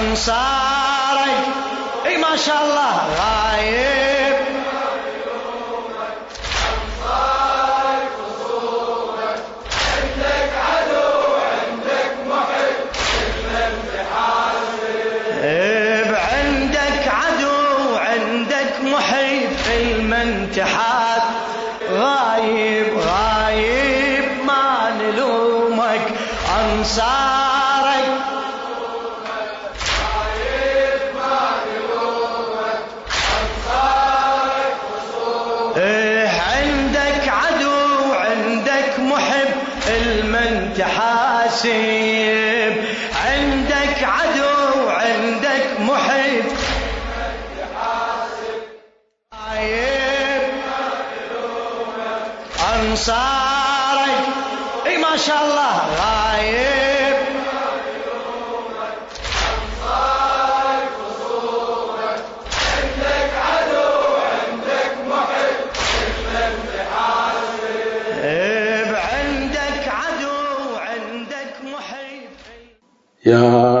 أنصارك اي ما شاء الله غايب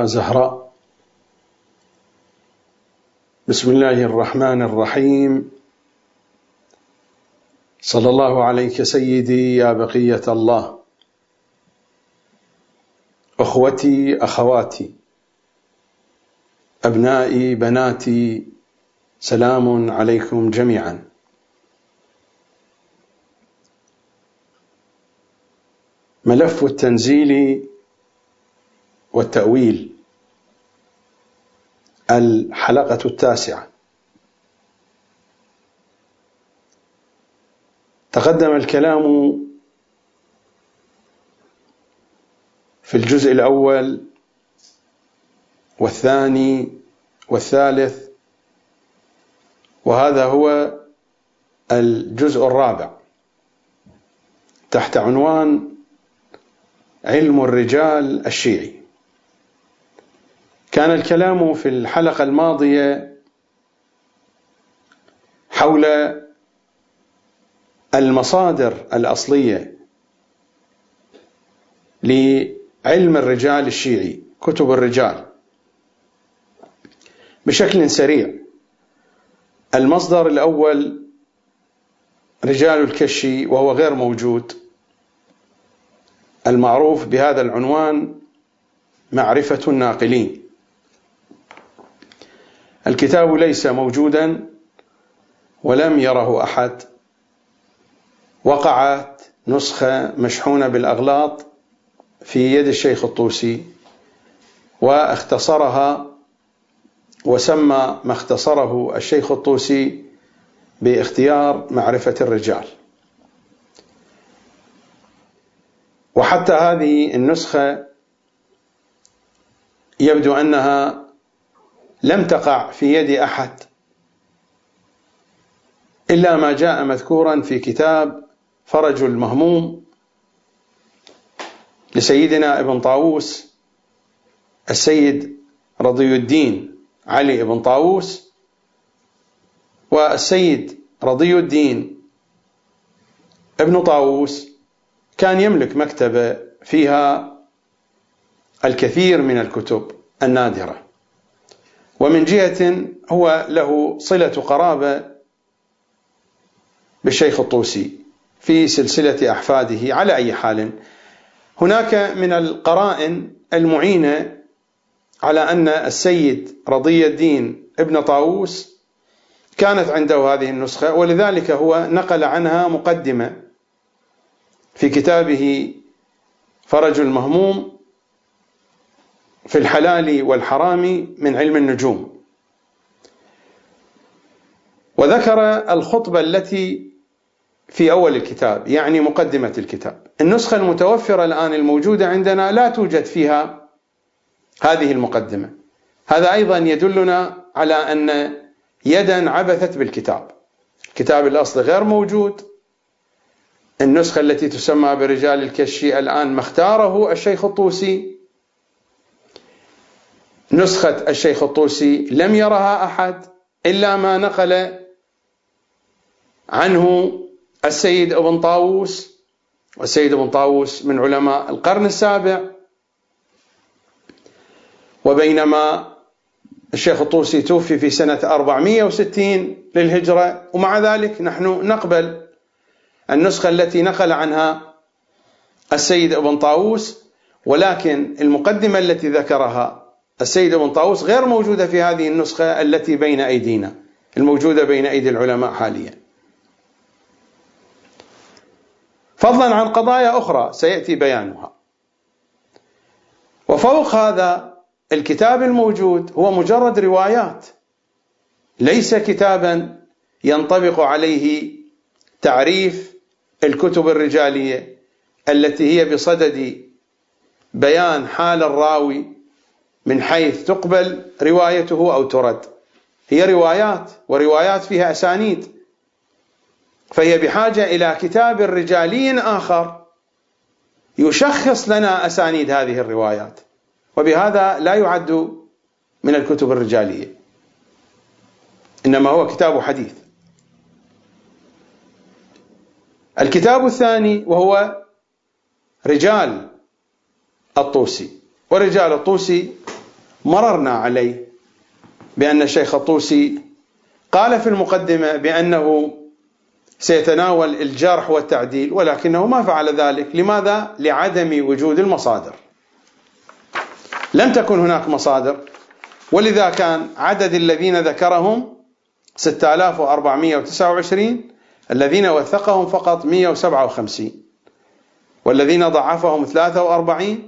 زهراء. بسم الله الرحمن الرحيم. صلى الله عليك سيدي يا بقية الله. أخوتي أخواتي. أبنائي بناتي. سلام عليكم جميعا. ملف التنزيل والتأويل. الحلقة التاسعة. تقدم الكلام في الجزء الأول والثاني والثالث وهذا هو الجزء الرابع. تحت عنوان علم الرجال الشيعي. كان الكلام في الحلقة الماضية حول المصادر الأصلية لعلم الرجال الشيعي كتب الرجال. بشكل سريع المصدر الأول رجال الكشي وهو غير موجود المعروف بهذا العنوان معرفة الناقلين. الكتاب ليس موجودا ولم يره أحد. وقعت نسخة مشحونة بالأغلاط في يد الشيخ الطوسي واختصرها وسمى ما اختصره الشيخ الطوسي باختيار معرفة الرجال. وحتى هذه النسخة يبدو أنها لم تقع في يد أحد إلا ما جاء مذكورا في كتاب فرج المهموم لسيدنا ابن طاووس السيد رضي الدين علي بن طاووس والسيد رضي الدين ابن طاووس كان يملك مكتبة فيها الكثير من الكتب النادرة. ومن جهة هو له صلة قرابة بالشيخ الطوسي في سلسلة أحفاده على أي حال. هناك من القرائن المعينة على أن السيد رضي الدين ابن طاووس كانت عنده هذه النسخة ولذلك هو نقل عنها مقدمة في كتابه فرج المهموم في الحلال والحرام من علم النجوم. وذكر الخطبة التي في أول الكتاب يعني مقدمة الكتاب. النسخة المتوفرة الآن الموجودة عندنا لا توجد فيها هذه المقدمة. هذا أيضا يدلنا على أن يدا عبثت بالكتاب. الكتاب الأصلي غير موجود. النسخة التي تسمى برجال الكشي الآن ما اختاره الشيخ الطوسي. نسخة الشيخ الطوسي لم يرها أحد إلا ما نقل عنه السيد ابن طاووس والسيد ابن طاووس من علماء القرن السابع. وبينما الشيخ الطوسي توفي في سنة 460 للهجرة ومع ذلك نحن نقبل النسخة التي نقل عنها السيد ابن طاووس ولكن المقدمة التي ذكرها السيد ابن طاووس غير موجودة في هذه النسخة التي بين أيدينا الموجودة بين أيدي العلماء حاليا. فضلا عن قضايا أخرى سيأتي بيانها. وفوق هذا الكتاب الموجود هو مجرد روايات ليس كتابا ينطبق عليه تعريف الكتب الرجالية التي هي بصدد بيان حال الراوي من حيث تقبل روايته أو ترد. هي روايات وروايات فيها أسانيد. فهي بحاجة إلى كتاب رجالي آخر يشخص لنا أسانيد هذه الروايات. وبهذا لا يعد من الكتب الرجالية. إنما هو كتاب حديث. الكتاب الثاني وهو رجال الطوسي. ورجال الطوسي مررنا عليه بأن الشيخ الطوسي قال في المقدمة بأنه سيتناول الجرح والتعديل ولكنه ما فعل ذلك لماذا؟ لعدم وجود المصادر لم تكن هناك مصادر ولذا كان عدد الذين ذكرهم 6429 الذين وثقهم فقط 157 والذين ضعفهم 43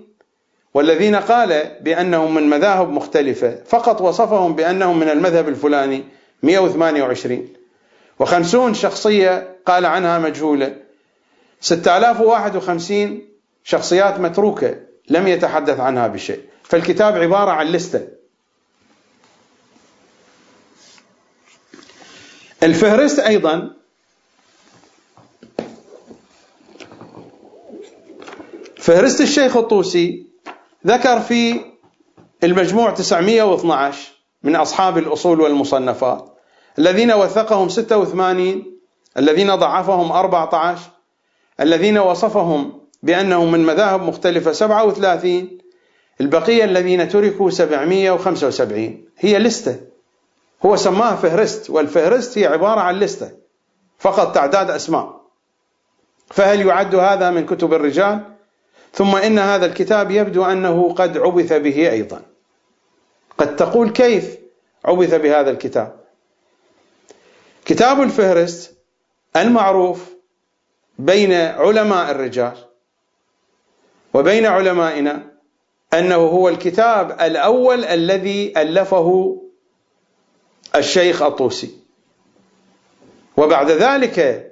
والذين قال بأنهم من مذاهب مختلفة فقط وصفهم بأنهم من المذهب الفلاني 128 وخمسون شخصية قال عنها مجهولة. 6051 شخصيات متروكة لم يتحدث عنها بشيء. فالكتاب عبارة عن لستة. الفهرست أيضا فهرست الشيخ الطوسي ذكر في المجموع 912 من أصحاب الأصول والمصنفات الذين وثقهم 86 الذين ضعفهم 14 الذين وصفهم بأنهم من مذاهب مختلفة 37 البقية الذين تركوا 775 هي لستة. هو سماها فهرست والفهرست هي عبارة عن لستة فقط تعداد أسماء. فهل يعد هذا من كتب الرجال؟ ثم إن هذا الكتاب يبدو أنه قد عبث به أيضا. قد تقول كيف عبث بهذا الكتاب؟ كتاب الفهرست المعروف بين علماء الرجال وبين علمائنا أنه هو الكتاب الأول الذي ألفه الشيخ الطوسي. وبعد ذلك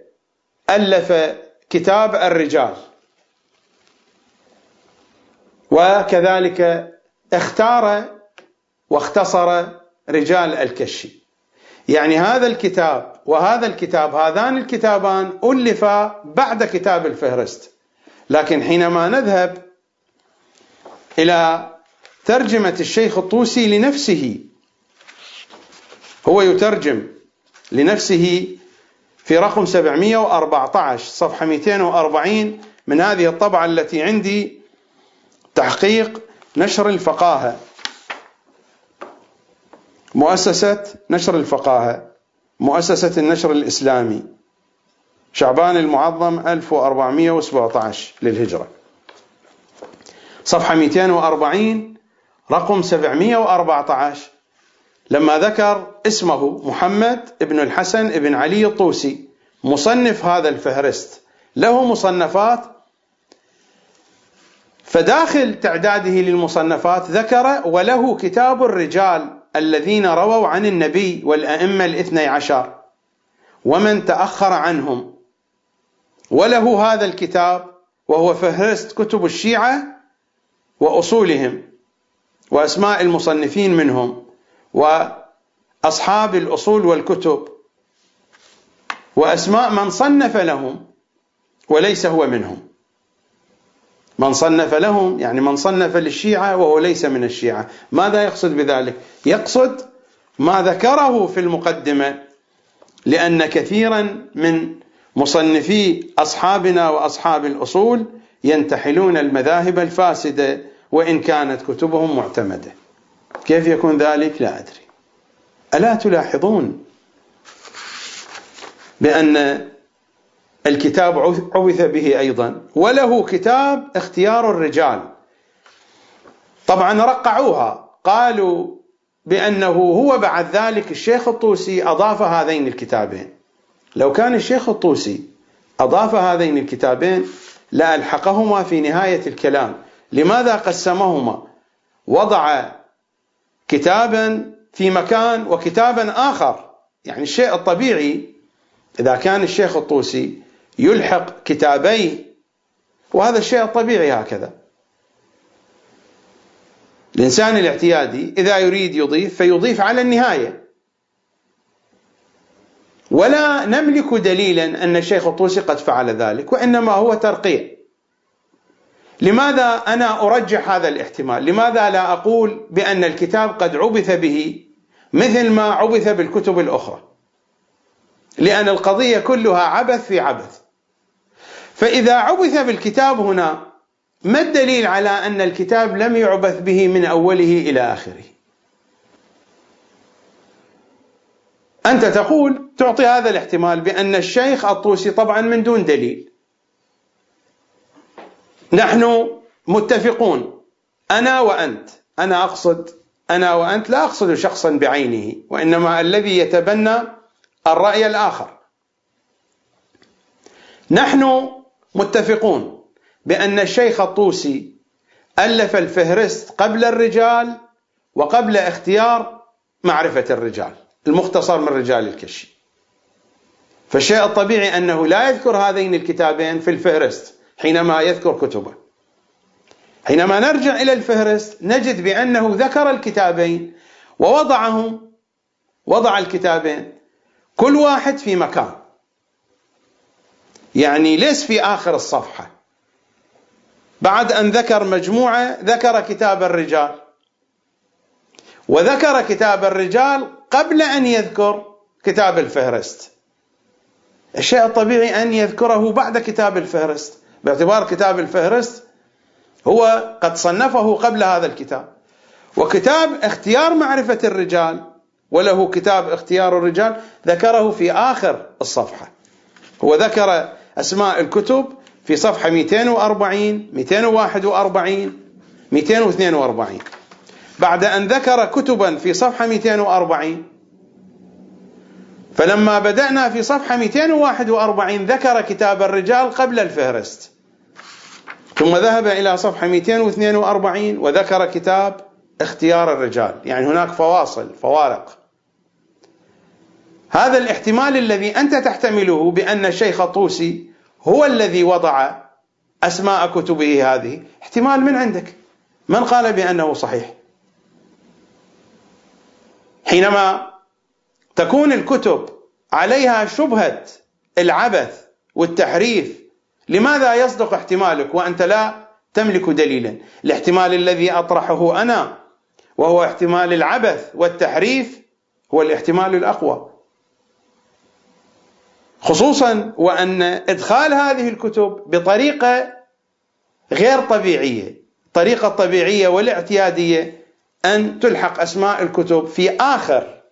ألف كتاب الرجال. وكذلك اختار واختصر رجال الكشي. يعني هذا الكتاب وهذا الكتاب هذان الكتابان ألفا بعد كتاب الفهرست. لكن حينما نذهب إلى ترجمة الشيخ الطوسي لنفسه هو يترجم لنفسه في رقم 714 صفحة 240 من هذه الطبعة التي عندي تحقيق نشر الفقاهة. مؤسسة نشر الفقاهة. مؤسسة النشر الإسلامي. شعبان المعظم 1417 للهجرة. صفحة 240 رقم 714 لما ذكر اسمه محمد بن الحسن بن علي الطوسي مصنف هذا الفهرست. له مصنفات فداخل تعداده للمصنفات ذكر وله كتاب الرجال الذين رووا عن النبي والأئمة الاثني عشر ومن تأخر عنهم. وله هذا الكتاب وهو فهرست كتب الشيعة وأصولهم وأسماء المصنفين منهم وأصحاب الأصول والكتب وأسماء من صنف لهم وليس هو منهم. من صنف لهم يعني من صنف للشيعة وهو ليس من الشيعة. ماذا يقصد بذلك؟ يقصد ما ذكره في المقدمة لأن كثيرا من مصنفي أصحابنا وأصحاب الأصول ينتحلون المذاهب الفاسدة وإن كانت كتبهم معتمدة. كيف يكون ذلك؟ لا أدري. ألا تلاحظون بأن الكتاب عوث به أيضا. وله كتاب اختيار الرجال. طبعا رقعوها. قالوا بأنه هو بعد ذلك الشيخ الطوسي أضاف هذين الكتابين. لو كان الشيخ الطوسي أضاف هذين الكتابين لألحقهما في نهاية الكلام. لماذا قسمهما؟ وضع كتابا في مكان وكتابا آخر. يعني الشيء الطبيعي إذا كان الشيخ الطوسي يلحق كتابي وهذا الشيء الطبيعي هكذا. الإنسان الاعتيادي إذا يريد يضيف فيضيف على النهاية. ولا نملك دليلا أن الشيخ الطوسي قد فعل ذلك وإنما هو ترقيع. لماذا أنا أرجح هذا الاحتمال؟ لماذا لا أقول بأن الكتاب قد عبث به مثل ما عبث بالكتب الأخرى؟ لأن القضية كلها عبث في عبث. فإذا عبث بالكتاب هنا ما الدليل على أن الكتاب لم يعبث به من أوله إلى آخره؟ أنت تقول تعطي هذا الاحتمال بأن الشيخ الطوسي طبعا من دون دليل. نحن متفقون أنا وأنت. أنا أقصد أنا وأنت لا أقصد شخصا بعينه وإنما الذي يتبنى الرأي الآخر. نحن متفقون بأن الشيخ الطوسي ألف الفهرست قبل الرجال وقبل اختيار معرفة الرجال المختصر من رجال الكشي. فالشيء الطبيعي أنه لا يذكر هذين الكتابين في الفهرست حينما يذكر كتبه. حينما نرجع إلى الفهرست نجد بأنه ذكر الكتابين ووضعهم وضع الكتابين كل واحد في مكان. يعني ليس في آخر الصفحة. بعد أن ذكر مجموعة ذكر كتاب الرجال. وذكر كتاب الرجال قبل أن يذكر كتاب الفهرست. الشيء الطبيعي أن يذكره بعد كتاب الفهرست. باعتبار كتاب الفهرست هو قد صنفه قبل هذا الكتاب. وكتاب اختيار معرفة الرجال وله كتاب اختيار الرجال ذكره في آخر الصفحة. هو ذكر أسماء الكتب في صفحة 240 241 242 بعد أن ذكر كتبا في صفحة 240 فلما بدأنا في صفحة 241 ذكر كتاب الرجال قبل الفهرست. ثم ذهب إلى صفحة 242 وذكر كتاب اختيار الرجال. يعني هناك فواصل فوارق. هذا الاحتمال الذي أنت تحتمله بأن الشيخ الطوسي هو الذي وضع أسماء كتبه هذه احتمال من عندك؟ من قال بأنه صحيح؟ حينما تكون الكتب عليها شبهة العبث والتحريف لماذا يصدق احتمالك وأنت لا تملك دليلا؟ الاحتمال الذي أطرحه أنا وهو احتمال العبث والتحريف هو الاحتمال الأقوى. خصوصا وأن إدخال هذه الكتب بطريقة غير طبيعية الطريقة الطبيعية والاعتيادية أن تلحق أسماء الكتب في آخر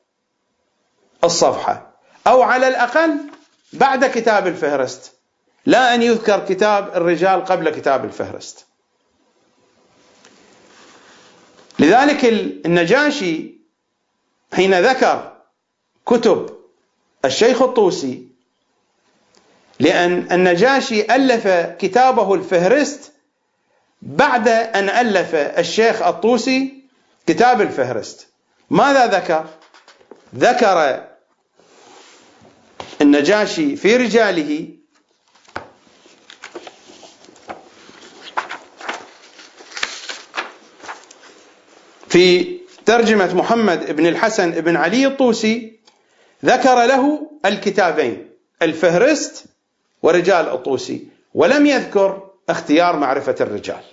الصفحة. أو على الأقل بعد كتاب الفهرست. لا أن يذكر كتاب الرجال قبل كتاب الفهرست. لذلك النجاشي حين ذكر كتب الشيخ الطوسي لأن النجاشي ألف كتابه الفهرست بعد أن ألف الشيخ الطوسي كتاب الفهرست ماذا ذكر؟ ذكر النجاشي في رجاله في ترجمة محمد بن الحسن بن علي الطوسي ذكر له الكتابين الفهرست ورجال الطوسي. ولم يذكر اختيار معرفة الرجال.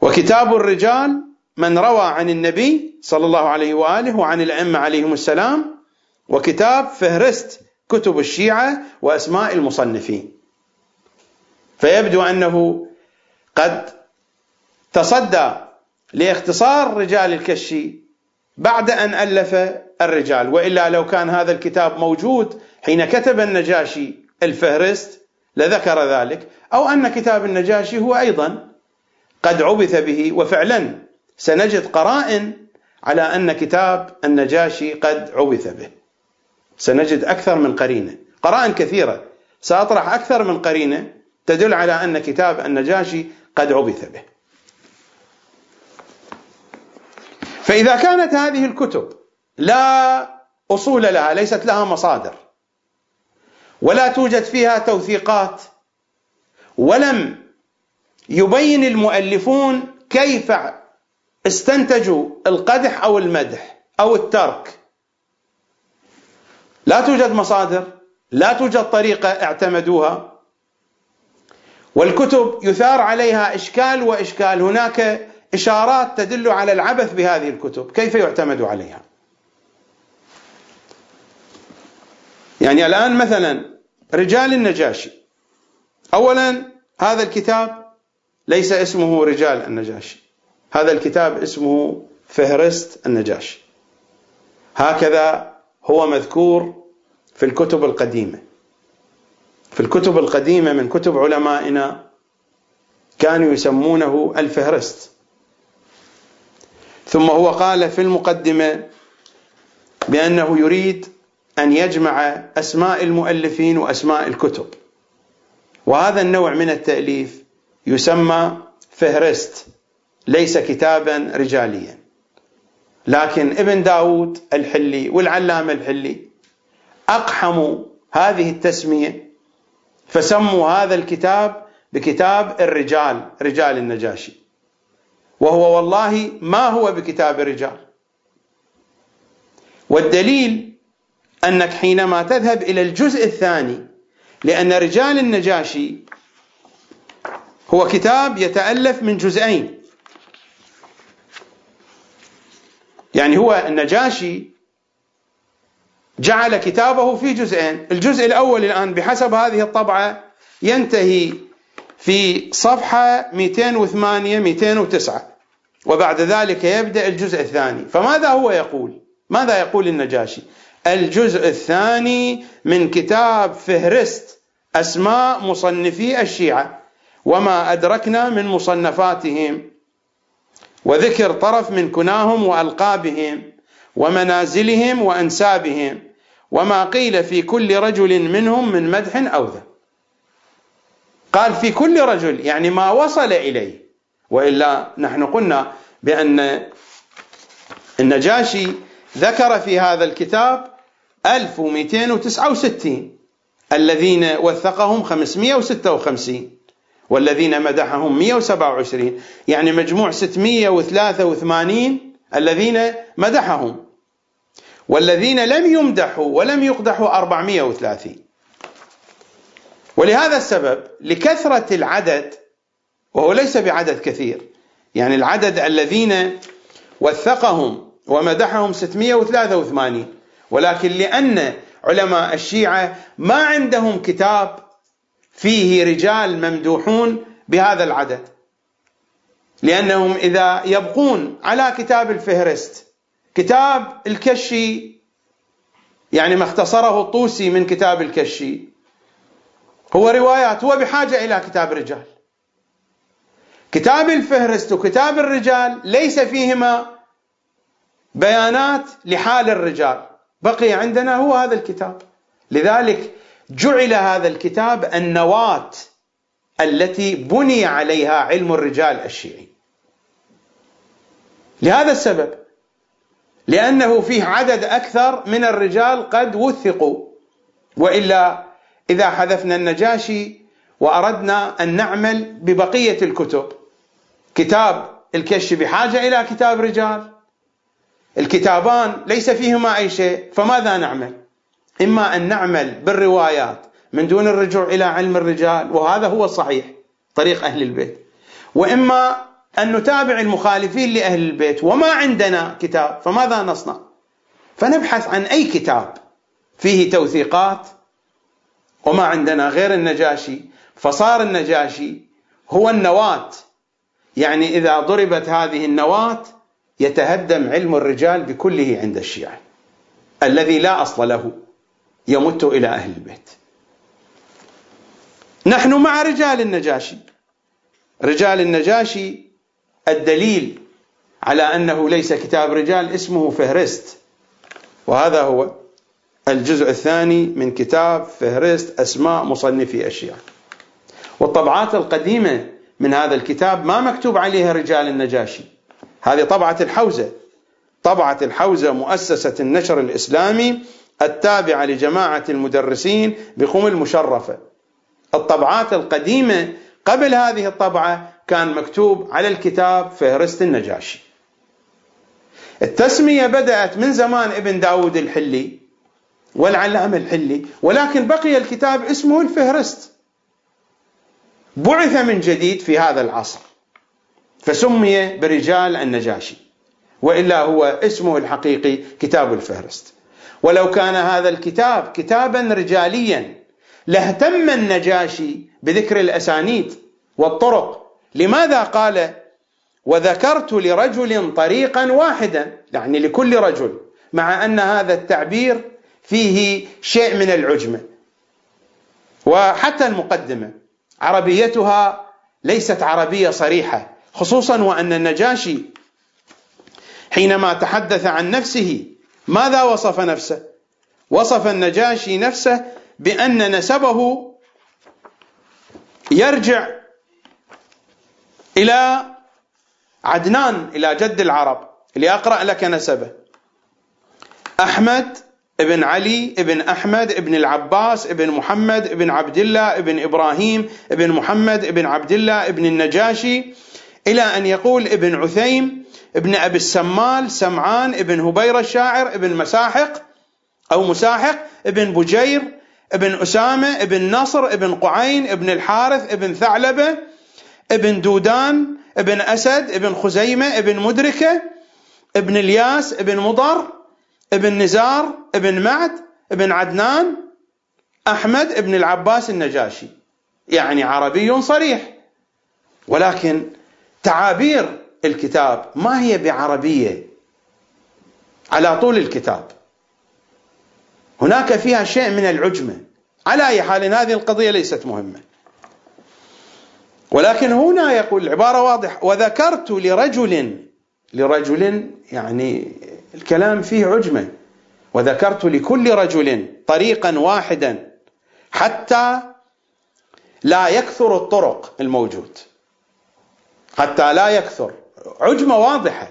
وكتاب الرجال من روى عن النبي صلى الله عليه وآله وعن الأئمة عليهم السلام وكتاب فهرست كتب الشيعة وأسماء المصنفين. فيبدو أنه قد تصدى لاختصار رجال الكشي بعد أن ألف الرجال. وإلا لو كان هذا الكتاب موجود حين كتب النجاشي الفهرست لذكر ذلك أو أن كتاب النجاشي هو أيضا قد عبث به. وفعلا سنجد قرائن على أن كتاب النجاشي قد عبث به. سنجد أكثر من قرينة. قرائن كثيرة. سأطرح أكثر من قرينة تدل على أن كتاب النجاشي قد عبث به. فإذا كانت هذه الكتب لا أصول لها ليست لها مصادر ولا توجد فيها توثيقات ولم يبين المؤلفون كيف استنتجوا القدح أو المدح أو الترك. لا توجد مصادر لا توجد طريقة اعتمدوها والكتب يثار عليها إشكال وإشكال. هناك إشارات تدل على العبث بهذه الكتب. كيف يعتمد عليها؟ يعني الآن مثلا رجال النجاشي. اولا هذا الكتاب ليس اسمه رجال النجاشي. هذا الكتاب اسمه فهرست النجاشي. هكذا هو مذكور في الكتب القديمة. في الكتب القديمة من كتب علمائنا كانوا يسمونه الفهرست. ثم هو قال في المقدمة بأنه يريد أن يجمع أسماء المؤلفين وأسماء الكتب. وهذا النوع من التأليف يسمى فهرست ليس كتابا رجاليا. لكن ابن داود الحلي والعلامة الحلي أقحموا هذه التسمية فسموا هذا الكتاب بكتاب الرجال رجال النجاشي. وهو والله ما هو بكتاب الرجال. والدليل أنك حينما تذهب إلى الجزء الثاني لأن رجال النجاشي هو كتاب يتألف من جزئين. يعني هو النجاشي جعل كتابه في جزئين. الجزء الأول الآن بحسب هذه الطبعة ينتهي في صفحة 208 209 وبعد ذلك يبدأ الجزء الثاني. فماذا هو يقول؟ ماذا يقول النجاشي؟ الجزء الثاني من كتاب فهرست أسماء مصنفي الشيعة. وما أدركنا من مصنفاتهم. وذكر طرف من كناهم وألقابهم ومنازلهم وأنسابهم. وما قيل في كل رجل منهم من مدح أو ذا قال في كل رجل يعني ما وصل إليه. وإلا نحن قلنا بأن النجاشي ذكر في هذا الكتاب 1269 الذين وثقهم 556 والذين مدحهم 127 يعني مجموع 683 الذين مدحهم والذين لم يمدحوا ولم يقدحوا 430 ولهذا السبب لكثرة العدد وهو ليس بعدد كثير يعني العدد الذين وثقهم ومدحهم 683 ولكن لأن علماء الشيعة ما عندهم كتاب فيه رجال ممدوحون بهذا العدد لأنهم إذا يبقون على كتاب الفهرست كتاب الكشي يعني ما اختصره الطوسي من كتاب الكشي هو روايات هو بحاجة إلى كتاب رجال. كتاب الفهرست وكتاب الرجال ليس فيهما بيانات لحال الرجال. بقي عندنا هو هذا الكتاب. لذلك جعل هذا الكتاب النواة التي بني عليها علم الرجال الشيعي. لهذا السبب لأنه فيه عدد أكثر من الرجال قد وثقوا وإلا إذا حذفنا النجاشي وأردنا أن نعمل ببقية الكتب. كتاب الكش بحاجة إلى كتاب رجال. الكتابان ليس فيهما أي شيء فماذا نعمل؟ إما أن نعمل بالروايات من دون الرجوع إلى علم الرجال وهذا هو الصحيح طريق أهل البيت. وإما أن نتابع المخالفين لأهل البيت وما عندنا كتاب فماذا نصنع؟ فنبحث عن أي كتاب فيه توثيقات وما عندنا غير النجاشي. فصار النجاشي هو النواة. يعني إذا ضربت هذه النواة يتهدم علم الرجال بكله عند الشيعة الذي لا أصل له يمت إلى أهل البيت. نحن مع رجال النجاشي. رجال النجاشي الدليل على أنه ليس كتاب رجال اسمه فهرست. وهذا هو. الجزء الثاني من كتاب فهرست أسماء مصنفي الشيعة والطبعات القديمة من هذا الكتاب ما مكتوب عليها رجال النجاشي. هذه طبعة الحوزة. طبعة الحوزة مؤسسة النشر الإسلامي التابعة لجماعة المدرسين بقم المشرفة. الطبعات القديمة قبل هذه الطبعة كان مكتوب على الكتاب فهرست النجاشي. التسمية بدأت من زمان ابن داود الحلي. والعلامة الحلي ولكن بقي الكتاب اسمه الفهرست. بعث من جديد في هذا العصر. فسمي برجال النجاشي. وإلا هو اسمه الحقيقي كتاب الفهرست. ولو كان هذا الكتاب كتابا رجاليا لاهتم النجاشي بذكر الأسانيد والطرق. لماذا قال وذكرت لرجل طريقا واحدا يعني لكل رجل. مع أن هذا التعبير فيه شيء من العجمه وحتى المقدمة عربيتها ليست عربية صريحة خصوصا وأن النجاشي حينما تحدث عن نفسه ماذا وصف نفسه؟ وصف النجاشي نفسه بأن نسبه يرجع إلى عدنان إلى جد العرب لأقرأ لك نسبه. أحمد ابن علي ابن أحمد ابن العباس ابن محمد ابن عبد الله ابن إبراهيم ابن محمد ابن عبد الله ابن النجاشي إلى أن يقول ابن عثيم ابن أبي السمال سمعان ابن هبيرة الشاعر ابن مساحق أو مساحق ابن بجير ابن أسامة ابن نصر ابن قعين ابن الحارث ابن ثعلبة ابن دودان ابن أسد ابن خزيمة ابن مدركة ابن الياس ابن مضر ابن نزار ابن معد ابن عدنان أحمد ابن العباس النجاشي. يعني عربي صريح. ولكن تعابير الكتاب ما هي بعربية؟ على طول الكتاب. هناك فيها شيء من العجمة. على أي حال هذه القضية ليست مهمة. ولكن هنا يقول العبارة واضحة. وذكرت لرجل لرجل يعني الكلام فيه عجمة. وذكرت لكل رجل طريقا واحدا حتى لا يكثر الطرق الموجود. حتى لا يكثر. عجمة واضحة.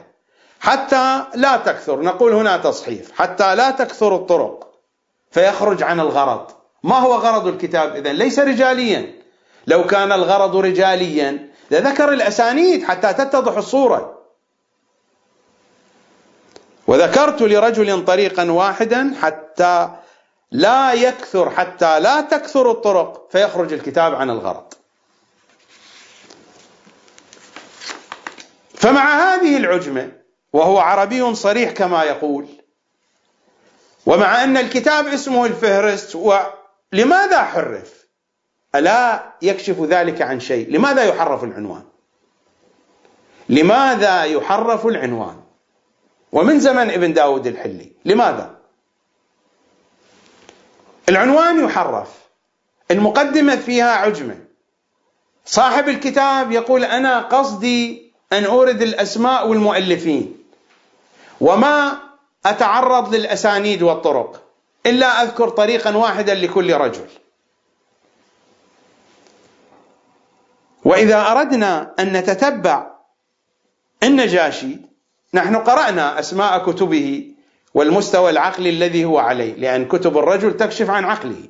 حتى لا تكثر. نقول هنا تصحيف حتى لا تكثر الطرق. فيخرج عن الغرض. ما هو غرض الكتاب؟ اذا ليس رجاليا. لو كان الغرض رجاليا لذكر الأسانيد حتى تتضح الصورة. وذكرت لرجل طريقا واحدا حتى لا يكثر حتى لا تكثر الطرق فيخرج الكتاب عن الغرض فمع هذه العجمة وهو عربي صريح كما يقول ومع أن الكتاب اسمه الفهرست ولماذا حرف؟ ألا يكشف ذلك عن شيء؟ لماذا يحرف العنوان؟ لماذا يحرف العنوان؟ ومن زمن ابن داود الحلي. لماذا؟ العنوان يحرف. المقدمة فيها عجمة. صاحب الكتاب يقول أنا قصدي أن أورد الأسماء والمؤلفين. وما أتعرض للأسانيد والطرق. إلا أذكر طريقا واحدا لكل رجل. وإذا أردنا أن نتتبع النجاشي نحن قرأنا أسماء كتبه والمستوى العقلي الذي هو عليه لأن كتب الرجل تكشف عن عقله.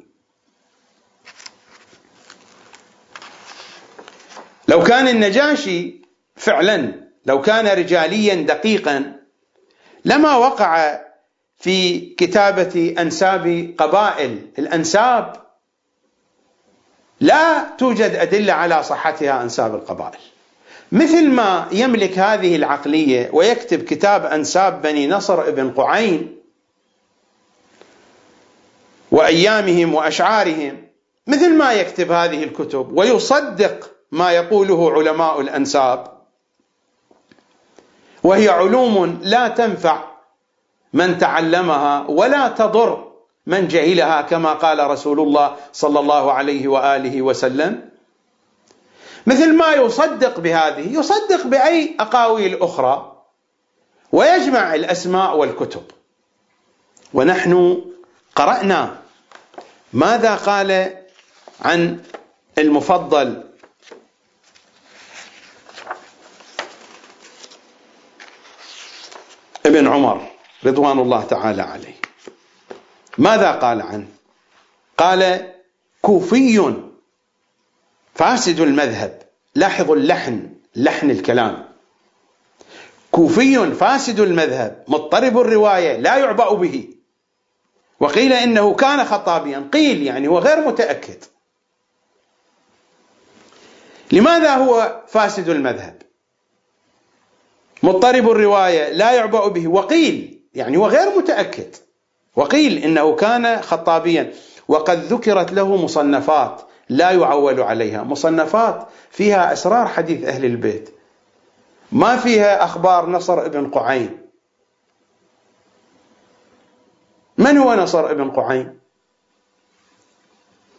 لو كان النجاشي فعلا لو كان رجاليا دقيقا لما وقع في كتابة أنساب قبائل الأنساب لا توجد أدلة على صحتها أنساب القبائل. مثل ما يملك هذه العقلية ويكتب كتاب أنساب بني نصر ابن قعين وأيامهم وأشعارهم مثل ما يكتب هذه الكتب ويصدق ما يقوله علماء الأنساب. وهي علوم لا تنفع من تعلمها ولا تضر من جهلها كما قال رسول الله صلى الله عليه وآله وسلم. مثل ما يصدق بهذه يصدق بأي أقاويل أخرى ويجمع الأسماء والكتب. ونحن قرأنا ماذا قال عن المفضل. ابن عمر رضوان الله تعالى عليه. ماذا قال عنه؟ قال كوفي فاسد المذهب لاحظوا اللحن لحن الكلام. كوفي فاسد المذهب مضطرب الرواية لا يعبأ به. وقيل إنه كان خطابيا قيل يعني هو غير متأكد. لماذا هو فاسد المذهب؟ مضطرب الرواية لا يعبأ به. وقيل يعني هو غير متأكد. وقيل إنه كان خطابيا. وقد ذكرت له مصنفات. لا يعول عليها. مصنفات فيها إسرار حديث أهل البيت. ما فيها أخبار نصر ابن قعين. من هو نصر ابن قعين؟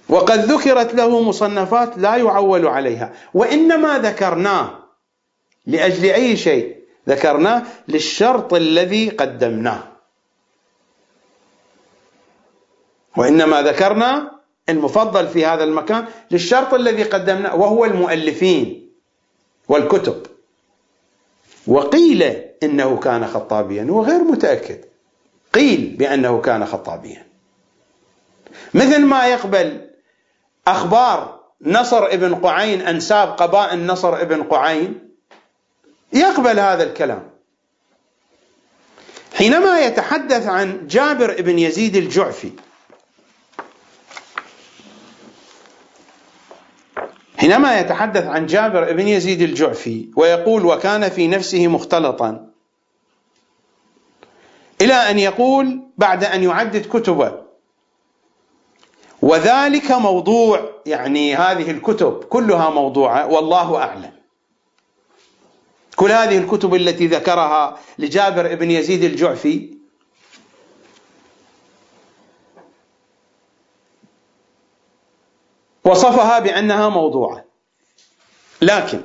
وقد ذكرت له مصنفات لا يعول عليها. وإنما ذكرناه لأجل أي شيء؟ ذكرناه للشرط الذي قدمناه. وإنما ذكرنا المفضل في هذا المكان للشرط الذي قدمناه وهو المؤلفين والكتب. وقيل إنه كان خطابيا وغير متأكد. قيل بأنه كان خطابيا. مثل ما يقبل أخبار نصر ابن قعين أنساب قبائل نصر ابن قعين يقبل هذا الكلام. حينما يتحدث عن جابر بن يزيد الجعفي حينما يتحدث عن جابر بن يزيد الجعفي ويقول وكان في نفسه مختلطا إلى أن يقول بعد أن يعدد كتبه وذلك موضوع يعني هذه الكتب كلها موضوعة والله أعلم. كل هذه الكتب التي ذكرها لجابر بن يزيد الجعفي وصفها بأنها موضوعة. لكن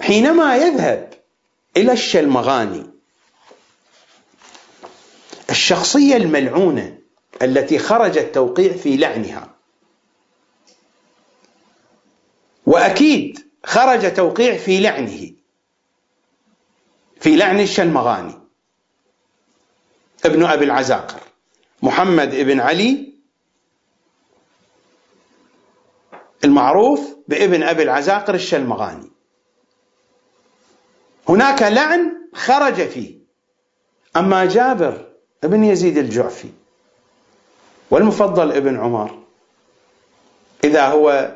حينما يذهب إلى الشلمغاني الشخصية الملعونة التي خرج التوقيع في لعنها وأكيد خرج توقيع في لعنه في لعن الشلمغاني ابن أبي العزاقر محمد بن علي المعروف بابن أبي العزاقر الشلمغاني. هناك لعن خرج فيه. أما جابر ابن يزيد الجعفي والمفضل ابن عمر إذا هو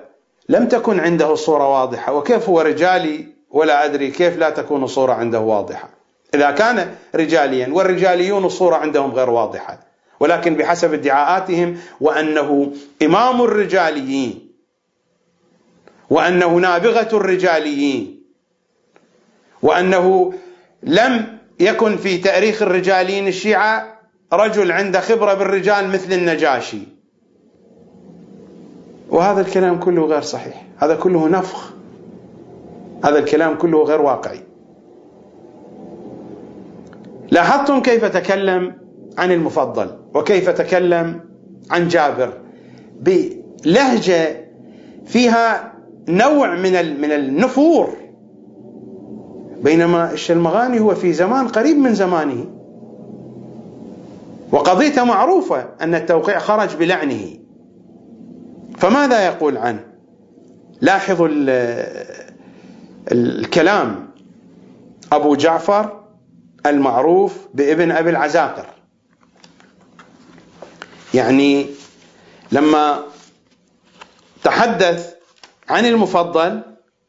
لم تكن عنده الصورة واضحة وكيف هو رجالي ولا أدري كيف لا تكون الصورة عنده واضحة. إذا كان رجاليا والرجاليون الصورة عندهم غير واضحة. ولكن بحسب ادعاءاتهم وأنه إمام الرجاليين وأنه نابغة الرجاليين. وأنه لم يكن في تأريخ الرجاليين الشيعة رجل عنده خبرة بالرجال مثل النجاشي. وهذا الكلام كله غير صحيح. هذا كله نفخ. هذا الكلام كله غير واقعي. لاحظتم كيف تكلم عن المفضل وكيف تكلم عن جابر؟ بلهجة فيها نوع من من النفور. بينما الشلمغاني هو في زمان قريب من زمانه. وقضيته معروفة أن التوقيع خرج بلعنه. فماذا يقول عنه؟ لاحظوا الكلام. أبو جعفر المعروف بابن أبي العزاقر. يعني لما تحدث عن المفضل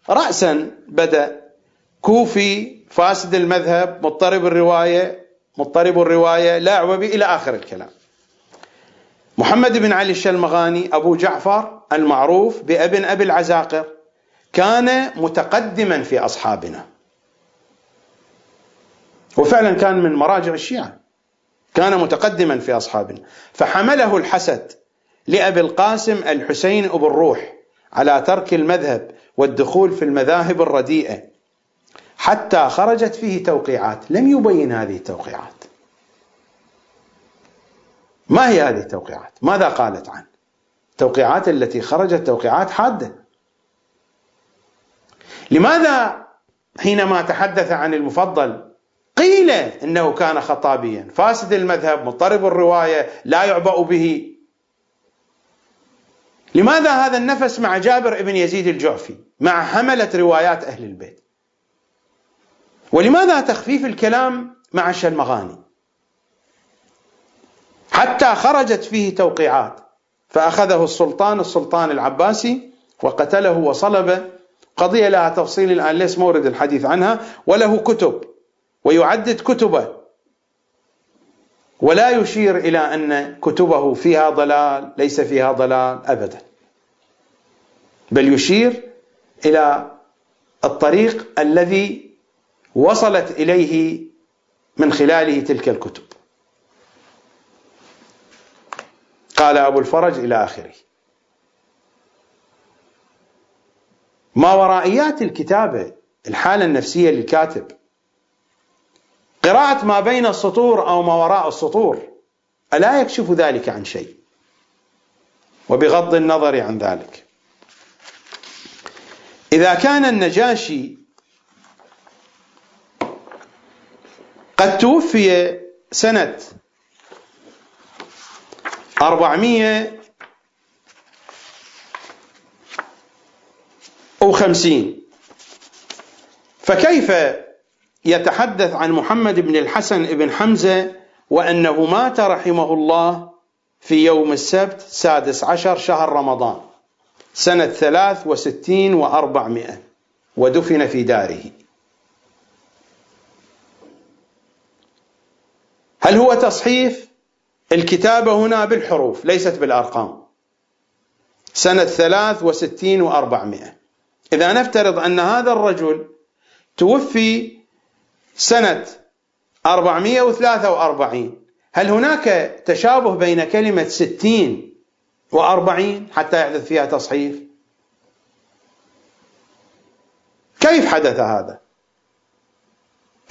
رأسا بدأ. كوفي فاسد المذهب مضطرب الرواية مضطرب الرواية لا عوبي إلى آخر الكلام. محمد بن علي الشلمغاني أبو جعفر المعروف بابن أبي العزاقر كان متقدما في أصحابنا. وفعلا كان من مراجع الشيعة. كان متقدما في أصحابنا. فحمله الحسد لأبي القاسم الحسين أبو الروح. على ترك المذهب والدخول في المذاهب الرديئة. حتى خرجت فيه توقيعات. لم يبين هذه التوقيعات. ما هي هذه التوقيعات؟ ماذا قالت عنه؟ التوقيعات التي خرجت توقيعات حادة. لماذا حينما تحدث عن المفضل قيل إنه كان خطابيا؟ فاسد المذهب مضطرب الرواية لا يعبأ به. لماذا هذا النفس مع جابر بن يزيد الجعفي مع حملة روايات أهل البيت؟ ولماذا تخفيف الكلام مع الشلمغاني حتى خرجت فيه توقيعات فأخذه السلطان السلطان العباسي وقتله وصلب قضية لها تفصيل الآن ليس مورد الحديث عنها وله كتب ويعدد كتبه. ولا يشير إلى أن كتبه فيها ضلال ليس فيها ضلال أبدا. بل يشير إلى الطريق الذي وصلت إليه من خلاله تلك الكتب. قال أبو الفرج إلى آخره. ما ورائيات الكتابة الحالة النفسية للكاتب قراءة ما بين السطور أو ما وراء السطور ألا يكشف ذلك عن شيء؟ وبغض النظر عن ذلك. إذا كان النجاشي قد توفي سنة أربعمية وخمسين فكيف يتحدث عن محمد بن الحسن بن حمزة وأنه مات رحمه الله في يوم السبت سادس عشر شهر رمضان سنة ثلاث وستين وأربعمائة ودفن في داره. هل هو تصحيف؟ الكتابة هنا بالحروف ليست بالأرقام. سنة ثلاث وستين وأربعمائة. إذا نفترض أن هذا الرجل توفي سنة أربعمائة وثلاثة وأربعين. هل هناك تشابه بين كلمة ستين وأربعين حتى يحدث فيها تصحيف كيف حدث هذا؟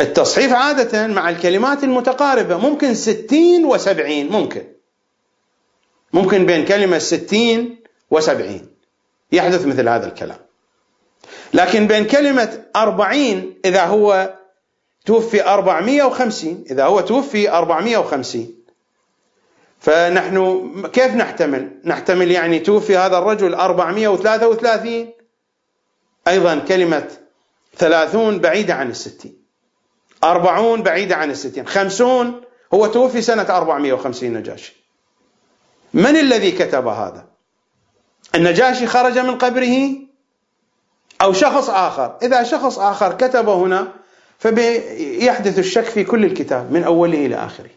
التصحيف عادة مع الكلمات المتقاربة ممكن ستين وسبعين ممكن. ممكن بين كلمة ستين وسبعين. يحدث مثل هذا الكلام. لكن بين كلمة أربعين إذا هو توفي أربعمية وخمسين. إذا هو توفي أربعمية وخمسين. فنحن كيف نحتمل؟ نحتمل يعني توفي هذا الرجل أربعمية وثلاثة وثلاثين. أيضا كلمة ثلاثون بعيدة عن الستين. أربعون بعيدة عن الستين. خمسون هو توفي سنة أربعمائة وخمسين نجاشي. من الذي كتب هذا؟ النجاشي خرج من قبره أو شخص آخر؟ إذا شخص آخر كتب هنا فيحدث الشك في كل الكتاب من أوله إلى آخره.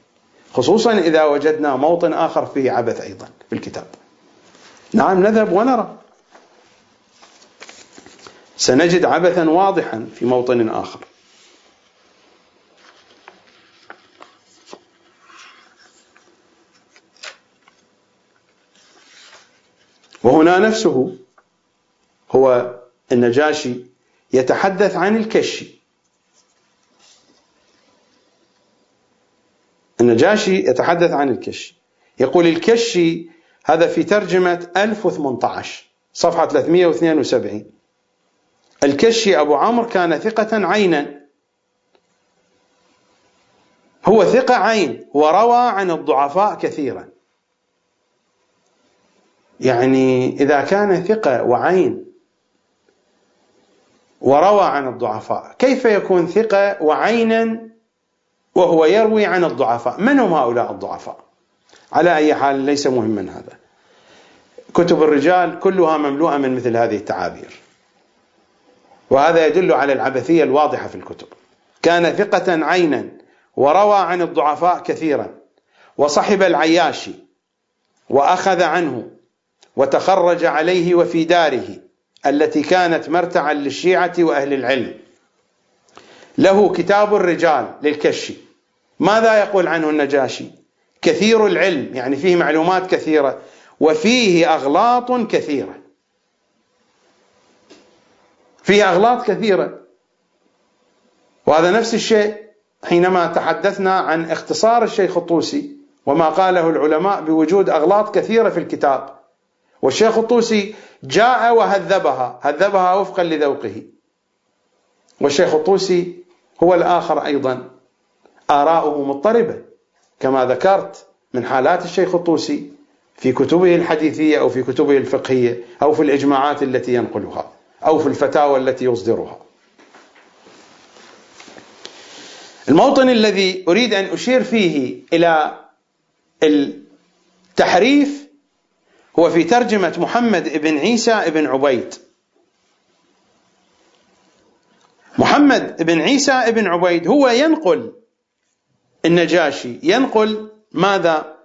خصوصا إذا وجدنا موطن آخر فيه عبث أيضا في الكتاب. نعم نذهب ونرى. سنجد عبثا واضحا في موطن آخر. وهنا نفسه هو النجاشي يتحدث عن الكشي. النجاشي يتحدث عن الكشي يقول الكشي هذا في ترجمة 1018 صفحة 372 الكشي أبو عمرو كان ثقة عينا. هو ثقة عين وروى عن الضعفاء كثيرا. يعني إذا كان ثقة وعين وروى عن الضعفاء كيف يكون ثقة وعينا وهو يروي عن الضعفاء. من هم هؤلاء الضعفاء؟ على أي حال ليس مهما هذا. كتب الرجال كلها مملوءة من مثل هذه التعابير. وهذا يدل على العبثية الواضحة في الكتب. كان ثقة عينا وروى عن الضعفاء كثيرا. وصحب العياشي وأخذ عنه وتخرج عليه وفي داره التي كانت مرتعا للشيعة وأهل العلم. له كتاب الرجال للكشي ماذا يقول عنه النجاشي؟ كثير العلم يعني فيه معلومات كثيرة وفيه أغلاط كثيرة. فيه أغلاط كثيرة. وهذا نفس الشيء حينما تحدثنا عن اختصار الشيخ الطوسي وما قاله العلماء بوجود أغلاط كثيرة في الكتاب. والشيخ الطوسي جاء وهذبها هذبها وفقا لذوقه. والشيخ الطوسي هو الآخر أيضا. آراؤه مضطربة كما ذكرت من حالات الشيخ الطوسي في كتبه الحديثية أو في كتبه الفقهية أو في الإجماعات التي ينقلها أو في الفتاوى التي يصدرها. الموطن الذي أريد أن أشير فيه إلى التحريف هو في ترجمة محمد بن عيسى بن عبيد. محمد بن عيسى بن عبيد هو ينقل النجاشي. ينقل ماذا؟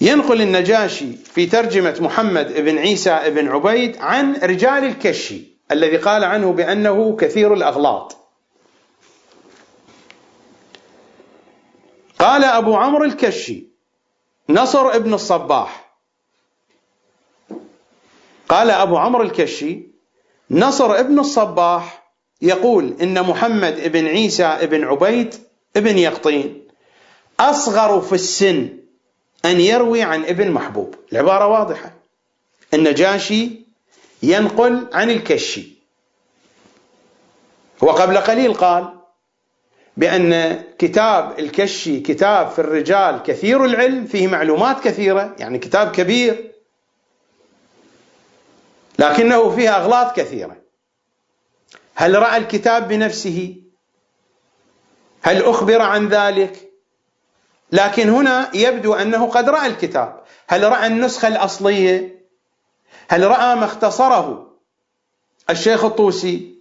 ينقل النجاشي في ترجمة محمد بن عيسى بن عبيد عن رجال الكشي الذي قال عنه بأنه كثير الأغلاط. قال أبو عمرو الكشي نصر ابن الصباح. قال أبو عمرو الكشي نصر ابن الصباح يقول إن محمد بن عيسى بن عبيد بن يقطين. أصغر في السن أن يروي عن ابن محبوب. العبارة واضحة. النجاشي ينقل عن الكشي. وقبل قليل قال بأن كتاب الكشي كتاب في الرجال كثير العلم فيه معلومات كثيرة يعني كتاب كبير لكنه فيه أغلاط كثيرة. هل رأى الكتاب بنفسه؟ هل أخبر عن ذلك؟ لكن هنا يبدو أنه قد رأى الكتاب. هل رأى النسخة الأصلية؟ هل رأى ما اختصره الشيخ الطوسي؟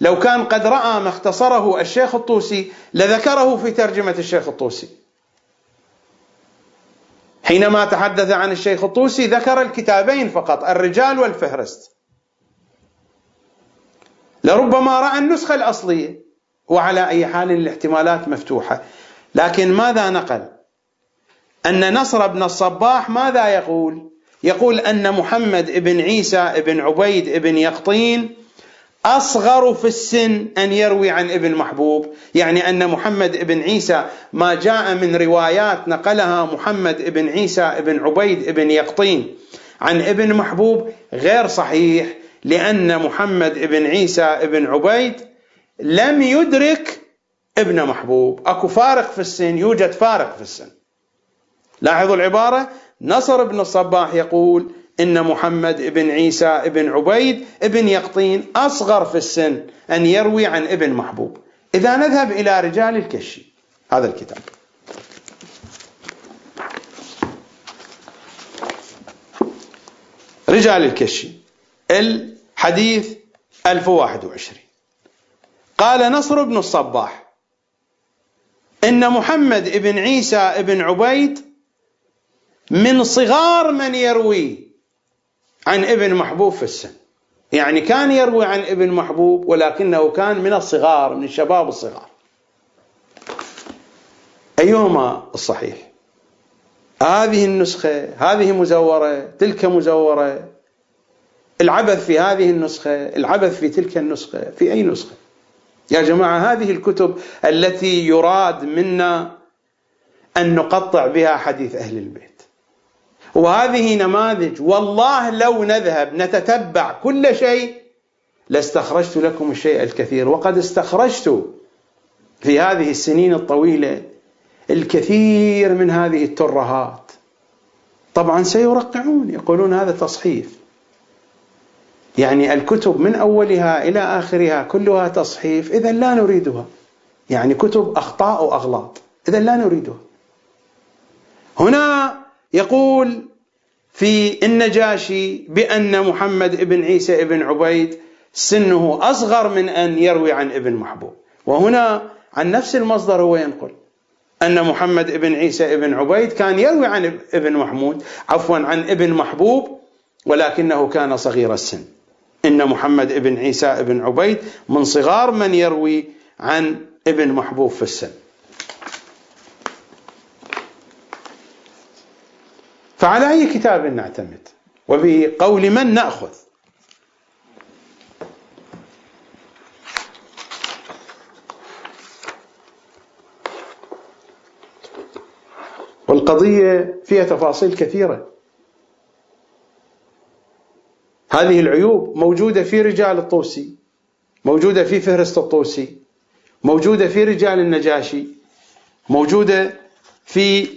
لو كان قد رأى ما اختصره الشيخ الطوسي لذكره في ترجمة الشيخ الطوسي. حينما تحدث عن الشيخ الطوسي ذكر الكتابين فقط الرجال والفهرست. لربما رأى النسخة الأصلية. وعلى أي حال الاحتمالات مفتوحة. لكن ماذا نقل؟ أن نصر بن الصباح ماذا يقول؟ يقول أن محمد بن عيسى بن عبيد بن يقطين أصغر في السن أن يروي عن ابن محبوب. يعني أن محمد بن عيسى ما جاء من روايات نقلها محمد بن عيسى بن عبيد بن يقطين عن ابن محبوب غير صحيح. لأن محمد بن عيسى بن عبيد لم يدرك ابن محبوب. أكو فارق في السن يوجد فارق في السن. لاحظوا العبارة؟ نصر بن الصباح يقول إن محمد بن عيسى بن عبيد بن يقطين أصغر في السن أن يروي عن ابن محبوب. إذا نذهب إلى رجال الكشي. هذا الكتاب. رجال الكشي. الحديث 1021 قال نصر بن الصباح إن محمد بن عيسى بن عبيد من صغار من يروي عن ابن محبوب في السن. يعني كان يروي عن ابن محبوب ولكنه كان من الصغار من الشباب الصغار. أيهما الصحيح؟ هذه النسخة هذه مزورة تلك مزورة. العبث في هذه النسخة العبث في تلك النسخة في أي نسخة؟ يا جماعة هذه الكتب التي يراد منا أن نقطع بها حديث أهل البيت. وهذه نماذج والله لو نذهب نتتبع كل شيء لاستخرجت لكم الشيء الكثير. وقد استخرجت في هذه السنين الطويلة الكثير من هذه الترهات. طبعا سيرقعون يقولون هذا تصحيف يعني الكتب من أولها إلى آخرها كلها تصحيف اذا لا نريدها. يعني كتب أخطاء واغلاط اذا لا نريدها. هنا يقول في النجاشي بأن محمد بن عيسى بن عبيد سنه أصغر من أن يروي عن ابن محبوب. وهنا عن نفس المصدر هو ينقل. أن محمد بن عيسى بن عبيد كان يروي عن ابن محمود عفوا عن ابن محبوب ولكنه كان صغير السن. إن محمد ابن عيسى ابن عبيد من صغار من يروي عن ابن محبوب في السن. فعلى أي كتاب نعتمد؟ وبقول من نأخذ؟ والقضية فيها تفاصيل كثيرة. هذه العيوب موجودة في رجال الطوسي موجودة في فهرست الطوسي موجودة في رجال النجاشي موجودة في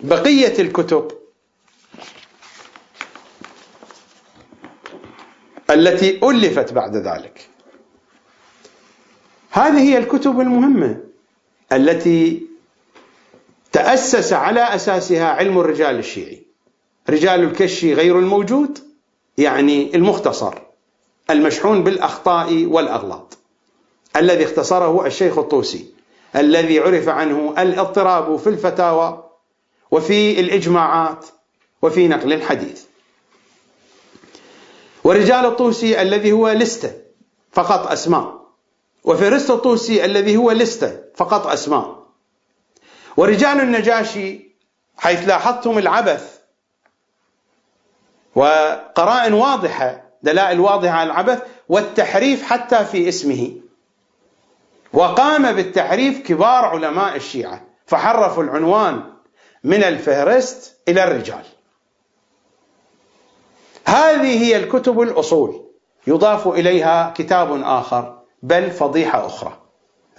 بقية الكتب التي ألفت بعد ذلك. هذه هي الكتب المهمة التي تأسس على أساسها علم الرجال الشيعي. رجال الكشي غير الموجود يعني المختصر المشحون بالأخطاء والأغلاط. الذي اختصره الشيخ الطوسي الذي عرف عنه الاضطراب في الفتاوى وفي الإجماعات وفي نقل الحديث. ورجال الطوسي الذي هو لستة فقط أسماء وفرست الطوسي الذي هو لستة فقط أسماء. ورجال النجاشي حيث لاحظتم العبث وقرائن واضحة دلائل واضحة على العبث والتحريف حتى في اسمه. وقام بالتحريف كبار علماء الشيعة فحرفوا العنوان من الفهرست إلى الرجال. هذه هي الكتب الأصول. يضاف إليها كتاب آخر بل فضيحة أخرى.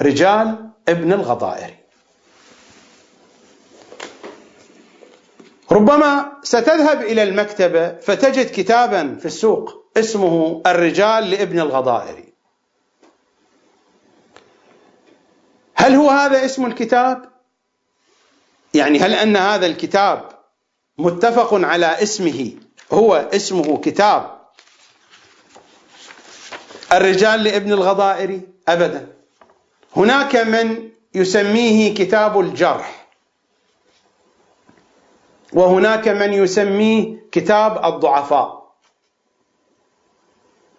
رجال ابن الغضائري ربما ستذهب إلى المكتبة فتجد كتابا في السوق اسمه الرجال لابن الغضائري. هل هو هذا اسم الكتاب؟ يعني هل أن هذا الكتاب متفق على اسمه؟ هو اسمه كتاب الرجال لابن الغضائري؟ ابدا. هناك من يسميه كتاب الجرح. وهناك من يسميه كتاب الضعفاء.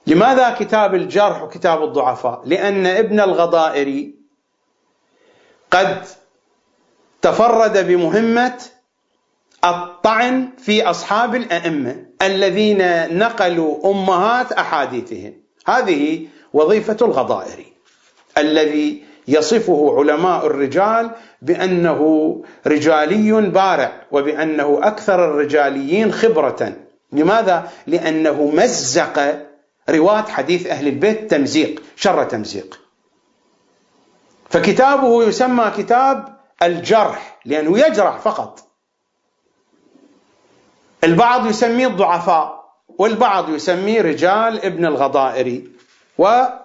لماذا كتاب الجرح وكتاب الضعفاء؟ لأن ابن الغضائري قد تفرد بمهمة الطعن في أصحاب الأئمة الذين نقلوا أمهات أحاديثهم. هذه وظيفة الغضائري الذي يصفه علماء الرجال بأنه رجالي بارع وبأنه أكثر الرجاليين خبرة. لماذا؟ لأنه مزق رواة حديث أهل البيت تمزيق شر تمزيق. فكتابه يسمى كتاب الجرح لأنه يجرح فقط. البعض يسميه الضعفاء والبعض يسميه رجال ابن الغضائري وطبع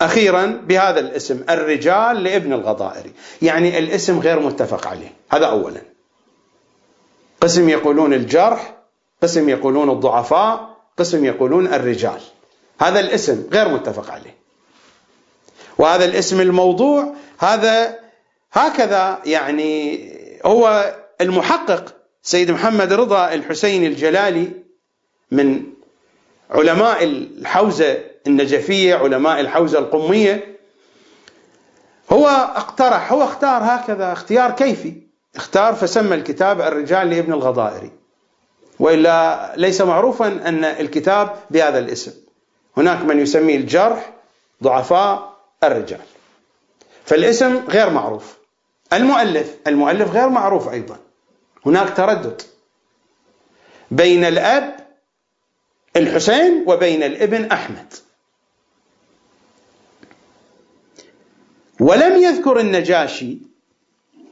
أخيرا بهذا الاسم الرجال لابن الغضائري. يعني الاسم غير متفق عليه. هذا أولا. قسم يقولون الجرح قسم يقولون الضعفاء قسم يقولون الرجال. هذا الاسم غير متفق عليه. وهذا الاسم الموضوع هذا هكذا يعني هو المحقق سيد محمد رضا الحسين الجلالي من علماء الحوزة النجفية علماء الحوزة القمية هو اقترح هو اختار هكذا اختيار كيفي. اختار فسمى الكتاب الرجال لابن الغضائري. وإلا ليس معروفا أن الكتاب بهذا الاسم. هناك من يسميه الجرح ضعفاء الرجال. فالاسم غير معروف. المؤلف المؤلف غير معروف أيضا. هناك تردد بين الأب الحسين وبين الابن أحمد. ولم يذكر النجاشي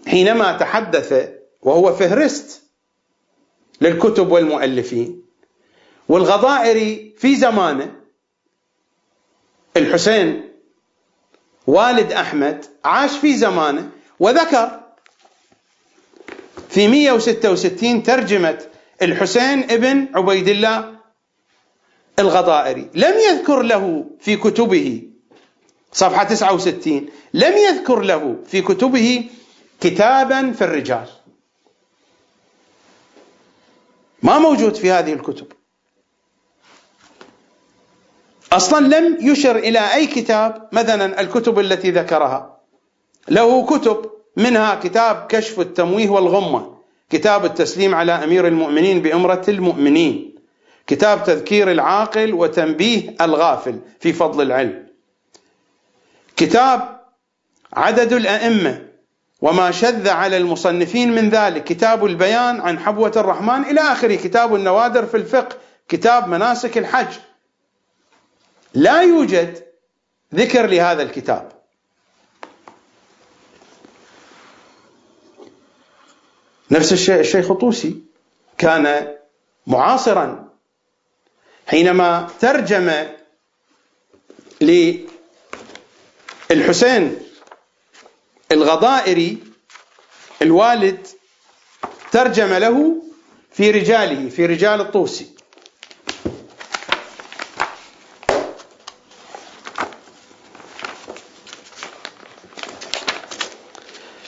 حينما تحدث وهو فهرست للكتب والمؤلفين والغضائري في زمانه الحسين والد أحمد عاش في زمانه وذكر في 166 ترجمة الحسين ابن عبيد الله الغضائري. لم يذكر له في كتبه صفحة 69 لم يذكر له في كتبه كتابا في الرجال. ما موجود في هذه الكتب. أصلا لم يشر إلى أي كتاب مثلا الكتب التي ذكرها. له كتب منها كتاب كشف التمويه والغمة كتاب التسليم على أمير المؤمنين بأمرة المؤمنين كتاب تذكير العاقل وتنبيه الغافل في فضل العلم. كتاب عدد الأئمة وما شذ على المصنفين من ذلك كتاب البيان عن حبوة الرحمن إلى آخره كتاب النوادر في الفقه كتاب مناسك الحج. لا يوجد ذكر لهذا الكتاب. نفس الشيء الشيخ الطوسي كان معاصرا حينما ترجم للحسين الغضائري الوالد ترجم له في رجاله في رجال الطوسي.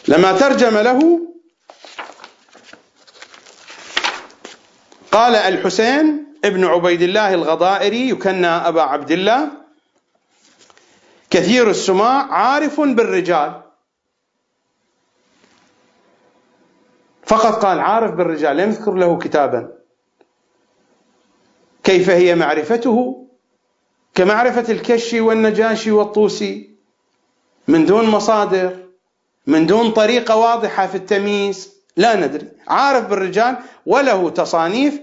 لما ترجم له قال الحسين ابن عبيد الله الغضائري يكنى أبا عبد الله كثير السماع عارف بالرجال. فقط قال عارف بالرجال لم يذكر له كتابا. كيف هي معرفته؟ كمعرفة الكشي والنجاشي والطوسي من دون مصادر من دون طريقة واضحة في التمييز. لا ندري. عارف بالرجال وله تصانيف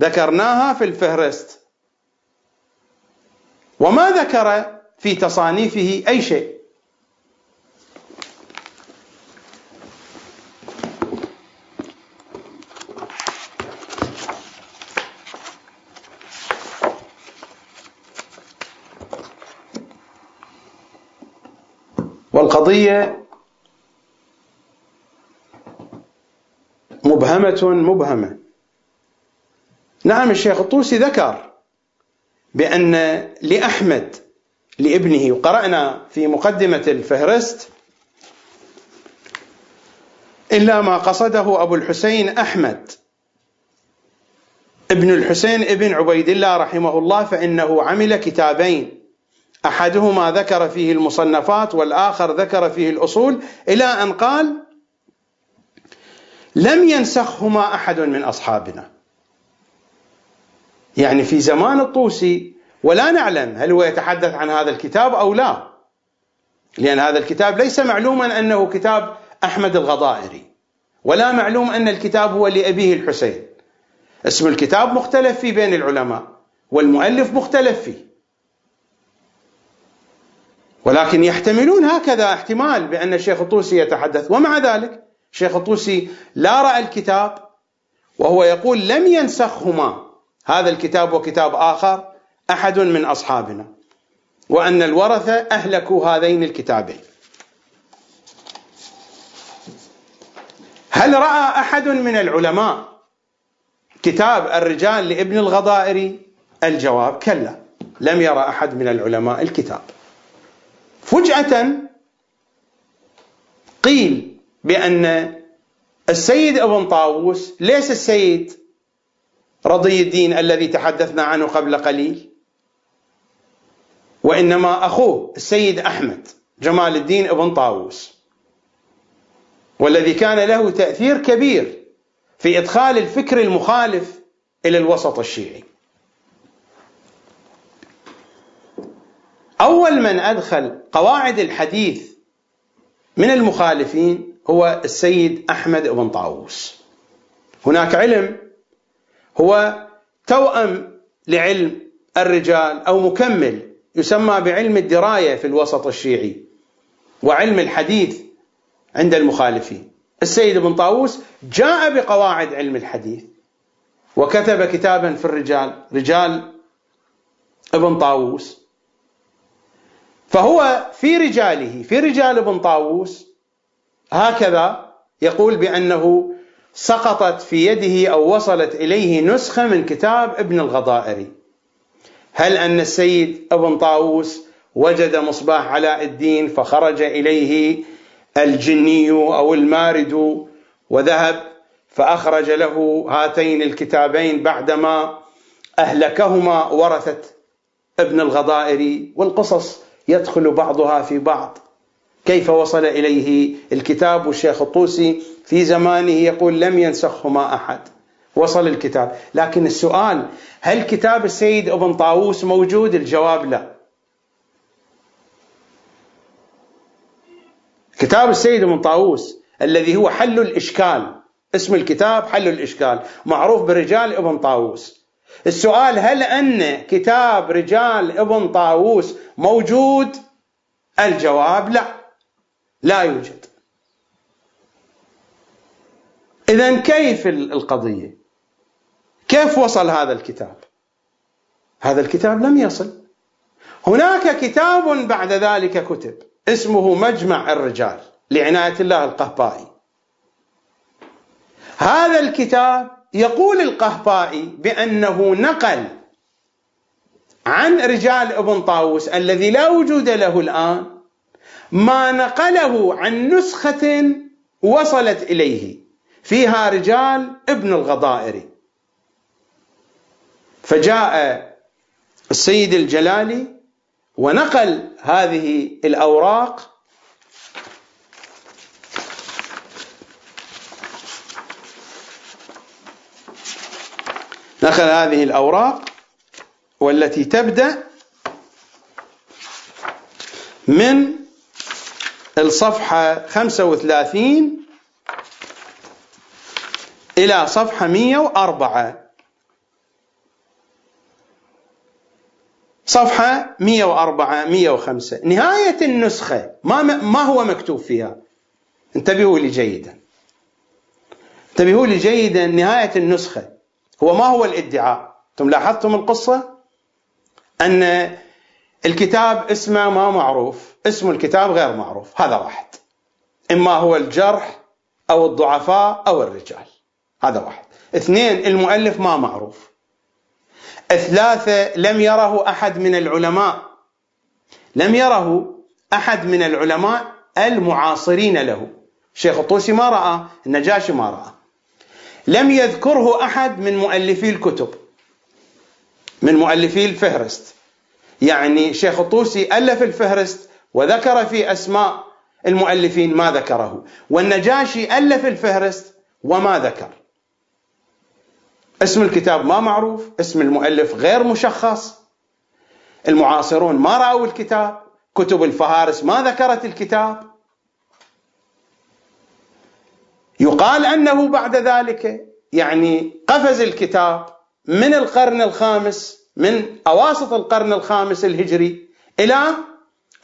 ذكرناها في الفهرست. وما ذكر في تصانيفه أي شيء. والقضية مبهمة مبهمة. نعم الشيخ الطوسي ذكر بأن لأحمد لابنه. وقرأنا في مقدمة الفهرست إلا ما قصده أبو الحسين أحمد. ابن الحسين ابن عبيد الله رحمه الله فإنه عمل كتابين. أحدهما ذكر فيه المصنفات والآخر ذكر فيه الأصول إلى أن قال لم ينسخهما أحد من أصحابنا. يعني في زمان الطوسي ولا نعلم هل هو يتحدث عن هذا الكتاب أو لا. لأن هذا الكتاب ليس معلوما أنه كتاب أحمد الغضائري ولا معلوم أن الكتاب هو لأبيه الحسين. اسم الكتاب مختلف فيه بين العلماء والمؤلف مختلف فيه. ولكن يحتملون هكذا احتمال بأن الشيخ الطوسي يتحدث. ومع ذلك الشيخ الطوسي لا رأى الكتاب وهو يقول لم ينسخهما. هذا الكتاب وكتاب آخر أحد من أصحابنا وأن الورثة أهلكوا هذين الكتابين. هل رأى أحد من العلماء كتاب الرجال لابن الغضائري؟ الجواب كلا لم يرى أحد من العلماء الكتاب. فجأة قيل بأن السيد ابن طاووس ليس السيد رضي الدين الذي تحدثنا عنه قبل قليل وإنما أخوه السيد أحمد جمال الدين ابن طاووس والذي كان له تأثير كبير في إدخال الفكر المخالف إلى الوسط الشيعي. أول من أدخل قواعد الحديث من المخالفين هو السيد أحمد بن طاووس. هناك علم هو توأم لعلم الرجال أو مكمل يسمى بعلم الدراية في الوسط الشيعي وعلم الحديث عند المخالفين. السيد بن طاووس جاء بقواعد علم الحديث وكتب كتابا في الرجال رجال ابن طاووس. فهو في رجاله في رجال ابن طاووس هكذا يقول بأنه سقطت في يده أو وصلت إليه نسخة من كتاب ابن الغضائري. هل أن السيد ابن طاووس وجد مصباح علاء الدين فخرج إليه الجني أو المارد وذهب فأخرج له هاتين الكتابين بعدما أهلكهما ورثة ابن الغضائري والقصص يدخل بعضها في بعض. كيف وصل إليه الكتاب؟ والشيخ الطوسي في زمانه يقول لم ينسخهما أحد. وصل الكتاب. لكن السؤال هل كتاب السيد ابن طاووس موجود؟ الجواب لا. كتاب السيد ابن طاووس الذي هو حل الإشكال. اسم الكتاب حل الإشكال. معروف برجال ابن طاووس. السؤال هل أن كتاب رجال ابن طاووس موجود؟ الجواب لا. لا يوجد. إذا كيف القضية؟ كيف وصل هذا الكتاب؟ هذا الكتاب لم يصل. هناك كتاب بعد ذلك كتب اسمه مجمع الرجال لعناية الله القهبائي. هذا الكتاب يقول القهبائي بأنه نقل عن رجال ابن طاووس الذي لا وجود له الآن ما نقله عن نسخة وصلت إليه فيها رجال ابن الغضائري فجاء السيد الجلالي ونقل هذه الأوراق نقل هذه الأوراق والتي تبدأ من الصفحة 35 إلى صفحة 104 صفحة 104 105 نهاية النسخة ما ما هو مكتوب فيها؟ انتبهوا لي جيدا. انتبهوا لي جيدا نهاية النسخة. هو ما هو الادعاء؟ أنتم لاحظتم القصة؟ أن الكتاب اسمه ما معروف اسم الكتاب غير معروف. هذا واحد. إما هو الجرح أو الضعفاء أو الرجال. هذا واحد. اثنين المؤلف ما معروف. ثلاثة لم يره أحد من العلماء. لم يره أحد من العلماء المعاصرين له. الشيخ الطوسي ما رأى النجاشي ما رأى. لم يذكره أحد من مؤلفي الكتب من مؤلفي الفهرست. يعني شيخ الطوسي ألف الفهرست وذكر في أسماء المؤلفين ما ذكره والنجاشي ألف الفهرست وما ذكر. اسم الكتاب ما معروف اسم المؤلف غير مشخص. المعاصرون ما رأوا الكتاب كتب الفهارس ما ذكرت الكتاب. يقال أنه بعد ذلك يعني قفز الكتاب من القرن الخامس من أواسط القرن الخامس الهجري إلى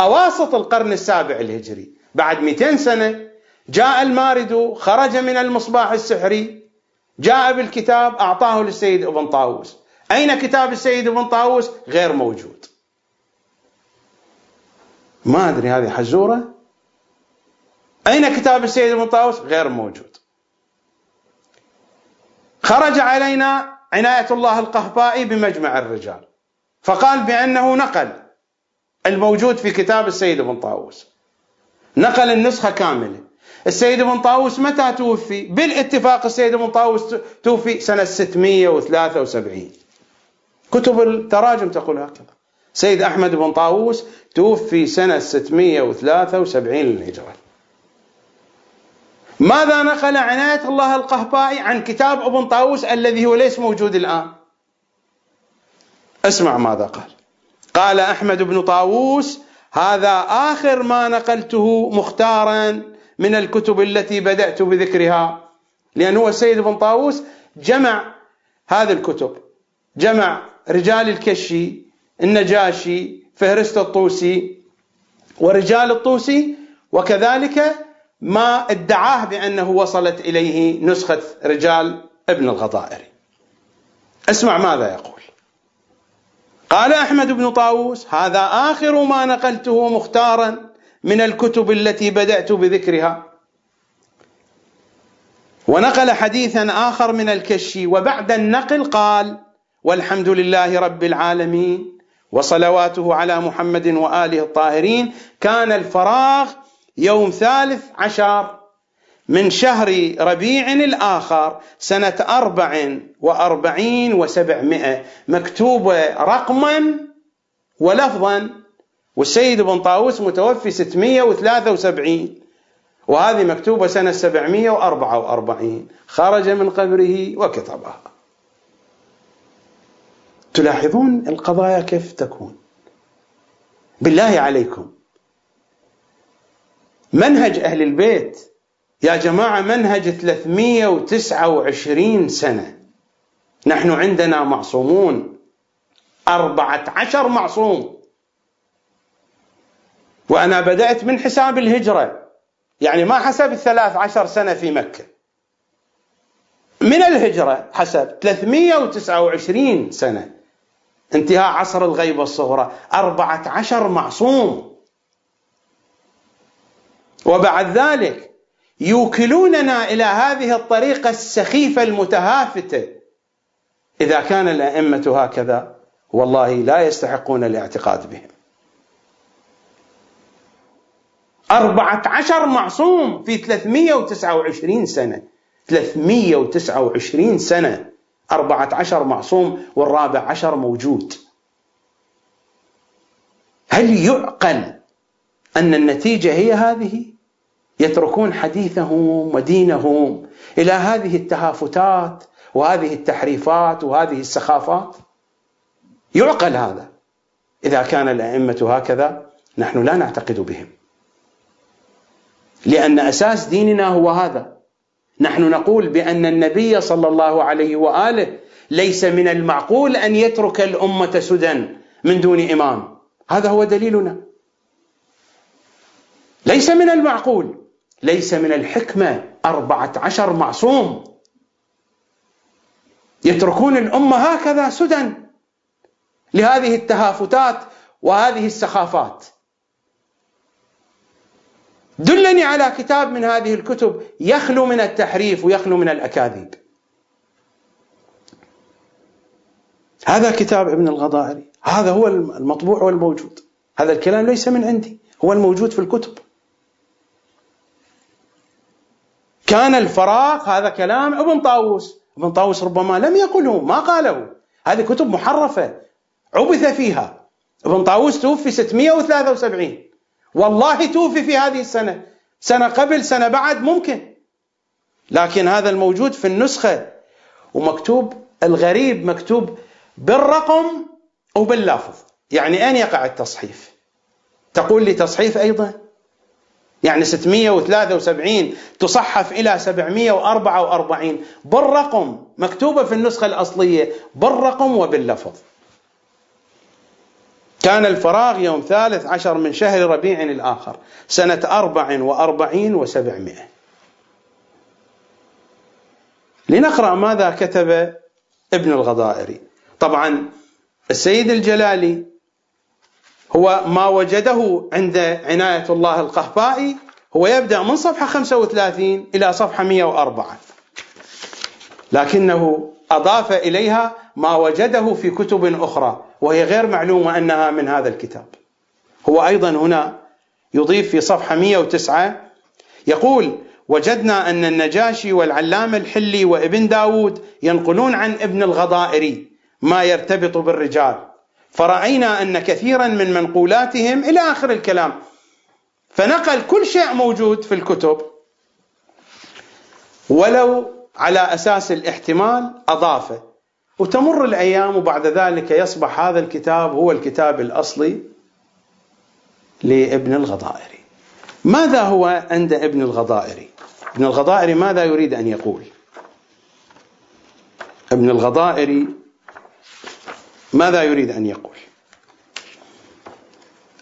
أواسط القرن السابع الهجري. بعد 200 سنة جاء المارد خرج من المصباح السحري جاء بالكتاب أعطاه للسيد ابن طاووس. أين كتاب السيد ابن طاووس؟ غير موجود. ما أدري هذه حزورة. أين كتاب السيد ابن طاووس؟ غير موجود. خرج علينا عناية الله القهبائي بمجمع الرجال. فقال بأنه نقل الموجود في كتاب السيد ابن طاووس. نقل النسخة كاملة. السيد ابن طاووس متى توفي؟ بالاتفاق السيد ابن طاووس توفي سنة 673 كتب التراجم تقول هكذا. سيد أحمد بن طاووس توفي سنة 673 للهجرة. ماذا نقل عناية الله القهبائي عن كتاب ابن طاووس الذي هو ليس موجود الآن؟ اسمع ماذا قال. قال أحمد بن طاووس هذا آخر ما نقلته مختارا من الكتب التي بدأت بذكرها. لأن هو السيد بن طاووس جمع هذه الكتب. جمع رجال الكشي النجاشي فهرست الطوسي ورجال الطوسي وكذلك ما ادعاه بأنه وصلت إليه نسخة رجال ابن الغضائري اسمع ماذا يقول. قال أحمد بن طاووس هذا آخر ما نقلته مختارا من الكتب التي بدأت بذكرها. ونقل حديثا آخر من الكشي وبعد النقل قال والحمد لله رب العالمين وصلواته على محمد وآله الطاهرين. كان الفراغ يوم ثالث عشر من شهر ربيع الآخر سنة أربع وأربعين وسبعمائة مكتوبة رقما ولفظا والسيد ابن طاووس متوفي 673 وهذه مكتوبة سنة 744 خرج من قبره وكتبها. تلاحظون القضايا كيف تكون؟ بالله عليكم. منهج أهل البيت يا جماعة منهج 329 سنة. نحن عندنا معصومون أربعة عشر معصوم. وأنا بدأت من حساب الهجرة. يعني ما حسب الثلاث عشر سنة في مكة. من الهجرة حسب 329 سنة. انتهاء عصر الغيبة الصغرى أربعة عشر معصوم. وبعد ذلك يوكلوننا إلى هذه الطريقة السخيفة المتهافتة. إذا كان الأئمة هكذا والله لا يستحقون الاعتقاد بهم. أربعة عشر معصوم في 329 سنة. 329 سنة. أربعة عشر معصوم والرابع عشر موجود. هل يعقل أن النتيجة هي هذه؟ يتركون حديثهم ودينهم إلى هذه التهافتات وهذه التحريفات وهذه السخافات؟ يعقل هذا. إذا كان الأئمة هكذا نحن لا نعتقد بهم. لأن أساس ديننا هو هذا. نحن نقول بأن النبي صلى الله عليه وآله ليس من المعقول أن يترك الأمة سدى من دون إمام. هذا هو دليلنا. ليس من المعقول ليس من الحكمة. أربعة عشر معصوم. يتركون الأمة هكذا سدى. لهذه التهافتات وهذه السخافات. دلني على كتاب من هذه الكتب يخلو من التحريف ويخلو من الأكاذيب. هذا كتاب ابن الغضائري هذا هو المطبوع والموجود. هذا الكلام ليس من عندي. هو الموجود في الكتب. كان الفراغ هذا كلام ابن طاووس. ابن طاووس ربما لم يقله ما قاله. هذه كتب محرفة عبث فيها. ابن طاووس توفي 673 والله توفي في هذه السنة. سنة قبل سنة بعد ممكن. لكن هذا الموجود في النسخة ومكتوب الغريب مكتوب بالرقم وباللفظ يعني أين يقع التصحيف؟ تقول لي تصحيف أيضا؟ يعني 673 تصحف إلى 744 بالرقم مكتوبة في النسخة الأصلية بالرقم وباللفظ. كان الفراغ يوم ثالث عشر من شهر ربيع الآخر سنة أربع وأربعين وسبعمائة. لنقرأ ماذا كتب ابن الغضائري. طبعا السيد الجلالي هو ما وجده عند عناية الله القهبائي هو يبدأ من صفحة 35 إلى صفحة 104 لكنه أضاف إليها ما وجده في كتب أخرى وهي غير معلومة أنها من هذا الكتاب. هو أيضا هنا يضيف في صفحة 109 يقول وجدنا أن النجاشي والعلامة الحلي وابن داود ينقلون عن ابن الغضائري ما يرتبط بالرجال. فرأينا أن كثيرا من منقولاتهم إلى آخر الكلام. فنقل كل شيء موجود في الكتب ولو على أساس الاحتمال أضافه. وتمر الأيام وبعد ذلك يصبح هذا الكتاب هو الكتاب الأصلي لابن الغضائري. ماذا هو عند ابن الغضائري؟ ابن الغضائري ماذا يريد أن يقول؟ ابن الغضائري ماذا يريد أن يقول؟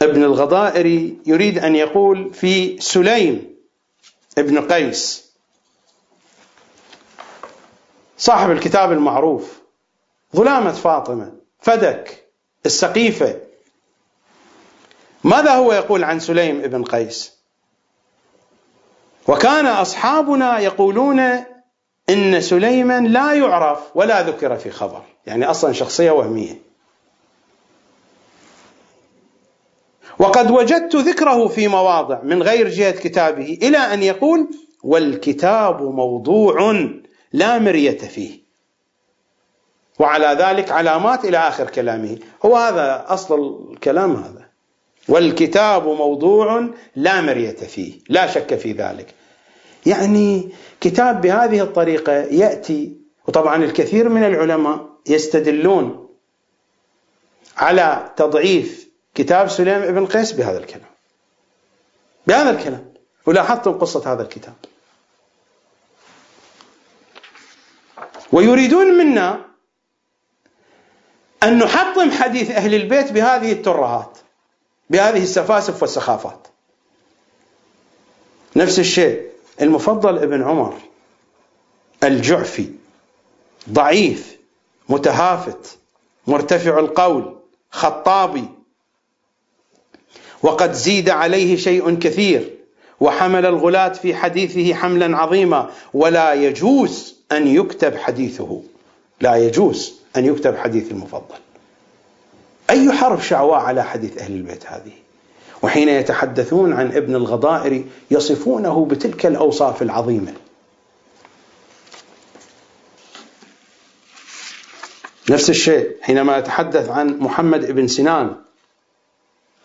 ابن الغضائري يريد أن يقول في سليم ابن قيس صاحب الكتاب المعروف. ظلامة فاطمة فدك السقيفة. ماذا هو يقول عن سليم ابن قيس؟ وكان أصحابنا يقولون إن سليما لا يعرف ولا ذكر في خبر يعني أصلا شخصية وهمية. وقد وجدت ذكره في مواضع من غير جهة كتابه إلى أن يقول والكتاب موضوع لا مرية فيه. وعلى ذلك علامات إلى آخر كلامه. هو هذا أصل الكلام هذا. والكتاب موضوع لا مرية فيه لا شك في ذلك. يعني كتاب بهذه الطريقة يأتي وطبعا الكثير من العلماء يستدلون على تضعيف كتاب سليم بن قيس بهذا الكلام. بهذا الكلام. ولاحظتم قصة هذا الكتاب. ويريدون منا أن نحطم حديث أهل البيت بهذه الترهات بهذه السفاسف والسخافات. نفس الشيء المفضل ابن عمر الجعفي ضعيف متهافت مرتفع القول خطابي. وقد زيد عليه شيء كثير وحمل الغلاة في حديثه حملا عظيما ولا يجوز أن يكتب حديثه. لا يجوز. أن يكتب حديث المفضل. أي حرف شعواء على حديث أهل البيت هذه؟ وحين يتحدثون عن ابن الغضائر يصفونه بتلك الأوصاف العظيمة. نفس الشيء حينما يتحدث عن محمد بن سنان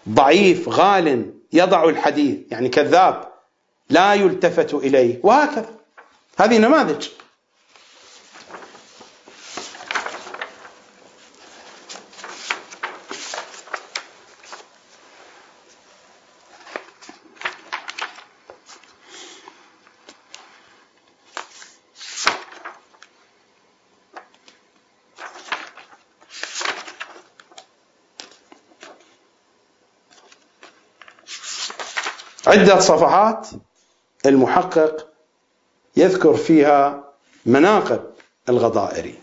ضعيف غال يضع الحديث يعني كذاب لا يلتفت إليه وهكذا. هذه نماذج. عدة صفحات المحقق يذكر فيها مناقب الغضائري.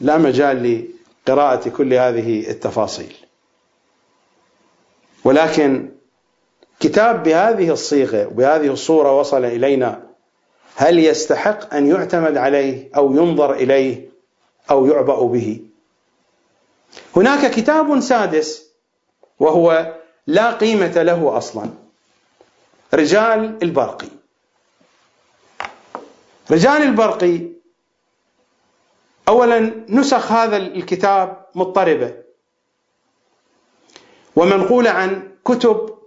لا مجال لقراءة كل هذه التفاصيل. ولكن كتاب بهذه الصيغة وبهذه الصورة وصل إلينا هل يستحق أن يعتمد عليه أو ينظر إليه أو يعبأ به؟ هناك كتاب سادس وهو لا قيمة له أصلا. رجال البرقي. رجال البرقي اولا نسخ هذا الكتاب مضطربة. ومنقوله عن كتب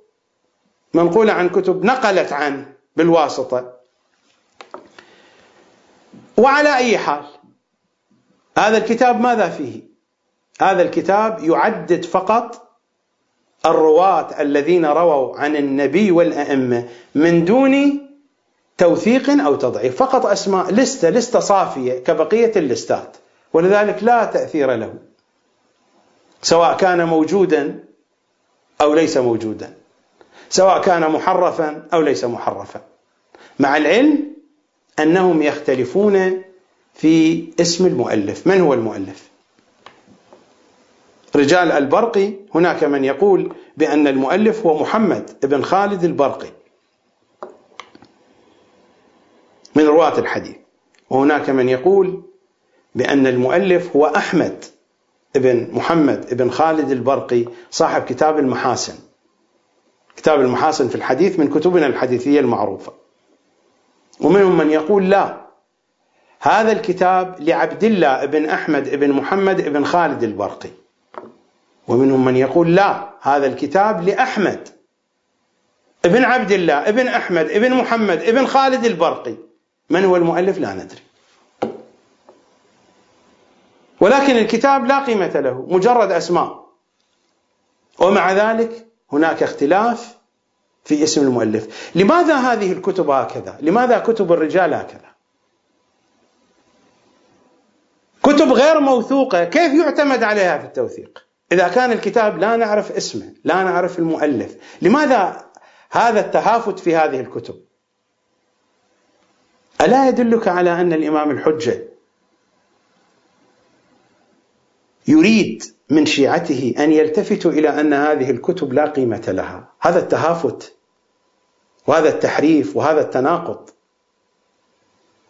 منقوله عن كتب نقلت عنه بالواسطة. وعلى أي حال هذا الكتاب ماذا فيه؟ هذا الكتاب يعدد فقط الرواة الذين رووا عن النبي والأئمة من دون توثيق أو تضعيف. فقط أسماء لستة لستة صافية كبقية اللستات. ولذلك لا تأثير له سواء كان موجودا أو ليس موجودا سواء كان محرفا أو ليس محرفا. مع العلم أنهم يختلفون في اسم المؤلف. من هو المؤلف؟ رجال البرقي هناك من يقول بأن المؤلف هو محمد بن خالد البرقي. من رواة الحديث. وهناك من يقول بأن المؤلف هو أحمد بن محمد بن خالد البرقي صاحب كتاب المحاسن. كتاب المحاسن في الحديث من كتبنا الحديثية المعروفة. ومنهم من يقول لا هذا الكتاب لعبد الله بن أحمد بن محمد بن خالد البرقي. ومنهم من يقول لا هذا الكتاب لأحمد. ابن عبد الله ابن أحمد ابن محمد ابن خالد البرقي. من هو المؤلف؟ لا ندري. ولكن الكتاب لا قيمة له مجرد أسماء. ومع ذلك هناك اختلاف في اسم المؤلف. لماذا هذه الكتب هكذا؟ لماذا كتب الرجال هكذا؟ كتب غير موثوقة كيف يعتمد عليها في التوثيق؟ إذا كان الكتاب لا نعرف اسمه لا نعرف المؤلف لماذا هذا التهافت في هذه الكتب؟ ألا يدلك على أن الإمام الحجة يريد من شيعته أن يلتفتوا إلى أن هذه الكتب لا قيمة لها؟ هذا التهافت وهذا التحريف وهذا التناقض.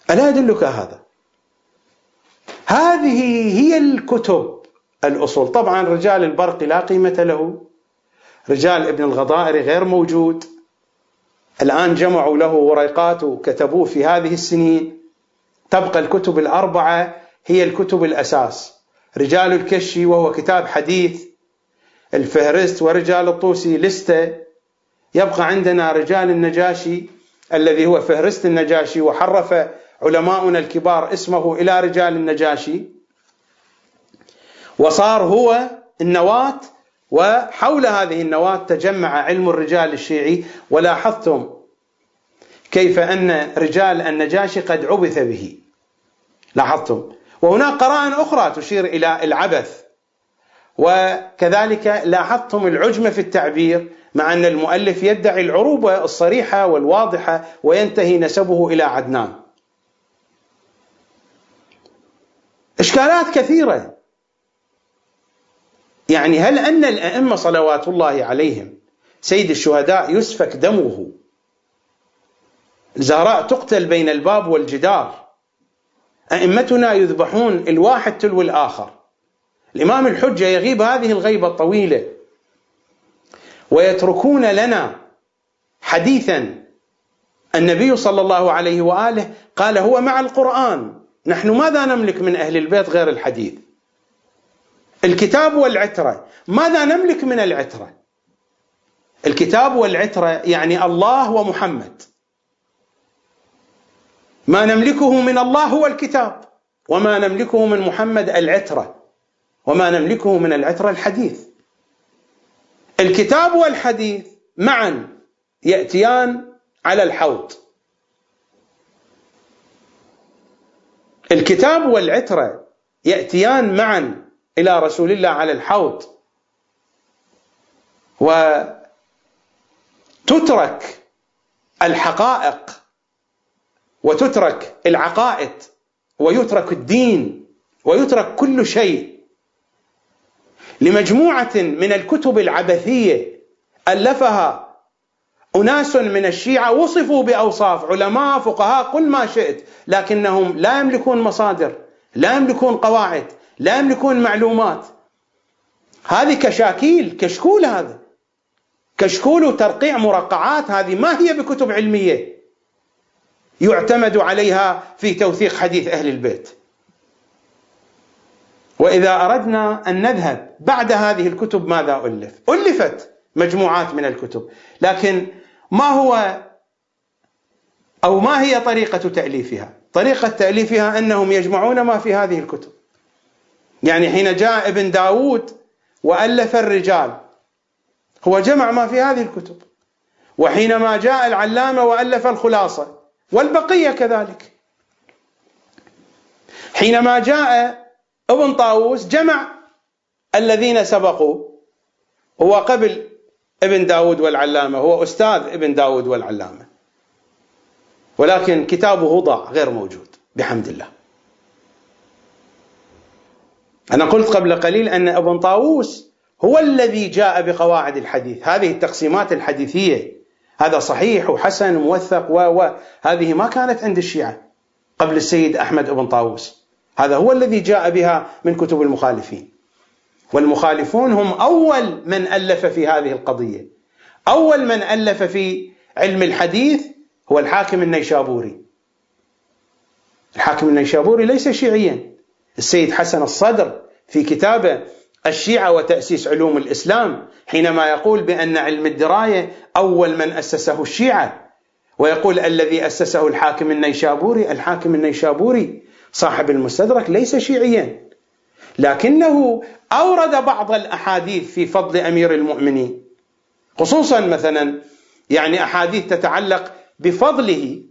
ألا يدلك هذا؟ هذه هي الكتب الأصول. طبعا رجال البرق لا قيمة له. رجال ابن الغضائر غير موجود. الآن جمعوا له وريقات وكتبوه في هذه السنين. تبقى الكتب الأربعة هي الكتب الأساس. رجال الكشي وهو كتاب حديث. الفهرست ورجال الطوسي لستة. يبقى عندنا رجال النجاشي الذي هو فهرست النجاشي وحرف علماؤنا الكبار اسمه إلى رجال النجاشي. وصار هو النواة وحول هذه النواة تجمع علم الرجال الشيعي ولاحظتم كيف أن رجال النجاشي قد عبث به. لاحظتم؟ وهناك قرائن أخرى تشير إلى العبث. وكذلك لاحظتم العجمة في التعبير مع أن المؤلف يدعي العروبة الصريحة والواضحة وينتهي نسبه إلى عدنان. إشكالات كثيرة. يعني هل أن الأئمة صلوات الله عليهم؟ سيد الشهداء يسفك دمه. الزهراء تقتل بين الباب والجدار. أئمتنا يذبحون الواحد تلو الآخر. الإمام الحجة يغيب هذه الغيبة الطويلة. ويتركون لنا حديثا. النبي صلى الله عليه وآله قال هو مع القرآن. نحن ماذا نملك من أهل البيت غير الحديث؟ الكتاب والعترة. ماذا نملك من العترة؟ الكتاب والعترة يعني الله ومحمد. ما نملكه من الله هو الكتاب وما نملكه من محمد العترة وما نملكه من العترة الحديث. الكتاب والحديث معا يأتيان على الحوض. الكتاب والعترة يأتيان معا إلى رسول الله على الحوض. وتترك الحقائق وتترك العقائد ويترك الدين ويترك كل شيء. لمجموعة من الكتب العبثية ألفها أناس من الشيعة وصفوا بأوصاف علماء فقهاء قل ما شئت لكنهم لا يملكون مصادر لا يملكون قواعد. لا يملكون معلومات. هذه كشاكيل كشكول هذا. كشكول وترقيع مرقعات هذه ما هي بكتب علمية. يعتمد عليها في توثيق حديث أهل البيت. وإذا أردنا أن نذهب بعد هذه الكتب ماذا ألف؟ ألفت مجموعات من الكتب. لكن ما هو أو ما هي طريقة تأليفها؟ طريقة تأليفها أنهم يجمعون ما في هذه الكتب. يعني حين جاء ابن داود وألف الرجال هو جمع ما في هذه الكتب. وحينما جاء العلامة وألف الخلاصة والبقية كذلك. حينما جاء ابن طاووس جمع الذين سبقوا هو قبل ابن داود والعلامة هو أستاذ ابن داود والعلامة. ولكن كتابه ضاع غير موجود بحمد الله. أنا قلت قبل قليل أن ابن طاووس هو الذي جاء بقواعد الحديث. هذه التقسيمات الحديثية. هذا صحيح وحسن موثق و هذه ما كانت عند الشيعة قبل السيد أحمد بن طاووس. هذا هو الذي جاء بها من كتب المخالفين. والمخالفون هم أول من ألف في هذه القضية. أول من ألف في علم الحديث هو الحاكم النيشابوري. الحاكم النيشابوري ليس شيعيا. السيد حسن الصدر في كتابه الشيعة وتأسيس علوم الإسلام حينما يقول بأن علم الدراية أول من أسسه الشيعة ويقول الذي أسسه الحاكم النيشابوري الحاكم النيشابوري صاحب المستدرك ليس شيعيا. لكنه أورد بعض الأحاديث في فضل أمير المؤمنين خصوصا مثلا يعني أحاديث تتعلق بفضله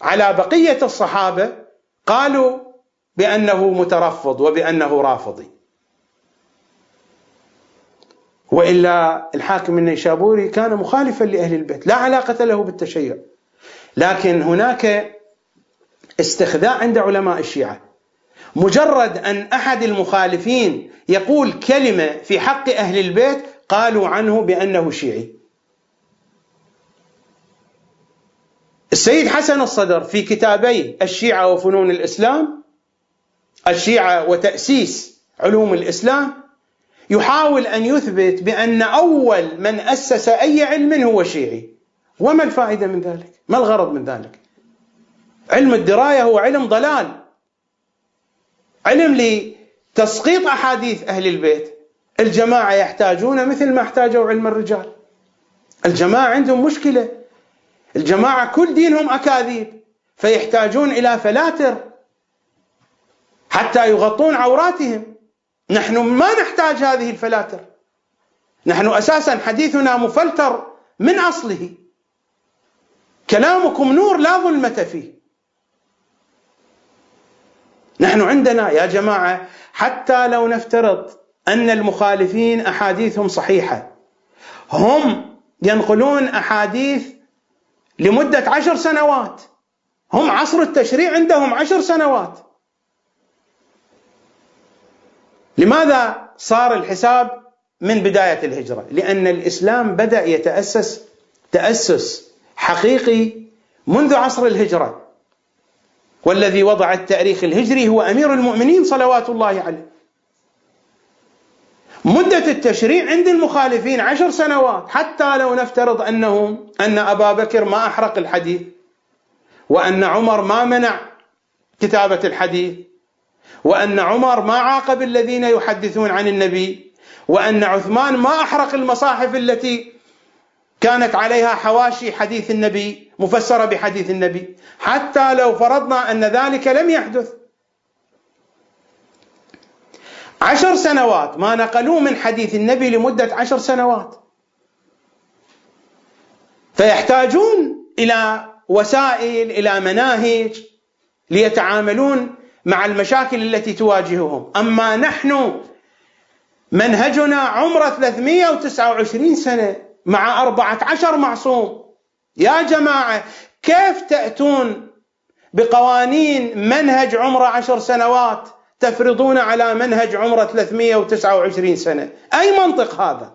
على بقية الصحابة قالوا بأنه مترفض وبأنه رافضي. وإلا الحاكم النيشابوري كان مخالفا لأهل البيت لا علاقة له بالتشيع. لكن هناك استخذاء عند علماء الشيعة. مجرد أن أحد المخالفين يقول كلمة في حق أهل البيت قالوا عنه بأنه شيعي. السيد حسن الصدر في كتابي الشيعة وفنون الإسلام الشيعة وتأسيس علوم الإسلام يحاول أن يثبت بأن أول من أسس أي علم هو شيعي. وما الفائدة من ذلك؟ ما الغرض من ذلك؟ علم الدراية هو علم ضلال. علم تسقيط أحاديث أهل البيت. الجماعة يحتاجون مثل ما احتاجوا علم الرجال. الجماعة عندهم مشكلة. الجماعة كل دينهم أكاذيب فيحتاجون إلى فلاتر. حتى يغطون عوراتهم. نحن ما نحتاج هذه الفلاتر. نحن أساسا حديثنا مفلتر من أصله. كلامكم نور لا ظلمة فيه. نحن عندنا يا جماعة حتى لو نفترض أن المخالفين أحاديثهم صحيحة هم ينقلون أحاديث لمدة عشر سنوات. هم عصر التشريع عندهم عشر سنوات. لماذا صار الحساب من بداية الهجرة؟ لأن الإسلام بدأ يتأسس تأسس حقيقي منذ عصر الهجرة. والذي وضع التاريخ الهجري هو أمير المؤمنين صلوات الله عليه. مدة التشريع عند المخالفين عشر سنوات حتى لو نفترض أنه أن أبا بكر ما أحرق الحديث وأن عمر ما منع كتابة الحديث. وأن عمر ما عاقب الذين يحدثون عن النبي وأن عثمان ما أحرق المصاحف التي كانت عليها حواشي حديث النبي مفسرة بحديث النبي. حتى لو فرضنا أن ذلك لم يحدث. عشر سنوات ما نقلوه من حديث النبي لمدة عشر سنوات. فيحتاجون إلى وسائل إلى مناهج ليتعاملون مع المشاكل التي تواجههم. أما نحن منهجنا عمره 329 سنة مع 14 معصوم. يا جماعة كيف تأتون بقوانين منهج عمره عشر سنوات تفرضون على منهج عمره 329 سنة؟ أي منطق هذا؟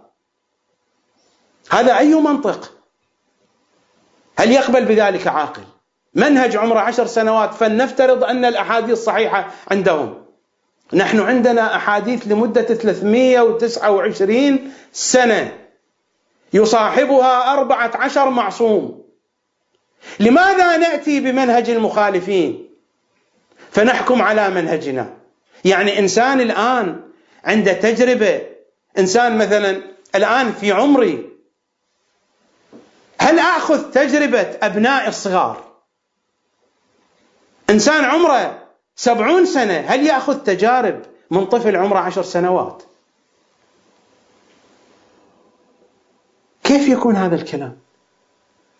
هذا أي منطق؟ هل يقبل بذلك عاقل؟ منهج عمره عشر سنوات فلنفترض أن الأحاديث صحيحة عندهم. نحن عندنا أحاديث لمدة 329 سنة. يصاحبها أربعة عشر معصوم. لماذا نأتي بمنهج المخالفين؟ فنحكم على منهجنا. يعني إنسان الآن عنده تجربة إنسان مثلا الآن في عمري هل آخذ تجربة أبناء الصغار؟ إنسان عمره سبعون سنة هل يأخذ تجارب من طفل عمره عشر سنوات؟ كيف يكون هذا الكلام؟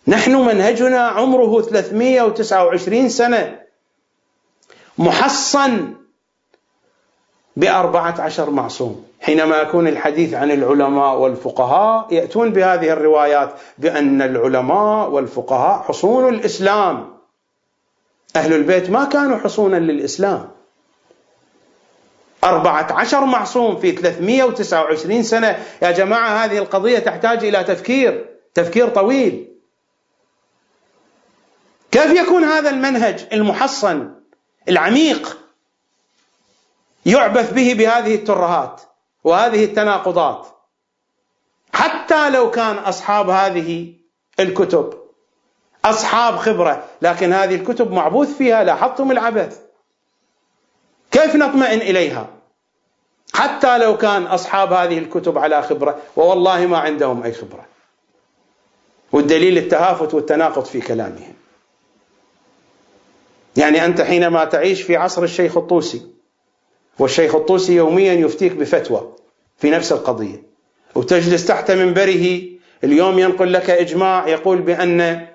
نحن منهجنا عمره 329 سنة محصن بأربعة عشر معصوم. حينما يكون الحديث عن العلماء والفقهاء يأتون بهذه الروايات بأن العلماء والفقهاء حصون الإسلام. أهل البيت ما كانوا حصونا للإسلام. أربعة عشر معصوم في 329 سنة. يا جماعة هذه القضية تحتاج إلى تفكير تفكير طويل. كيف يكون هذا المنهج المحصن العميق يعبث به بهذه الترهات وهذه التناقضات؟ حتى لو كان أصحاب هذه الكتب أصحاب خبرة. لكن هذه الكتب معبوث فيها لاحظتم العبث. كيف نطمئن إليها؟ حتى لو كان أصحاب هذه الكتب على خبرة ووالله ما عندهم أي خبرة. والدليل التهافت والتناقض في كلامهم. يعني أنت حينما تعيش في عصر الشيخ الطوسي والشيخ الطوسي يوميا يفتيك بفتوى في نفس القضية وتجلس تحت منبره اليوم ينقل لك إجماع يقول بأن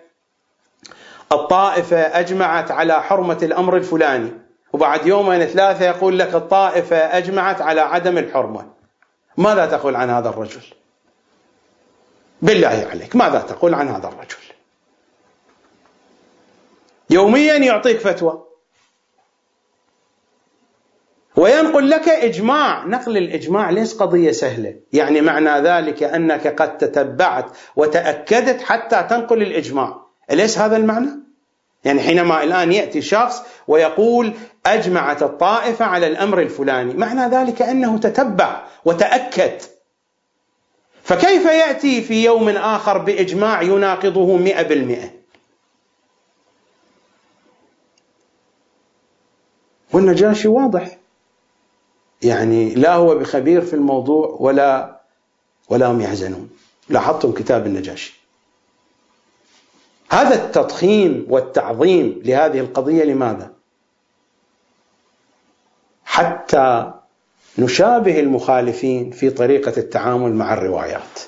الطائفة أجمعت على حرمة الأمر الفلاني. وبعد يومين ثلاثة يقول لك الطائفة أجمعت على عدم الحرمة. ماذا تقول عن هذا الرجل؟ بالله عليك ماذا تقول عن هذا الرجل؟ يوميا يعطيك فتوى. وينقل لك إجماع. نقل الإجماع ليس قضية سهلة؟ يعني معنى ذلك أنك قد تتبعت وتأكدت حتى تنقل الإجماع. أليس هذا المعنى؟ يعني حينما الآن يأتي شخص ويقول أجمعت الطائفة على الأمر الفلاني معنى ذلك أنه تتبع وتأكد. فكيف يأتي في يوم آخر بإجماع يناقضه مئة بالمئة؟ والنجاشي واضح. يعني لا هو بخبير في الموضوع ولا ولا هم يحزنون. لاحظتم كتاب النجاشي. هذا التضخيم والتعظيم لهذه القضية لماذا؟ حتى نشابه المخالفين في طريقة التعامل مع الروايات.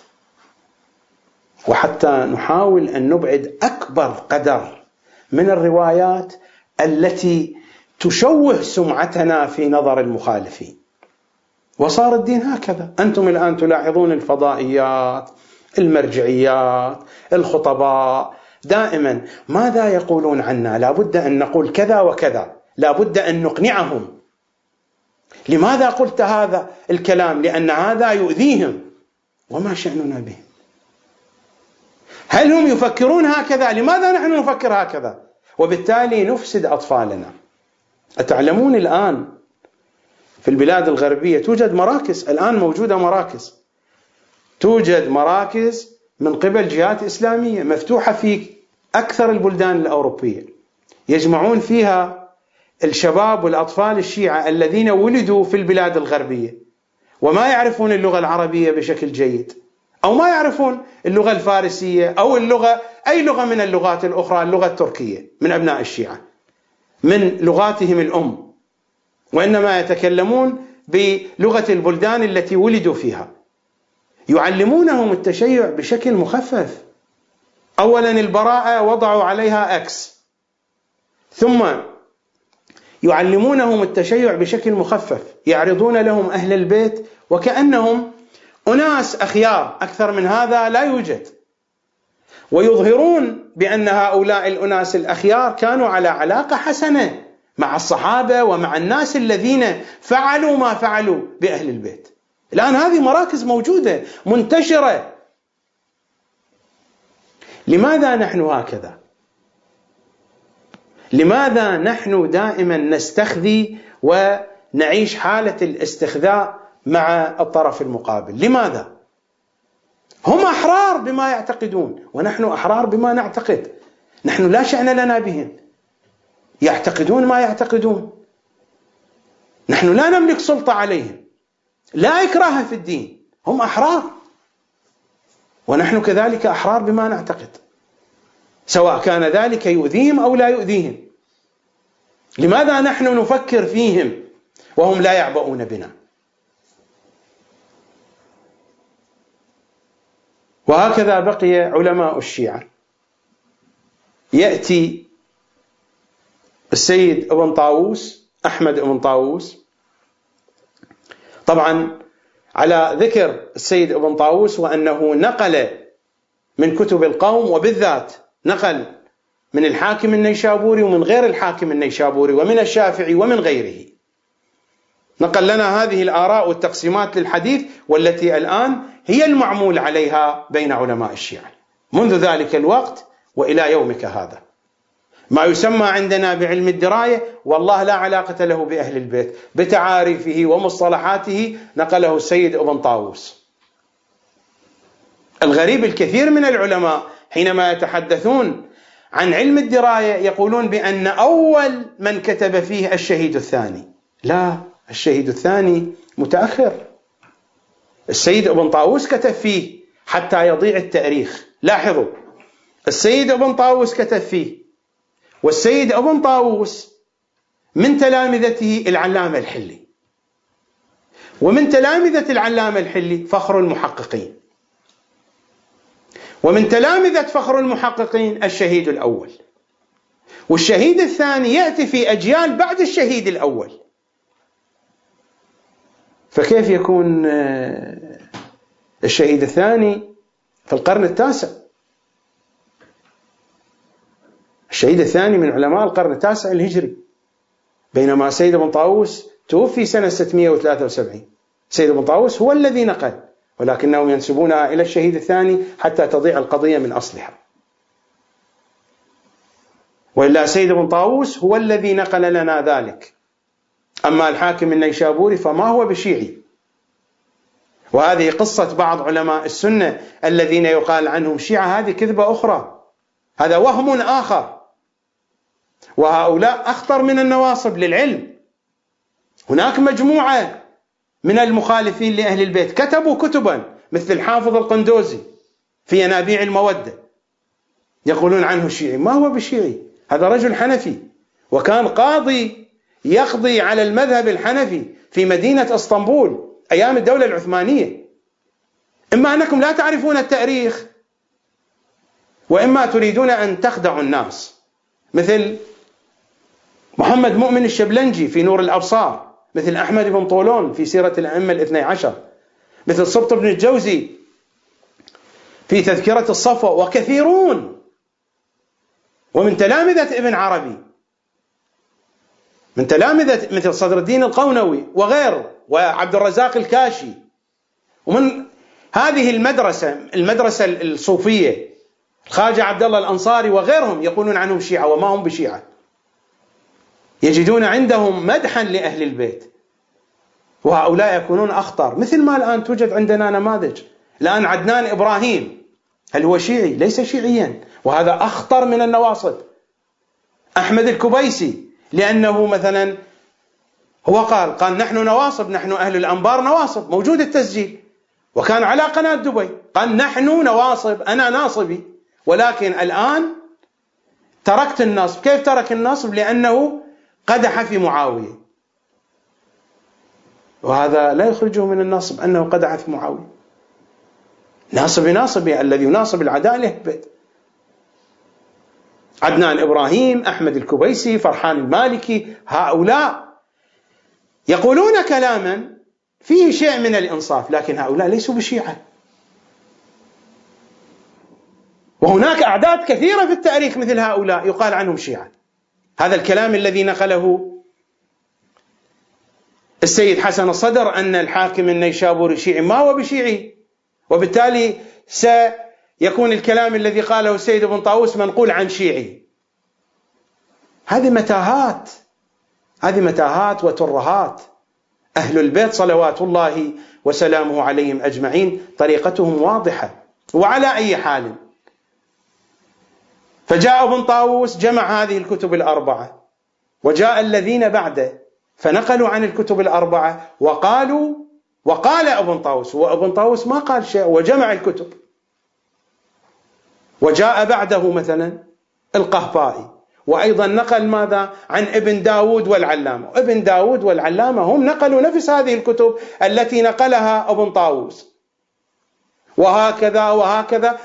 وحتى نحاول أن نبعد أكبر قدر من الروايات التي تشوه سمعتنا في نظر المخالفين. وصار الدين هكذا. أنتم الآن تلاحظون الفضائيات المرجعيات الخطباء دائما ماذا يقولون عنا؟ لابد أن نقول كذا وكذا. لابد أن نقنعهم. لماذا قلت هذا الكلام؟ لأن هذا يؤذيهم. وما شأننا بهم هل هم يفكرون هكذا؟ لماذا نحن نفكر هكذا؟ وبالتالي نفسد أطفالنا. أتعلمون الآن في البلاد الغربية توجد مراكز؟ الآن موجودة مراكز. توجد مراكز من قبل جهات إسلامية مفتوحة في أكثر البلدان الأوروبية. يجمعون فيها الشباب والأطفال الشيعة الذين ولدوا في البلاد الغربية وما يعرفون اللغة العربية بشكل جيد أو ما يعرفون اللغة الفارسية أو اللغة أي لغة من اللغات الأخرى اللغة التركية من أبناء الشيعة من لغاتهم الأم وإنما يتكلمون بلغة البلدان التي ولدوا فيها. يعلمونهم التشيع بشكل مخفف. اولا البراءة وضعوا عليها إكس ثم يعلمونهم التشيع بشكل مخفف يعرضون لهم أهل البيت وكأنهم أناس أخيار أكثر من هذا لا يوجد. ويظهرون بأن هؤلاء الأناس الأخيار كانوا على علاقة حسنة مع الصحابة ومع الناس الذين فعلوا ما فعلوا بأهل البيت. الآن هذه مراكز موجودة منتشرة. لماذا نحن هكذا؟ لماذا نحن دائما نستخذي ونعيش حالة الاستخذاء مع الطرف المقابل؟ لماذا؟ هم أحرار بما يعتقدون ونحن أحرار بما نعتقد نحن لا شأن لنا بهم يعتقدون ما يعتقدون نحن لا نملك سلطة عليهم لا إكراه في الدين هم أحرار ونحن كذلك أحرار بما نعتقد. سواء كان ذلك يؤذيهم أو لا يؤذيهم. لماذا نحن نفكر فيهم وهم لا يعبؤون بنا؟ وهكذا بقي علماء الشيعة. يأتي السيد ابن طاووس أحمد ابن طاووس. طبعا على ذكر السيد ابن طاووس وأنه نقل من كتب القوم وبالذات نقل من الحاكم النيشابوري ومن غير الحاكم النيشابوري ومن الشافعي ومن غيره. نقل لنا هذه الآراء والتقسيمات للحديث والتي الآن هي المعمول عليها بين علماء الشيعة. منذ ذلك الوقت وإلى يومك هذا. ما يسمى عندنا بعلم الدراية والله لا علاقة له بأهل البيت بتعاريفه ومصطلحاته نقله السيد ابن طاووس. الغريب الكثير من العلماء حينما يتحدثون عن علم الدراية يقولون بأن أول من كتب فيه الشهيد الثاني. لا الشهيد الثاني متأخر. السيد ابن طاووس كتب فيه حتى يضيع التاريخ. لاحظوا السيد ابن طاووس كتب فيه والسيد ابن طاووس من تلامذته العلامة الحلي. ومن تلامذة العلامة الحلي فخر المحققين. ومن تلامذة فخر المحققين الشهيد الأول. والشهيد الثاني يأتي في أجيال بعد الشهيد الأول. فكيف يكون آه، الشهيد الثاني في القرن التاسع؟ الشهيد الثاني من علماء القرن التاسع الهجري بينما سيد بن طاووس توفي سنة 673 سيد بن طاووس هو الذي نقل ولكنهم ينسبونها إلى الشهيد الثاني حتى تضيع القضية من أصلها. وإلا سيد بن طاووس هو الذي نقل لنا ذلك. أما الحاكم النيشابوري فما هو بشيعي؟ وهذه قصة بعض علماء السنة الذين يقال عنهم شيعة هذه كذبة أخرى. هذا وهم آخر. وهؤلاء أخطر من النواصب للعلم. هناك مجموعة من المخالفين لأهل البيت كتبوا كتبا مثل الحافظ القندوزي في ينابيع المودة يقولون عنه شيعي. ما هو بشيعي؟ هذا رجل حنفي وكان قاضي يقضي على المذهب الحنفي في مدينة إسطنبول أيام الدولة العثمانية. إما أنكم لا تعرفون التاريخ وإما تريدون أن تخدعوا الناس مثل محمد مؤمن الشبلنجي في نور الأبصار مثل أحمد بن طولون في سيرة الأئمة الاثني عشر مثل سبط بن الجوزي في تذكرة الصفوة وكثيرون ومن تلامذة ابن عربي من تلامذة مثل صدر الدين القونوي وغيره وعبد الرزاق الكاشي ومن هذه المدرسة المدرسة الصوفية الخواجة عبد الله الأنصاري وغيرهم يقولون عنهم شيعة وما هم بشيعة. يجدون عندهم مدحا لأهل البيت. وهؤلاء يكونون أخطر. مثل ما الآن توجد عندنا نماذج. الآن عدنان إبراهيم. هل هو شيعي؟ ليس شيعيا. وهذا أخطر من النواصب. أحمد الكبيسي لأنه مثلا هو قال قال نحن نواصب نحن أهل الأنبار نواصب. موجود التسجيل. وكان على قناة دبي. قال نحن نواصب أنا ناصبي. ولكن الآن تركت النصب كيف ترك النصب لأنه قدح في معاوية. وهذا لا يخرجه من النصب أنه قدح في معاوية. ناصب ناصبي الذي يناصب العدالة. يهبط عدنان إبراهيم أحمد الكبيسي فرحان المالكي هؤلاء يقولون كلاما فيه شيء من الإنصاف لكن هؤلاء ليسوا بشيعة. وهناك أعداد كثيرة في التاريخ مثل هؤلاء يقال عنهم شيعة. هذا الكلام الذي نقله السيد حسن الصدر أن الحاكم النيشابوري شيعي ما هو بشيعي؟ وبالتالي سيكون الكلام الذي قاله السيد ابن طاووس منقول عن شيعي. هذه متاهات. هذه متاهات وترهات. أهل البيت صلوات الله وسلامه عليهم أجمعين. طريقتهم واضحة. وعلى أي حال فجاء ابن طاووس جمع هذه الكتب الأربعة. وجاء الذين بعده فنقلوا عن الكتب الأربعة وقالوا وقال ابن طاووس وابن طاووس ما قال شيء وجمع الكتب. وجاء بعده مثلا القهطائي وأيضا نقل ماذا؟ عن ابن داود والعلامة. ابن داود والعلامة هم نقلوا نفس هذه الكتب التي نقلها ابن طاووس. وهكذا وهكذا.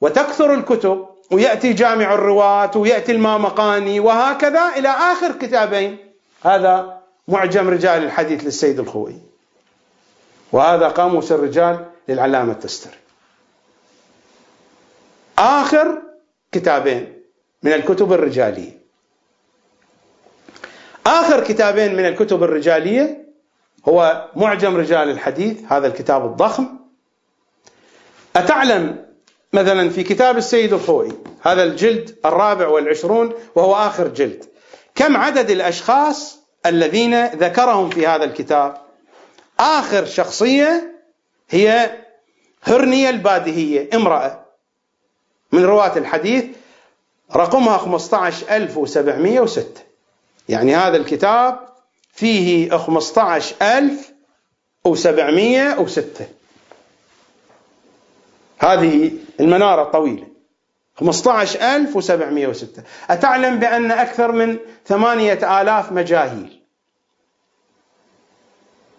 وتكثر الكتب. ويأتي جامع الرواة ويأتي المامقاني وهكذا إلى آخر كتابين. هذا معجم رجال الحديث للسيد الخوي. وهذا قاموس الرجال للعلامة التستري آخر كتابين من الكتب الرجالية. آخر كتابين من الكتب الرجالية هو معجم رجال الحديث هذا الكتاب الضخم. أتعلم مثلا في كتاب السيد الخوئي هذا الجلد الرابع والعشرون وهو آخر جلد. كم عدد الأشخاص الذين ذكرهم في هذا الكتاب؟ آخر شخصية هي هرنية البادهية امرأة. من رواة الحديث رقمها 15706 يعني هذا الكتاب فيه 15706 هذه المنارة الطويلة. 15706 أتعلم بأن أكثر من ثمانية آلاف مجاهيل.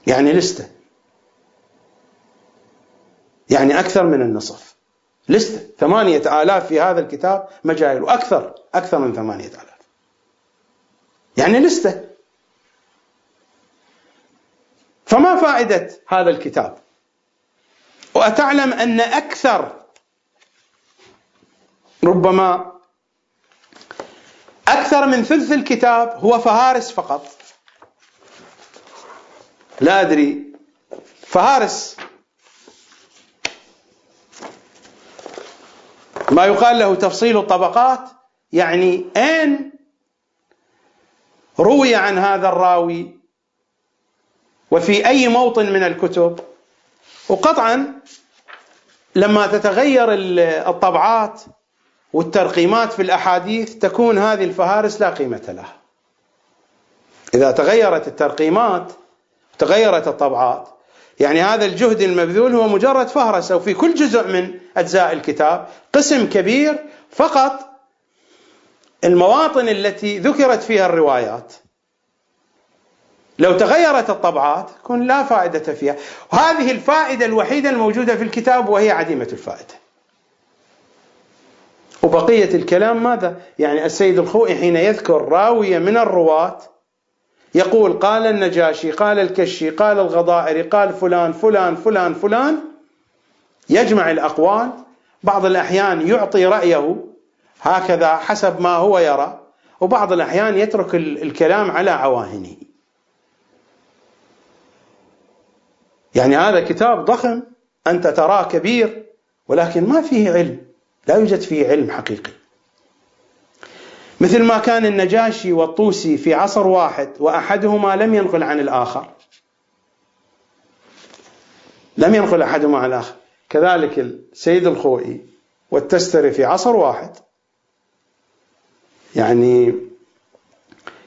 يعني لستة. يعني أكثر من النصف. لستة. ثمانية آلاف في هذا الكتاب مجاهيل. وأكثر. أكثر من ثمانية آلاف. يعني لستة. فما فائدة هذا الكتاب؟ وأتعلم أن أكثر ربما أكثر من ثلث الكتاب هو فهارس فقط. لا أدري. فهارس. ما يقال له تفصيل الطبقات يعني أين روي عن هذا الراوي؟ وفي أي موطن من الكتب؟ وقطعا لما تتغير الطبعات والترقيمات في الأحاديث تكون هذه الفهارس لا قيمة لها. إذا تغيرت الترقيمات تغيرت الطبعات. يعني هذا الجهد المبذول هو مجرد فهرسة وفي كل جزء من أجزاء الكتاب قسم كبير فقط المواطن التي ذكرت فيها الروايات. لو تغيرت الطبعات يكون لا فائدة فيها. وهذه الفائدة الوحيدة الموجودة في الكتاب وهي عديمة الفائدة. وبقية الكلام ماذا؟ يعني السيد الخوئي حين يذكر راوية من الرواة يقول قال النجاشي قال الكشي قال الغضائري قال فلان فلان فلان فلان يجمع الأقوال. بعض الأحيان يعطي رأيه هكذا حسب ما هو يرى وبعض الأحيان يترك الكلام على عواهنه. يعني هذا كتاب ضخم أنت تراه كبير ولكن ما فيه علم. لا يوجد فيه علم حقيقي. مثل ما كان النجاشي والطوسي في عصر واحد وأحدهما لم ينقل عن الآخر. لم ينقل أحدهما عن الآخر. كذلك السيد الخوئي والتستري في عصر واحد. يعني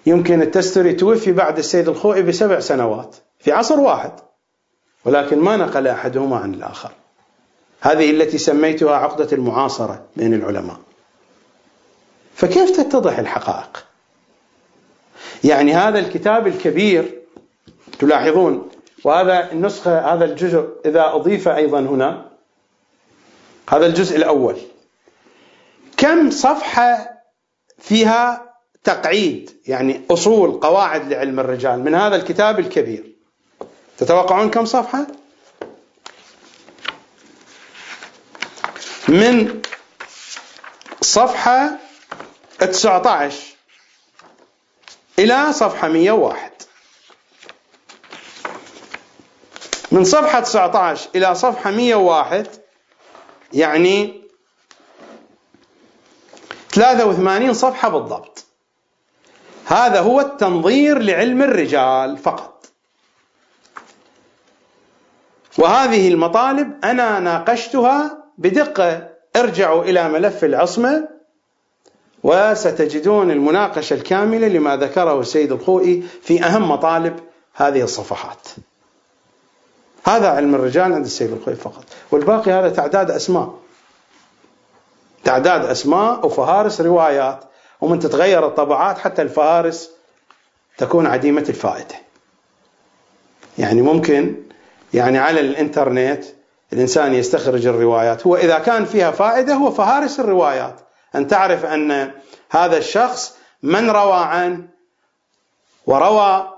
يمكن التستري توفي بعد السيد الخوئي بسبع سنوات في عصر واحد. ولكن ما نقل أحدهما عن الآخر. هذه التي سميتها عقدة المعاصرة بين العلماء. فكيف تتضح الحقائق؟ يعني هذا الكتاب الكبير تلاحظون وهذا النسخة هذا الجزء إذا أضيف أيضا هنا هذا الجزء الأول. كم صفحة فيها تقعيد يعني أصول قواعد لعلم الرجال من هذا الكتاب الكبير؟ تتوقعون كم صفحة؟ من صفحة 19 إلى صفحة 101 من صفحة 19 إلى صفحة 101 يعني 83 صفحة بالضبط. هذا هو التنظير لعلم الرجال فقط. وهذه المطالب أنا ناقشتها بدقة ارجعوا إلى ملف العصمة وستجدون المناقشة الكاملة لما ذكره السيد الخوئي في أهم مطالب هذه الصفحات. هذا علم الرجال عند السيد الخوئي فقط. والباقي هذا تعداد أسماء. تعداد أسماء وفهارس روايات. ومن تتغير الطبعات حتى الفهارس تكون عديمة الفائدة. يعني ممكن يعني على الإنترنت الإنسان يستخرج الروايات. هو إذا كان فيها فائدة هو فهارس الروايات. أن تعرف أن هذا الشخص من روى عن وروى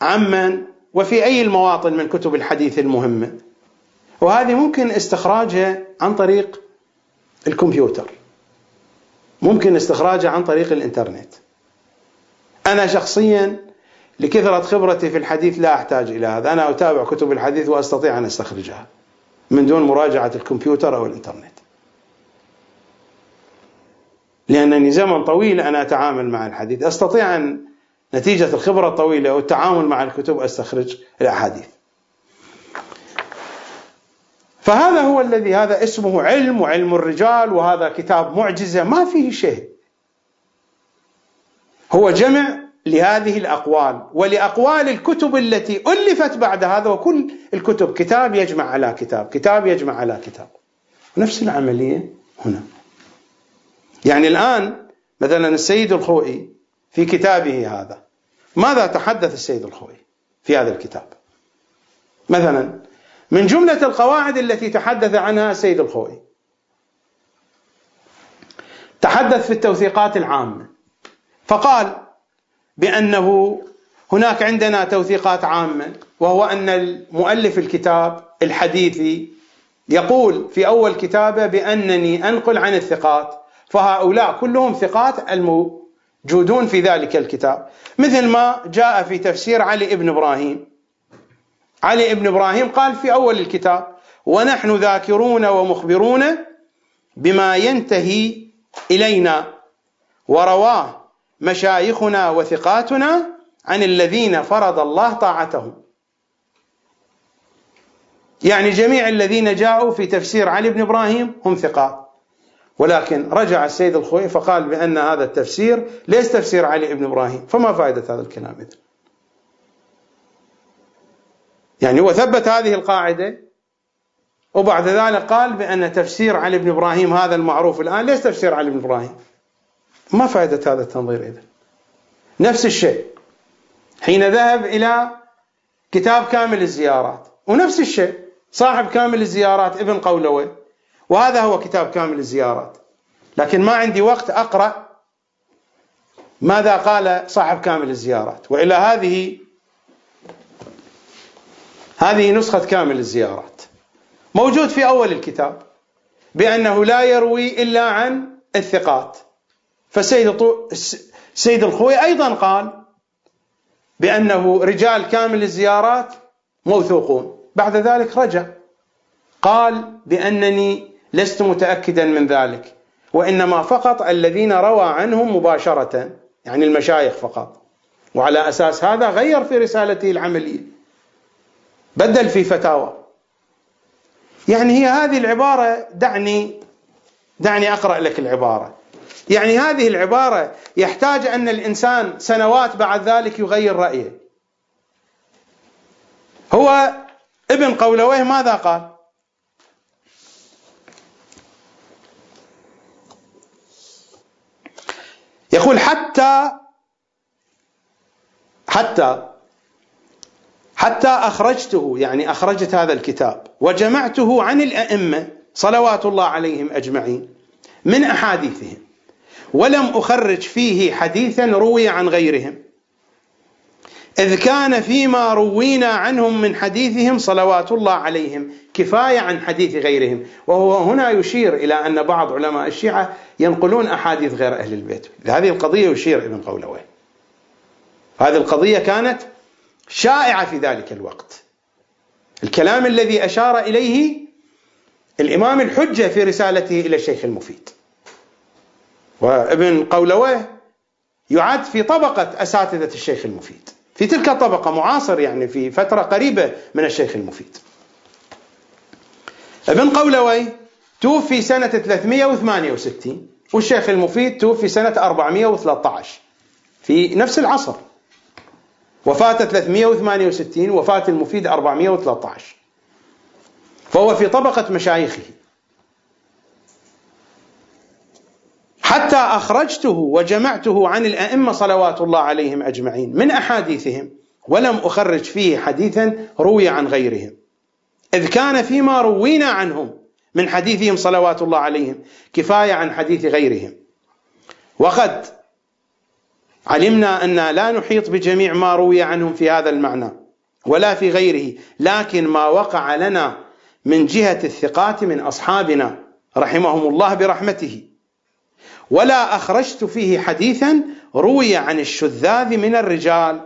عمن وفي أي المواطن من كتب الحديث المهمة وهذه ممكن استخراجها عن طريق الكمبيوتر. ممكن استخراجها عن طريق الإنترنت. أنا شخصيا لكثرة خبرتي في الحديث لا أحتاج إلى هذا. أنا أتابع كتب الحديث وأستطيع أن أستخرجها. من دون مراجعة الكمبيوتر أو الإنترنت لأنني زمن طويل أنا أتعامل مع الحديث. أستطيع أن نتيجة الخبرة الطويلة والتعامل مع الكتب أستخرج الأحاديث. فهذا هو الذي هذا اسمه علم وعلم الرجال وهذا كتاب معجزة ما فيه شيء. هو جمع لهذه الأقوال ولأقوال الكتب التي ألفت بعد هذا وكل الكتب كتاب يجمع على كتاب كتاب يجمع على كتاب. نفس العملية هنا. يعني الآن مثلا السيد الخوئي في كتابه هذا ماذا تحدث السيد الخوئي في هذا الكتاب؟ مثلا من جملة القواعد التي تحدث عنها السيد الخوئي تحدث في التوثيقات العامة فقال بأنه هناك عندنا توثيقات عامة وهو أن المؤلف الكتاب الحديثي يقول في أول كتابه بأنني أنقل عن الثقات فهؤلاء كلهم ثقات الموجودون في ذلك الكتاب. مثل ما جاء في تفسير علي بن إبراهيم. علي بن إبراهيم قال في أول الكتاب ونحن ذاكرون ومخبرون بما ينتهي إلينا ورواه مشايخنا وثقاتنا عن الذين فرض الله طاعتهم. يعني جميع الذين جاءوا في تفسير علي بن إبراهيم هم ثقات. ولكن رجع السيد الخوئي فقال بأن هذا التفسير ليس تفسير علي بن إبراهيم فما فائدة هذا الكلام إذن؟ يعني هو ثبت هذه القاعدة وبعد ذلك قال بأن تفسير علي بن إبراهيم هذا المعروف الآن ليس تفسير علي بن إبراهيم. ما فائدة هذا التنظير إذا نفس الشيء. حين ذهب إلى كتاب كامل الزيارات. ونفس الشيء. صاحب كامل الزيارات ابن قولوي. وهذا هو كتاب كامل الزيارات. لكن ما عندي وقت أقرأ ماذا قال صاحب كامل الزيارات. وإلا هذه هذه نسخة كامل الزيارات. موجود في أول الكتاب بأنه لا يروي إلا عن الثقات. فسيد سيد الخوي أيضا قال بأنه رجال كامل الزيارات موثوقون. بعد ذلك رجع. قال بأنني لست متأكدا من ذلك وإنما فقط الذين روى عنهم مباشرة يعني المشايخ فقط. وعلى أساس هذا غير في رسالته العملية. بدل في فتاوى. يعني هي هذه العبارة دعني دعني أقرأ لك العبارة. يعني هذه العبارة يحتاج أن الإنسان سنوات بعد ذلك يغير رأيه. هو ابن قولويه ماذا قال؟ يقول حتى حتى حتى أخرجته يعني أخرجت هذا الكتاب وجمعته عن الأئمة صلوات الله عليهم أجمعين من أحاديثهم. ولم أخرج فيه حديثا روي عن غيرهم. إذ كان فيما روينا عنهم من حديثهم صلوات الله عليهم كفاية عن حديث غيرهم. وهو هنا يشير إلى أن بعض علماء الشيعة ينقلون أحاديث غير أهل البيت. هذه القضية يشير ابن قولويه هذه القضية كانت شائعة في ذلك الوقت. الكلام الذي أشار إليه الإمام الحجة في رسالته إلى الشيخ المفيد. وابن قولويه يعد في طبقة أساتذة الشيخ المفيد. في تلك الطبقة معاصر يعني في فترة قريبة من الشيخ المفيد. ابن قولوي توفي سنة 368 والشيخ المفيد توفي سنة 413 في نفس العصر. وفاة 368 وفاة المفيد 413 فهو في طبقة مشايخه. حتى أخرجته وجمعته عن الأئمة صلوات الله عليهم أجمعين من أحاديثهم ولم أخرج فيه حديثا روي عن غيرهم. إذ كان فيما روينا عنهم من حديثهم صلوات الله عليهم كفاية عن حديث غيرهم. وقد علمنا أن لا نحيط بجميع ما روي عنهم في هذا المعنى ولا في غيره لكن ما وقع لنا من جهة الثقات من أصحابنا رحمهم الله برحمته ولا أخرجت فيه حديثا روي عن الشذاذ من الرجال.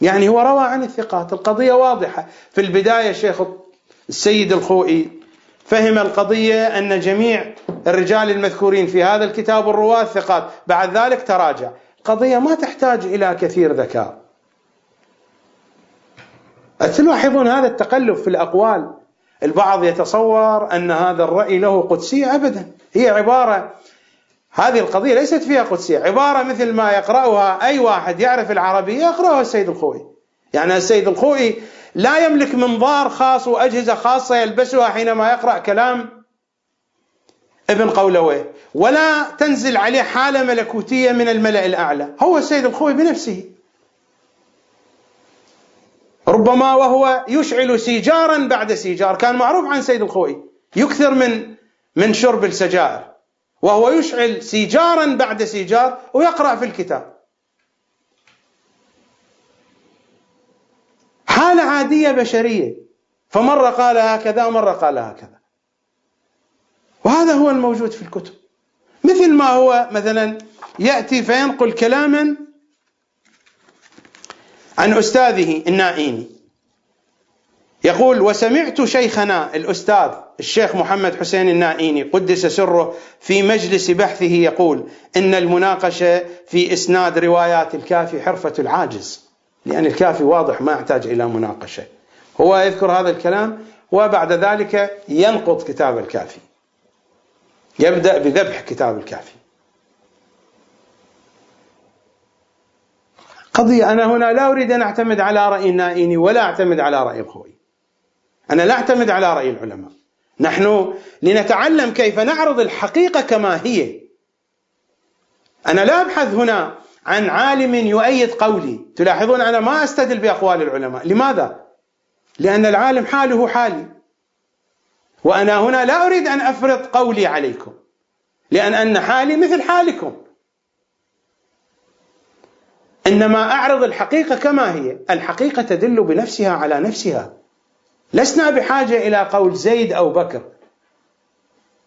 يعني هو روى عن الثقات. القضية واضحة. في البداية شيخ السيد الخوئي فهم القضية أن جميع الرجال المذكورين في هذا الكتاب الرواة ثقات. بعد ذلك تراجع. قضية ما تحتاج إلى كثير ذكاء. أتلاحظون هذا التقلب في الأقوال؟ البعض يتصور أن هذا الرأي له قدسية أبدا. هي عبارة هذه القضية ليست فيها قدسية. عبارة مثل ما يقرأها أي واحد يعرف العربية يقرأها السيد الخوئي يعني السيد الخوئي لا يملك منظار خاص وأجهزة خاصة يلبسها حينما يقرأ كلام ابن قولويه ولا تنزل عليه حالة ملكوتية من الملأ الأعلى. هو السيد الخوئي بنفسه. ربما وهو يشعل سيجارا بعد سيجار. كان معروف عن سيد الخوئي يكثر من من شرب السجائر. وهو يشعل سيجارا بعد سيجار ويقرأ في الكتاب. حالة عادية بشرية. فمرة قال هكذا مرة قال هكذا. وهذا هو الموجود في الكتب. مثل ما هو مثلا يأتي فينقل كلاما عن أستاذه النائيني يقول وسمعت شيخنا الأستاذ الشيخ محمد حسين النائيني قدس سره في مجلس بحثه يقول إن المناقشة في إسناد روايات الكافي حرفة العاجز لأن الكافي واضح ما يحتاج إلى مناقشة. هو يذكر هذا الكلام وبعد ذلك ينقض كتاب الكافي. يبدأ بذبح كتاب الكافي. قضية أنا هنا لا أريد أن أعتمد على رأي النائيني ولا أعتمد على رأي الخوي أنا لا أعتمد على رأي العلماء. نحن لنتعلم كيف نعرض الحقيقة كما هي. أنا لا أبحث هنا عن عالم يؤيد قولي. تلاحظون أنا ما أستدل بأقوال العلماء. لماذا؟ لأن العالم حاله حالي. وأنا هنا لا أريد أن أفرض قولي عليكم. لأن أن حالي مثل حالكم. إنما أعرض الحقيقة كما هي. الحقيقة تدل بنفسها على نفسها. لسنا بحاجة إلى قول زيد أو بكر.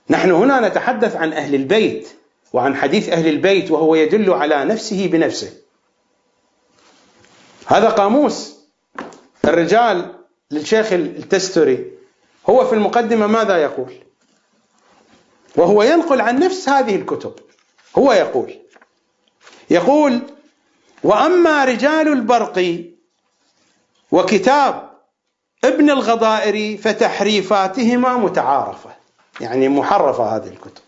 نحن هنا نتحدث عن أهل البيت وعن حديث أهل البيت وهو يدل على نفسه بنفسه. هذا قاموس. الرجال للشيخ التستري هو في المقدمة ماذا يقول؟ وهو ينقل عن نفس هذه الكتب. هو يقول يقول وأما رجال البرق وكتاب ابن الغضائر فتحريفاتهما متعارفة. يعني محرفة هذه الكتب.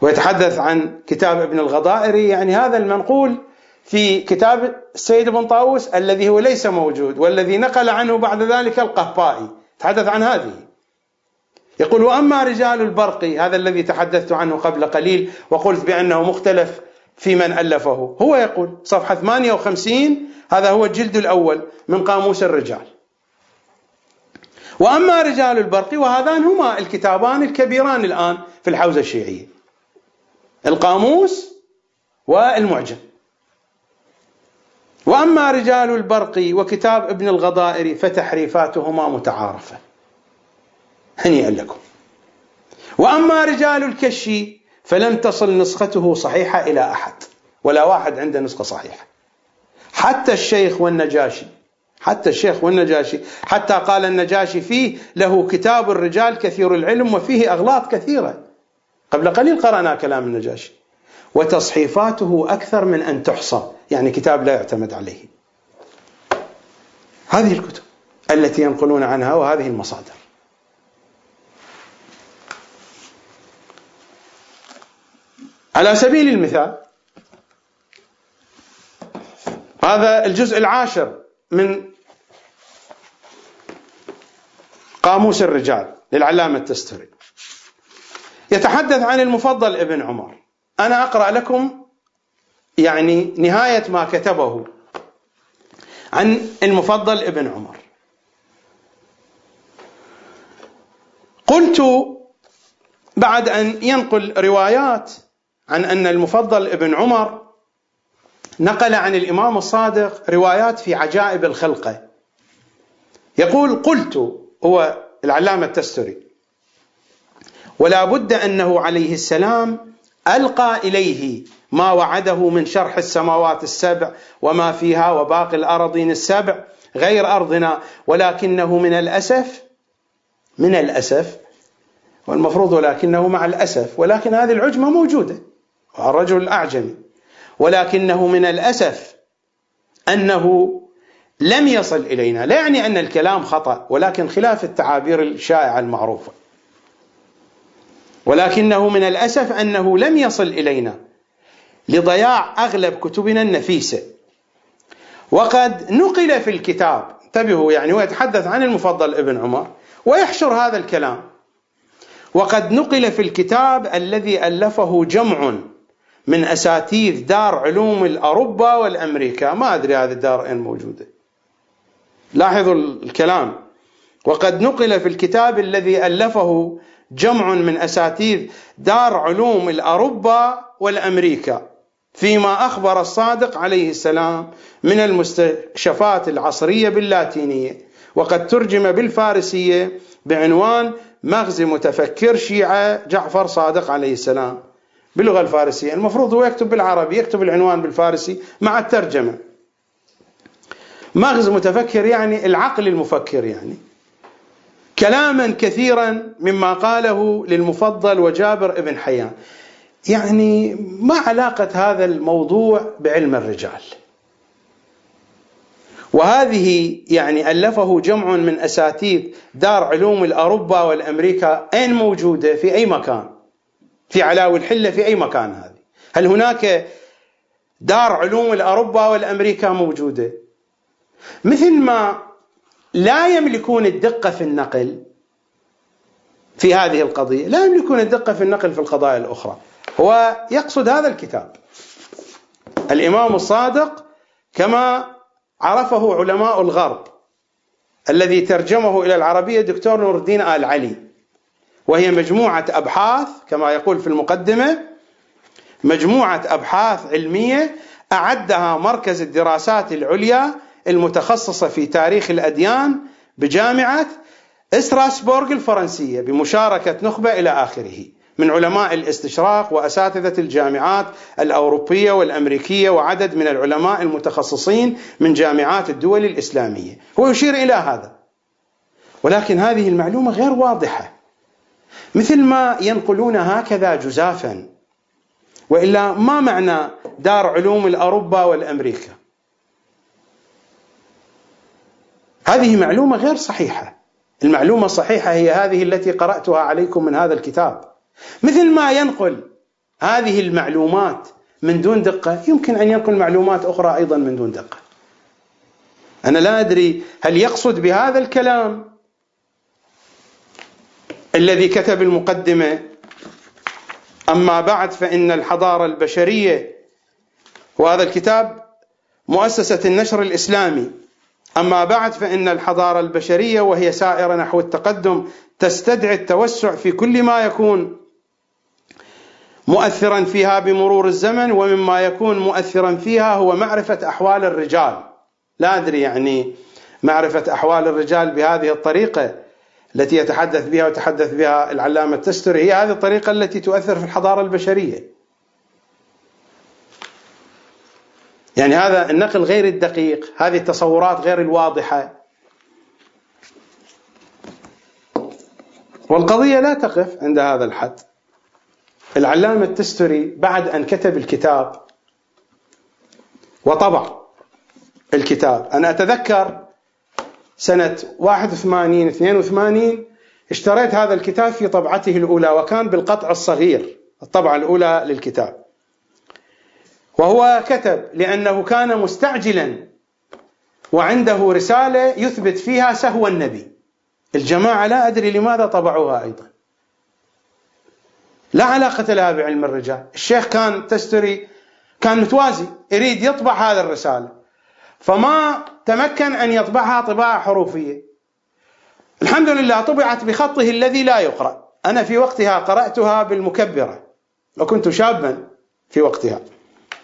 ويتحدث عن كتاب ابن الغضائر يعني هذا المنقول في كتاب السيد بن طاووس الذي هو ليس موجود والذي نقل عنه بعد ذلك القهطائي تحدث عن هذه. يقول وأما رجال البرق هذا الذي تحدثت عنه قبل قليل وقلت بأنه مختلف في من ألفه. هو يقول صفحة 58 هذا هو الجلد الأول من قاموس الرجال. وأما رجال البرق وهذان هما الكتابان الكبيران الآن في الحوزة الشيعية. القاموس والمعجم. وأما رجال البرق وكتاب ابن الغضائر فتحريفاتهما متعارفة. هنيئا لكم. وأما رجال الكشي فلم تصل نسخته صحيحة إلى أحد ولا واحد عنده نسخة صحيحة. حتى الشيخ والنجاشي حتى الشيخ والنجاشي حتى قال النجاشي فيه له كتاب الرجال كثير العلم وفيه أغلاط كثيرة. قبل قليل قرأنا كلام النجاشي. وتصحيفاته أكثر من أن تحصى يعني كتاب لا يعتمد عليه. هذه الكتب التي ينقلون عنها وهذه المصادر. على سبيل المثال هذا الجزء العاشر من قاموس الرجال للعلامة التستري يتحدث عن المفضل ابن عمر. أنا أقرأ لكم يعني نهاية ما كتبه عن المفضل ابن عمر. قلت بعد أن ينقل روايات عن أن المفضل ابن عمر نقل عن الإمام الصادق روايات في عجائب الخلقة يقول قلت هو العلامة التستري ولا بد أنه عليه السلام ألقى إليه ما وعده من شرح السماوات السبع وما فيها وباقي الأراضين السبع غير أرضنا ولكنه من الأسف من الأسف والمفروض ولكنه مع الأسف ولكن هذه العجمة موجودة. الرجل الأعجمي. ولكنه من الأسف أنه لم يصل إلينا. لا يعني أن الكلام خطأ ولكن خلاف التعابير الشائعة المعروفة. ولكنه من الأسف أنه لم يصل إلينا لضياع أغلب كتبنا النفيسة. وقد نقل في الكتاب انتبهوا يعني هو يتحدث عن المفضل ابن عمر ويحشر هذا الكلام. وقد نقل في الكتاب الذي ألفه جمع من أساتيذ دار علوم الأوروبا والأمريكا. ما أدري هذه الدار أين موجودة. لاحظوا الكلام. وقد نقل في الكتاب الذي ألفه جمع من أساتيذ دار علوم الأوروبا والأمريكا فيما أخبر الصادق عليه السلام من المستكشفات العصرية باللاتينية. وقد ترجم بالفارسية بعنوان مغزي متفكر شيعة جعفر صادق عليه السلام. باللغة الفارسية. المفروض هو يكتب بالعربي يكتب العنوان بالفارسي مع الترجمة. مغز متفكر يعني العقل المفكر يعني. كلاما كثيرا مما قاله للمفضل وجابر ابن حيان. يعني ما علاقة هذا الموضوع بعلم الرجال؟ وهذه يعني ألفه جمع من أساتيذ دار علوم الأوروبا والأمريكا. أين موجودة؟ في أي مكان؟ في علاوي الحلة في أي مكان هذه. هل هناك دار علوم الأوروبا والأمريكا موجودة؟ مثل ما لا يملكون الدقة في النقل في هذه القضية لا يملكون الدقة في النقل في القضايا الأخرى. هو يقصد هذا الكتاب. الإمام الصادق كما عرفه علماء الغرب الذي ترجمه إلى العربية دكتور نور الدين آل علي. وهي مجموعة أبحاث كما يقول في المقدمة مجموعة أبحاث علمية أعدها مركز الدراسات العليا المتخصصة في تاريخ الأديان بجامعة إستراسبورغ الفرنسية بمشاركة نخبة إلى آخره من علماء الاستشراق وأساتذة الجامعات الأوروبية والأمريكية وعدد من العلماء المتخصصين من جامعات الدول الإسلامية، هو يشير إلى هذا. ولكن هذه المعلومة غير واضحة. مثل ما ينقلون هكذا جزافا. وإلا ما معنى دار علوم الأوروبا والأمريكا؟ هذه معلومة غير صحيحة. المعلومة الصحيحة هي هذه التي قرأتها عليكم من هذا الكتاب. مثل ما ينقل هذه المعلومات من دون دقة يمكن أن ينقل معلومات أخرى أيضا من دون دقة أنا لا أدري هل يقصد بهذا الكلام الذي كتب المقدمة. أما بعد فإن الحضارة البشرية وهذا الكتاب مؤسسة النشر الإسلامي. أما بعد فإن الحضارة البشرية وهي سائرة نحو التقدم تستدعي التوسع في كل ما يكون مؤثرا فيها بمرور الزمن ومما يكون مؤثرا فيها هو معرفة أحوال الرجال. لا أدري يعني معرفة أحوال الرجال بهذه الطريقة. التي يتحدث بها وتحدث بها العلامة التستري هي هذه الطريقة التي تؤثر في الحضارة البشرية. يعني هذا النقل غير الدقيق هذه التصورات غير الواضحة. والقضية لا تقف عند هذا الحد. العلامة التستري بعد أن كتب الكتاب وطبع الكتاب. أنا أتذكر سنة 81 82 اشتريت هذا الكتاب في طبعته الأولى وكان بالقطع الصغير الطبعة الأولى للكتاب. وهو كتب لأنه كان مستعجلا وعنده رسالة يثبت فيها سهو النبي. الجماعة لا أدري لماذا طبعوها أيضا. لا علاقة لها بعلم الرجال. الشيخ كان تستري كان متوازي يريد يطبع هذه الرسالة. فما تمكن أن يطبعها طباعة حروفية. الحمد لله طبعت بخطه الذي لا يقرأ. أنا في وقتها قرأتها بالمكبرة وكنت شابا في وقتها.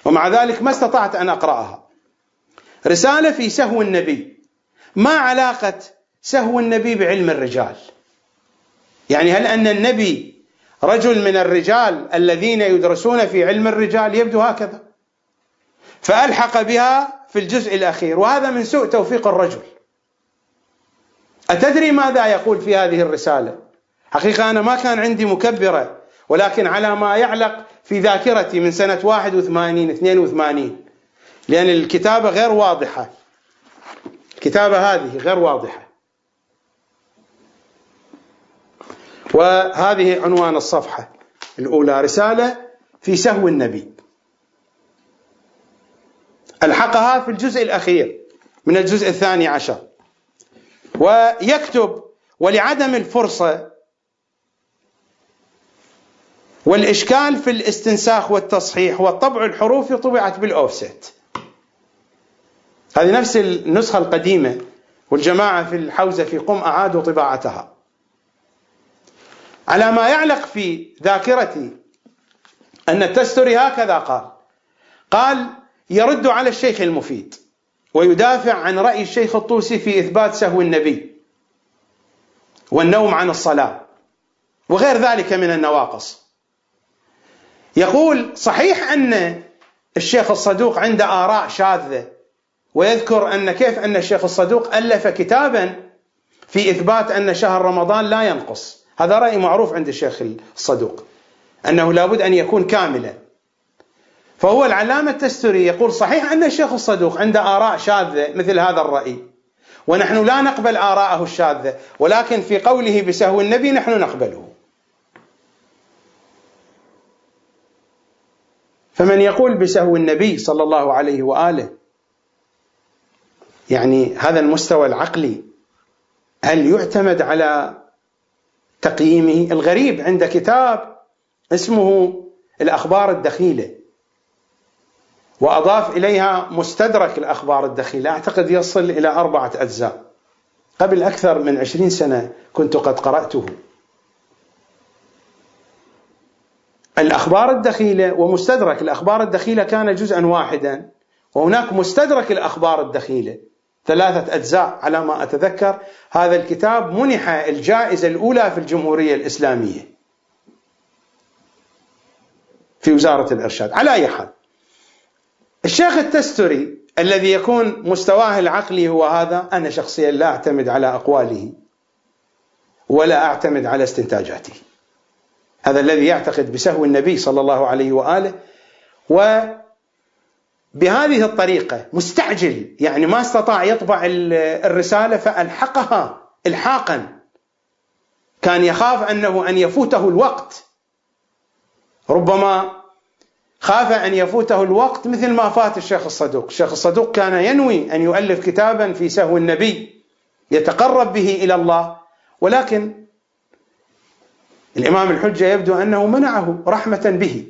ومع ذلك ما استطعت أن أقرأها. رسالة في سهو النبي. ما علاقة سهو النبي بعلم الرجال؟ يعني هل أن النبي رجل من الرجال الذين يدرسون في علم الرجال يبدو هكذا؟ فألحق بها في الجزء الأخير وهذا من سوء توفيق الرجل. أتدري ماذا يقول في هذه الرسالة؟ حقيقة أنا ما كان عندي مكبرة ولكن على ما يعلق في ذاكرتي من سنة 81 82 لأن الكتابة غير واضحة. الكتابة هذه غير واضحة. وهذه عنوان الصفحة الأولى رسالة في سهو النبي. ألحقها في الجزء الأخير من الجزء الثاني عشر. ويكتب ولعدم الفرصة والإشكال في الاستنساخ والتصحيح والطبع الحروفي طبعت بالأوفست. هذه نفس النسخة القديمة والجماعة في الحوزة في قم أعادوا طباعتها. على ما يعلق في ذاكرتي أن التستري هكذا قال. قال يرد على الشيخ المفيد ويدافع عن رأي الشيخ الطوسي في إثبات سهو النبي والنوم عن الصلاة وغير ذلك من النواقص. يقول صحيح أن الشيخ الصدوق عنده آراء شاذة ويذكر أن كيف أن الشيخ الصدوق ألف كتابا في إثبات أن شهر رمضان لا ينقص. هذا رأي معروف عند الشيخ الصدوق أنه لابد أن يكون كاملا. فهو العلامة التستري يقول صحيح أن الشيخ الصدوق عنده آراء شاذة مثل هذا الرأي ونحن لا نقبل آراءه الشاذة ولكن في قوله بسهو النبي نحن نقبله. فمن يقول بسهو النبي صلى الله عليه وآله يعني هذا المستوى العقلي هل يعتمد على تقييمه الغريب عند كتاب اسمه الأخبار الدخيلة؟ وأضاف إليها مستدرك الأخبار الدخيلة. أعتقد يصل إلى أربعة أجزاء. قبل أكثر من عشرين سنة كنت قد قرأته. الأخبار الدخيلة ومستدرك الأخبار الدخيلة كان جزءا واحدا وهناك مستدرك الأخبار الدخيلة. ثلاثة أجزاء على ما أتذكر. هذا الكتاب منح الجائزة الأولى في الجمهورية الإسلامية في وزارة الإرشاد. على أي حال الشيخ التستري الذي يكون مستواه العقلي هو هذا أنا شخصيا لا أعتمد على أقواله ولا أعتمد على استنتاجاته. هذا الذي يعتقد بسهو النبي صلى الله عليه وآله. وبهذه الطريقة مستعجل يعني ما استطاع يطبع الرسالة فألحقها إلحاقا. كان يخاف أنه أن يفوته الوقت. ربما خاف أن يفوته الوقت مثل ما فات الشيخ الصدوق. الشيخ الصدوق كان ينوي أن يؤلف كتابا في سهو النبي يتقرب به إلى الله. ولكن الإمام الحجة يبدو أنه منعه رحمة به.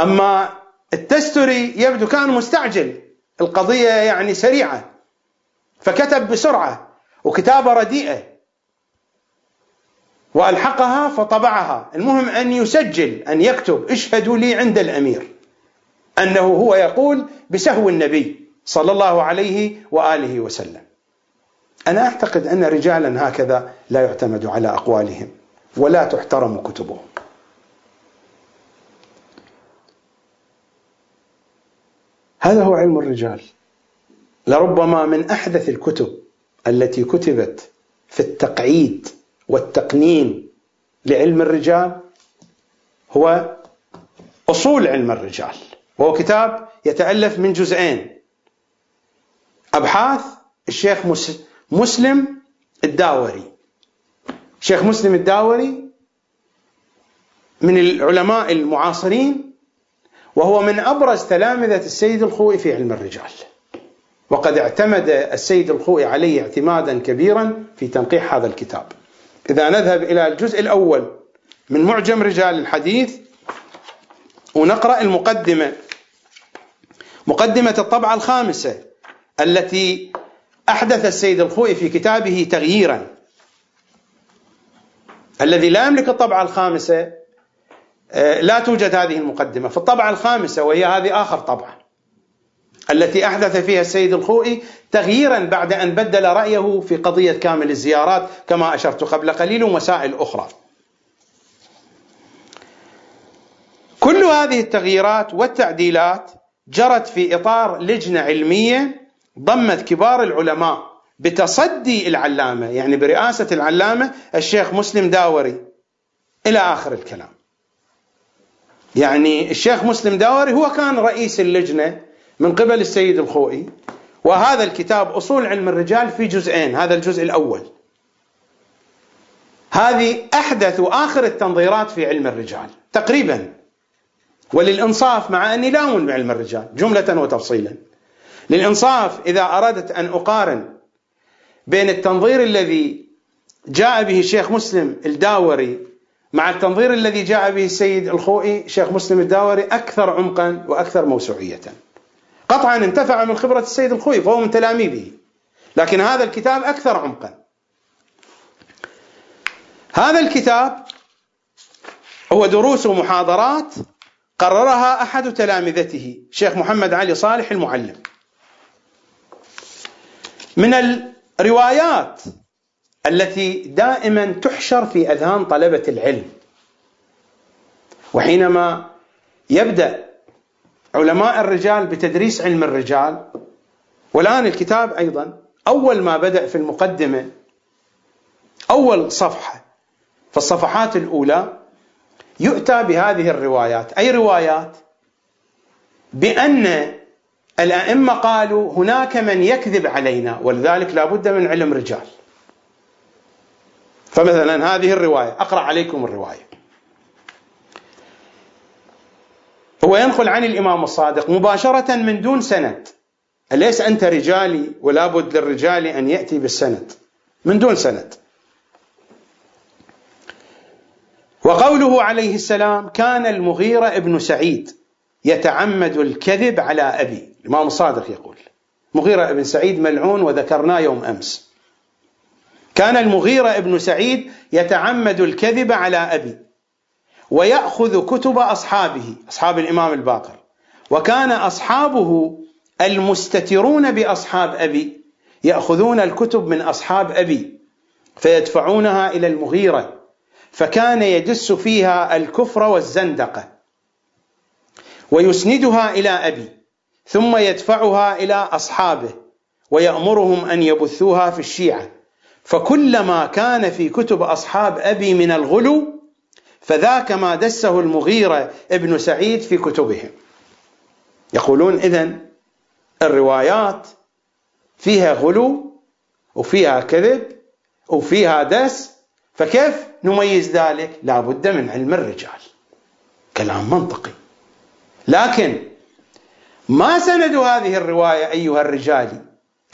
أما التستري يبدو كان مستعجل. القضية يعني سريعة فكتب بسرعة وكتابة رديئة. وألحقها فطبعها. المهم أن يسجل أن يكتب اشهدوا لي عند الأمير. أنه هو يقول بسهو النبي صلى الله عليه وآله وسلم. أنا أعتقد أن رجالا هكذا لا يعتمد على أقوالهم ولا تحترم كتبهم. هذا هو علم الرجال. لربما من أحدث الكتب التي كتبت في التقعيد والتقنين لعلم الرجال هو أصول علم الرجال وهو كتاب يتألف من جزئين أبحاث الشيخ مسلم الداوري شيخ مسلم الداوري من العلماء المعاصرين وهو من أبرز تلامذة السيد الخوئي في علم الرجال. وقد اعتمد السيد الخوئي عليه اعتمادا كبيرا في تنقيح هذا الكتاب. إذا نذهب إلى الجزء الأول من معجم رجال الحديث ونقرأ المقدمة مقدمة الطبعة الخامسة التي أحدث السيد الخوئي في كتابه تغييرا. الذي لا يملك الطبعة الخامسة آه، لا توجد هذه المقدمة. في الطبعة الخامسة وهي هذه آخر طبعة. التي أحدث فيها السيد الخوئي تغييرا بعد أن بدل رأيه في قضية كامل الزيارات كما أشرت قبل قليل ومسائل أخرى. كل هذه التغييرات والتعديلات جرت في إطار لجنة علمية ضمت كبار العلماء بتصدي العلامة يعني برئاسة العلامة الشيخ مسلم داوري. إلى آخر الكلام. يعني الشيخ مسلم داوري هو كان رئيس اللجنة من قبل السيد الخوئي. وهذا الكتاب أصول علم الرجال في جزئين هذا الجزء الأول. هذه أحدث وآخر التنظيرات في علم الرجال تقريبا. وللإنصاف مع أني لا أؤمن بعلم الرجال جملة وتفصيلا. للإنصاف إذا أردت أن أقارن بين التنظير الذي جاء به الشيخ مسلم الداوري مع التنظير الذي جاء به السيد الخوئي شيخ مسلم الداوري أكثر عمقا وأكثر موسوعية. قطعا انتفع من خبرة السيد الخوئي فهو من تلاميذه لكن هذا الكتاب أكثر عمقا. هذا الكتاب هو دروس ومحاضرات قررها أحد تلامذته شيخ محمد علي صالح المعلم. من روايات التي دائما تحشر في أذهان طلبة العلم وحينما يبدأ علماء الرجال بتدريس علم الرجال. والآن الكتاب أيضا أول ما بدأ في المقدمة أول صفحة في الصفحات الأولى يؤتى بهذه الروايات. أي روايات؟ بأن الأئمة قالوا هناك من يكذب علينا ولذلك لا بد من علم رجال. فمثلا هذه الرواية أقرأ عليكم الرواية. هو ينقل عن الإمام الصادق مباشرة من دون سند. أليس أنت رجالي ولا بد للرجال أن يأتي بالسند؟ من دون سند. وقوله عليه السلام كان المغيرة ابن سعيد يتعمد الكذب على أبي. الإمام الصادق يقول مغيرة ابن سعيد ملعون وذكرناه يوم أمس. كان المغيرة ابن سعيد يتعمد الكذب على أبي. ويأخذ كتب أصحابه أصحاب الإمام الباقر. وكان أصحابه المستترون بأصحاب أبي يأخذون الكتب من أصحاب أبي فيدفعونها إلى المغيرة فكان يدس فيها الكفر والزندقة. ويسندها إلى أبي ثم يدفعها إلى أصحابه ويأمرهم أن يبثوها في الشيعة. فكلما كان في كتب أصحاب أبي من الغلو فذاك ما دسه المغيرة ابن سعيد في كتبهم. يقولون إذن الروايات فيها غلو وفيها كذب وفيها دس فكيف نميز ذلك؟ لا بد من علم الرجال. كلام منطقي. لكن ما سند هذه الرواية أيها الرجال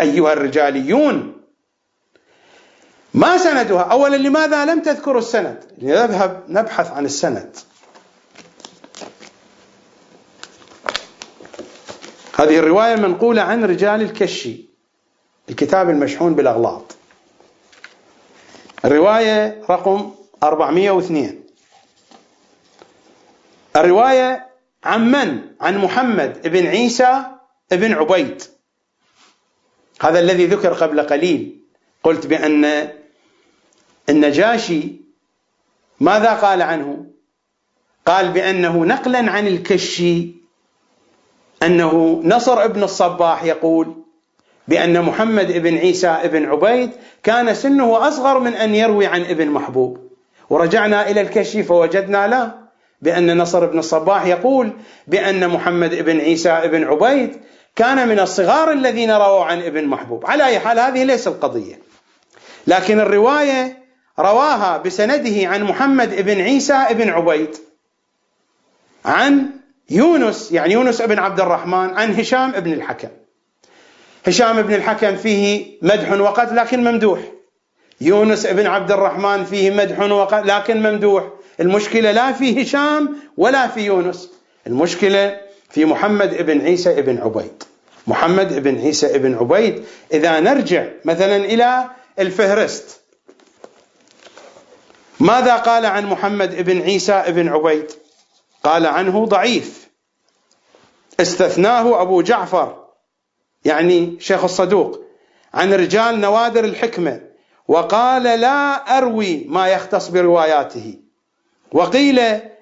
أيها الرجاليون؟ ما سندها. أولا لماذا لم تذكروا السند؟ نذهب نبحث عن السند. هذه الرواية منقولة عن رجال الكشي الكتاب المشحون بالأغلاط. الرواية رقم 402 الرواية عن من؟ عن محمد بن عيسى بن عبيد. هذا الذي ذكر قبل قليل. قلت بأن النجاشي ماذا قال عنه؟ قال بأنه نقلا عن الكشي أنه نصر ابن الصباح يقول بأن محمد بن عيسى بن عبيد كان سنه أصغر من أن يروي عن ابن محبوب. ورجعنا إلى الكشي فوجدنا لا بأن نصر بن الصباح يقول بأن محمد بن عيسى بن عبيد كان من الصغار الذين رووا عن ابن محبوب. على أي حال هذه ليس القضية لكن الرواية رواها بسنده عن محمد بن عيسى بن عبيد. عن يونس يعني يونس بن عبد الرحمن عن هشام بن الحكم. هشام بن الحكم فيه مدح وقد لكن ممدوح. يونس بن عبد الرحمن فيه مدح وقد لكن ممدوح. المشكلة لا في هشام ولا في يونس. المشكلة في محمد بن عيسى بن عبيد. محمد بن عيسى بن عبيد. إذا نرجع مثلا إلى الفهرست. ماذا قال عن محمد بن عيسى بن عبيد؟ قال عنه ضعيف. استثناه أبو جعفر يعني شيخ الصدوق عن رجال نوادر الحكمة وقال لا أروي ما يختص برواياته. وقيل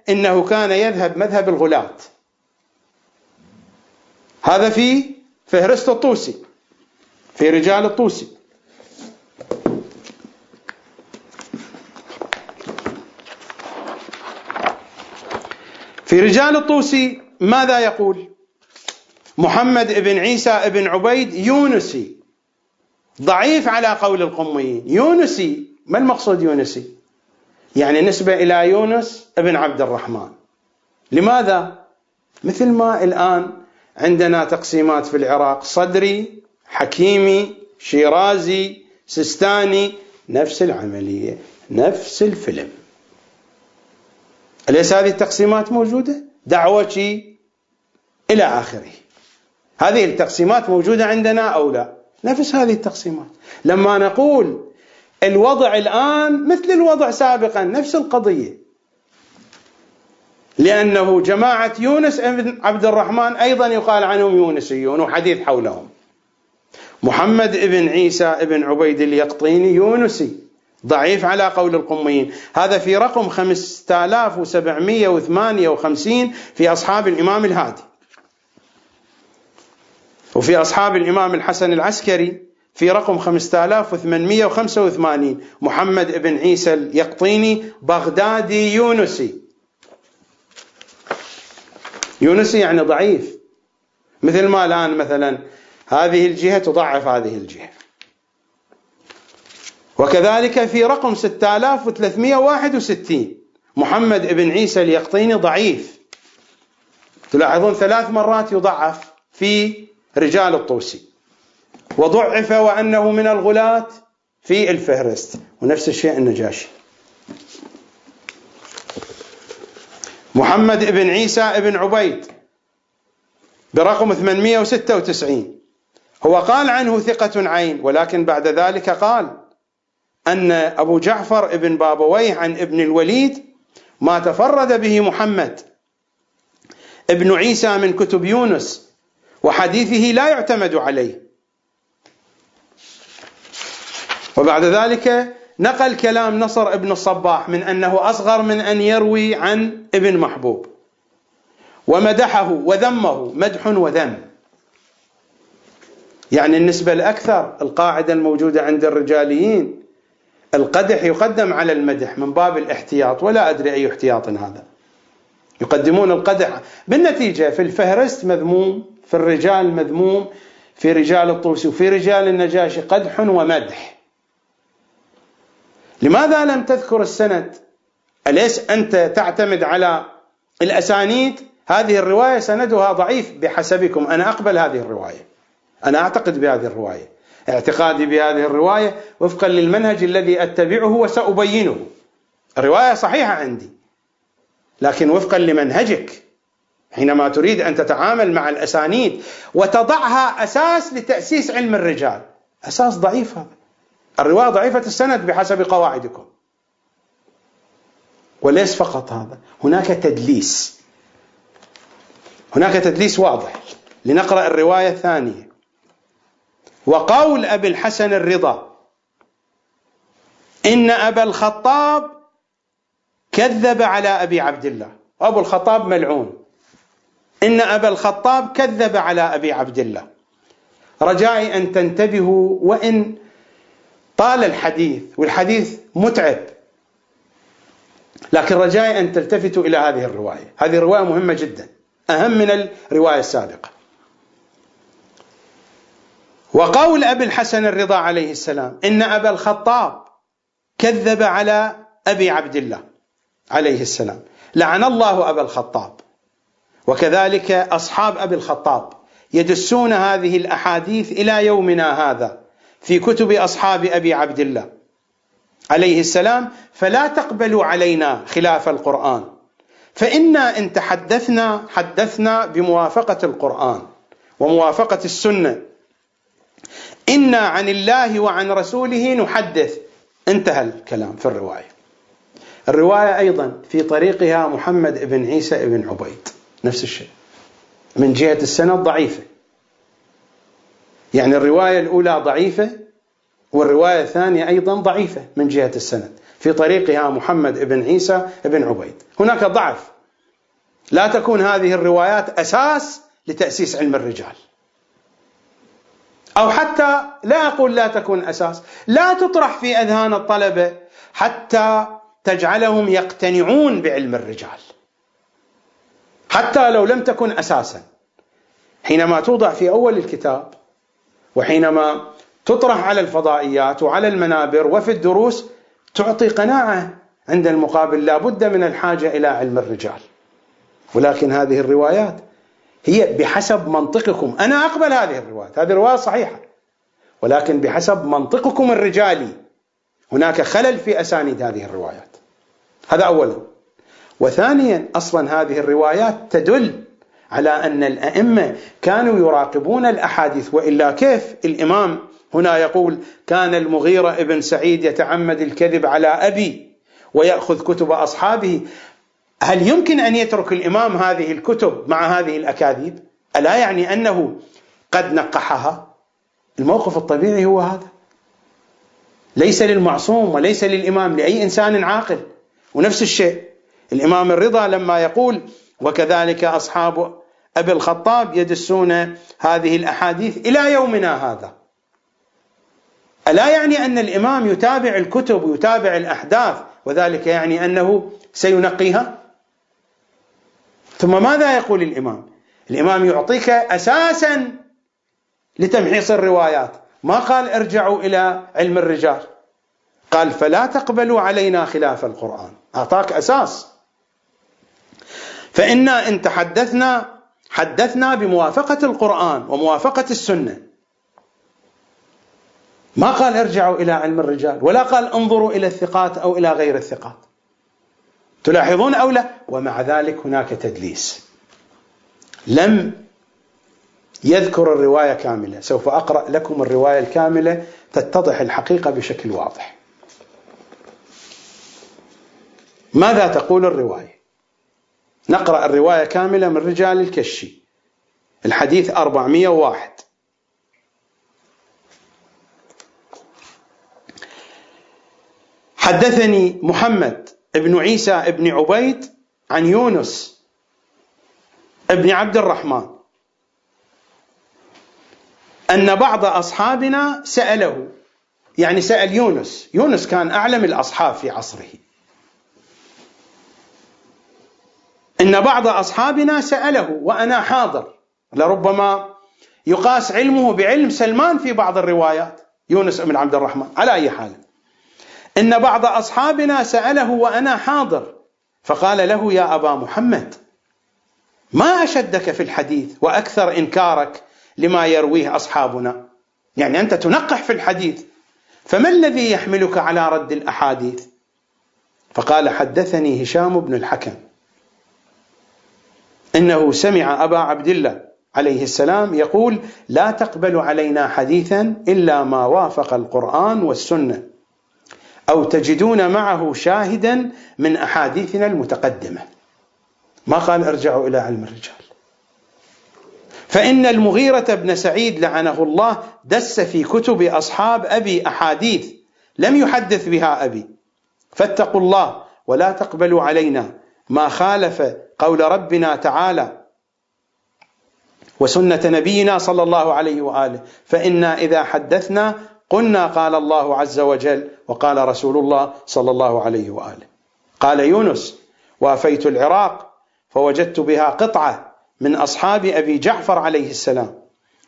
إنه كان يذهب مذهب الغلاة هذا في فهرست الطوسي في رجال الطوسي. في رجال الطوسي ماذا يقول؟ محمد بن عيسى بن عبيد يونسي. ضعيف على قول القميين. يونسي. ما المقصود يونسي؟ يعني نسبة إلى يونس بن عبد الرحمن. لماذا؟ مثل ما الآن عندنا تقسيمات في العراق. صدري حكيمي شيرازي سستاني. نفس العملية نفس الفيلم. أليس هذه التقسيمات موجودة؟ دعوة إلى آخره. هذه التقسيمات موجودة عندنا أو لا؟ نفس هذه التقسيمات. لما نقول الوضع الآن مثل الوضع سابقا نفس القضية. لأنه جماعة يونس بن عبد الرحمن أيضا يقال عنهم يونسيون وحديث حولهم. محمد بن عيسى بن عبيد اليقطيني يونسي. ضعيف على قول القميين. هذا في رقم 5758 في أصحاب الإمام الهادي. وفي أصحاب الإمام الحسن العسكري في رقم 5885 محمد بن عيسى اليقطيني بغدادي يونسي. يونسي يعني ضعيف. مثل ما الآن مثلا هذه الجهة تضعف هذه الجهة. وكذلك في رقم 6361 محمد بن عيسى اليقطيني ضعيف. تلاحظون ثلاث مرات يضعف في رجال الطوسي. وضعف وأنه من الغلاة في الفهرست. ونفس الشيء النجاشي. محمد بن عيسى بن عبيد برقم 896 هو قال عنه ثقة عين ولكن بعد ذلك قال أن أبو جعفر بن بابويه عن ابن الوليد ما تفرد به محمد ابن عيسى من كتب يونس وحديثه لا يعتمد عليه. وبعد ذلك نقل كلام نصر ابن الصباح من أنه أصغر من أن يروي عن ابن محبوب. ومدحه وذمه مدح وذم. يعني النسبة الأكثر القاعدة الموجودة عند الرجاليين. القدح يقدم على المدح من باب الاحتياط ولا أدري أي احتياط هذا. يقدمون القدح بالنتيجة في الفهرست مذموم في الرجال مذموم في رجال الطوسي وفي رجال النجاشي قدح ومدح. لماذا لم تذكر السند؟ أليس أنت تعتمد على الأسانيد؟ هذه الرواية سندها ضعيف بحسبكم. أنا أقبل هذه الرواية. أنا أعتقد بهذه الرواية. اعتقادي بهذه الرواية وفقا للمنهج الذي أتبعه وسأبينه. الرواية صحيحة عندي لكن وفقا لمنهجك حينما تريد أن تتعامل مع الأسانيد وتضعها أساس لتأسيس علم الرجال. أساس ضعيف هذا. الرواية ضعيفة السند بحسب قواعدكم. وليس فقط هذا هناك تدليس. هناك تدليس واضح. لنقرأ الرواية الثانية. وقول أبي الحسن الرضا إن أبا الخطاب كذب على أبي عبد الله. أبو الخطاب ملعون. إن أبا الخطاب كذب على أبي عبد الله. رجائي أن تنتبهوا وإن طال الحديث والحديث متعب. لكن رجائي أن تلتفتوا إلى هذه الرواية. هذه الرواية مهمة جدا. أهم من الرواية السابقة. وقول أبي الحسن الرضا عليه السلام إن أبا الخطاب كذب على أبي عبد الله عليه السلام. لعن الله أبا الخطاب. وكذلك أصحاب أبي الخطاب يدسون هذه الأحاديث إلى يومنا هذا في كتب أصحاب أبي عبد الله عليه السلام. فلا تقبلوا علينا خلاف القرآن. فإنا إن تحدثنا حدثنا بموافقة القرآن وموافقة السنة. إنا عن الله وعن رسوله نحدث. انتهى الكلام في الرواية. الرواية أيضا في طريقها محمد بن عيسى بن عبيد. نفس الشيء. من جهة السند ضعيفة. يعني الرواية الأولى ضعيفة والرواية الثانية أيضا ضعيفة من جهة السند. في طريقها محمد بن عيسى بن عبيد. هناك ضعف. لا تكون هذه الروايات أساس لتأسيس علم الرجال. أو حتى لا أقول لا تكون أساس لا تطرح في أذهان الطلبة حتى تجعلهم يقتنعون بعلم الرجال. حتى لو لم تكن أساسا. حينما توضع في أول الكتاب وحينما تطرح على الفضائيات وعلى المنابر وفي الدروس تعطي قناعة عند المقابل لا بد من الحاجة إلى علم الرجال. ولكن هذه الروايات هي بحسب منطقكم. أنا أقبل هذه الروايات. هذه الرواية صحيحة. ولكن بحسب منطقكم الرجالي هناك خلل في أسانيد هذه الروايات. هذا أولا. وثانيا أصلا هذه الروايات تدل على أن الأئمة كانوا يراقبون الأحاديث. وإلا كيف؟ الإمام هنا يقول كان المغيرة ابن سعيد يتعمد الكذب على أبي ويأخذ كتب أصحابه. هل يمكن أن يترك الإمام هذه الكتب مع هذه الأكاذيب؟ ألا يعني أنه قد نقحها؟ الموقف الطبيعي هو هذا. ليس للمعصوم وليس للإمام لأي إنسان عاقل. ونفس الشيء الإمام الرضا لما يقول وكذلك أصحاب أبي الخطاب يدسون هذه الأحاديث إلى يومنا هذا. ألا يعني أن الإمام يتابع الكتب ويتابع الأحداث وذلك يعني أنه سينقيها؟ ثم ماذا يقول الإمام؟ الإمام يعطيك أساسا لتمحيص الروايات. ما قال ارجعوا إلى علم الرجال. قال فلا تقبلوا علينا خلاف القرآن. أعطاك أساس. فإنا إن تحدثنا حدثنا بموافقة القرآن وموافقة السنة. ما قال ارجعوا إلى علم الرجال ولا قال انظروا إلى الثقات أو إلى غير الثقات. تلاحظون أو لا؟ ومع ذلك هناك تدليس. لم يذكر الرواية كاملة. سوف أقرأ لكم الرواية الكاملة تتضح الحقيقة بشكل واضح. ماذا تقول الرواية؟ نقرأ الرواية كاملة من رجال الكشي. الحديث 401 حدثني محمد بن عيسى بن عبيد عن يونس بن عبد الرحمن. أن بعض أصحابنا سأله يعني سأل يونس يونس كان أعلم الأصحاب في عصره. إن بعض أصحابنا سأله وأنا حاضر لربما يقاس علمه بعلم سلمان في بعض الروايات يونس بن عبد الرحمن على أي حال. إن بعض أصحابنا سأله وأنا حاضر فقال له يا أبا محمد ما أشدك في الحديث وأكثر إنكارك لما يرويه أصحابنا؟ يعني أنت تنقح في الحديث فما الذي يحملك على رد الأحاديث؟ فقال حدثني هشام بن الحكم إنه سمع أبا عبد الله عليه السلام يقول لا تقبل علينا حديثا إلا ما وافق القرآن والسنة. أو تجدون معه شاهدا من أحاديثنا المتقدمة. ما قال ارجعوا إلى علم الرجال. فإن المغيرة بن سعيد لعنه الله دس في كتب أصحاب أبي أحاديث لم يحدث بها أبي. فاتقوا الله ولا تقبلوا علينا ما خالف قول ربنا تعالى وسنة نبينا صلى الله عليه وآله. فإنا إذا حدثنا قلنا قال الله عز وجل وقال رسول الله صلى الله عليه وآله. قال يونس وافيت العراق فوجدت بها قطعة من أصحاب أبي جعفر عليه السلام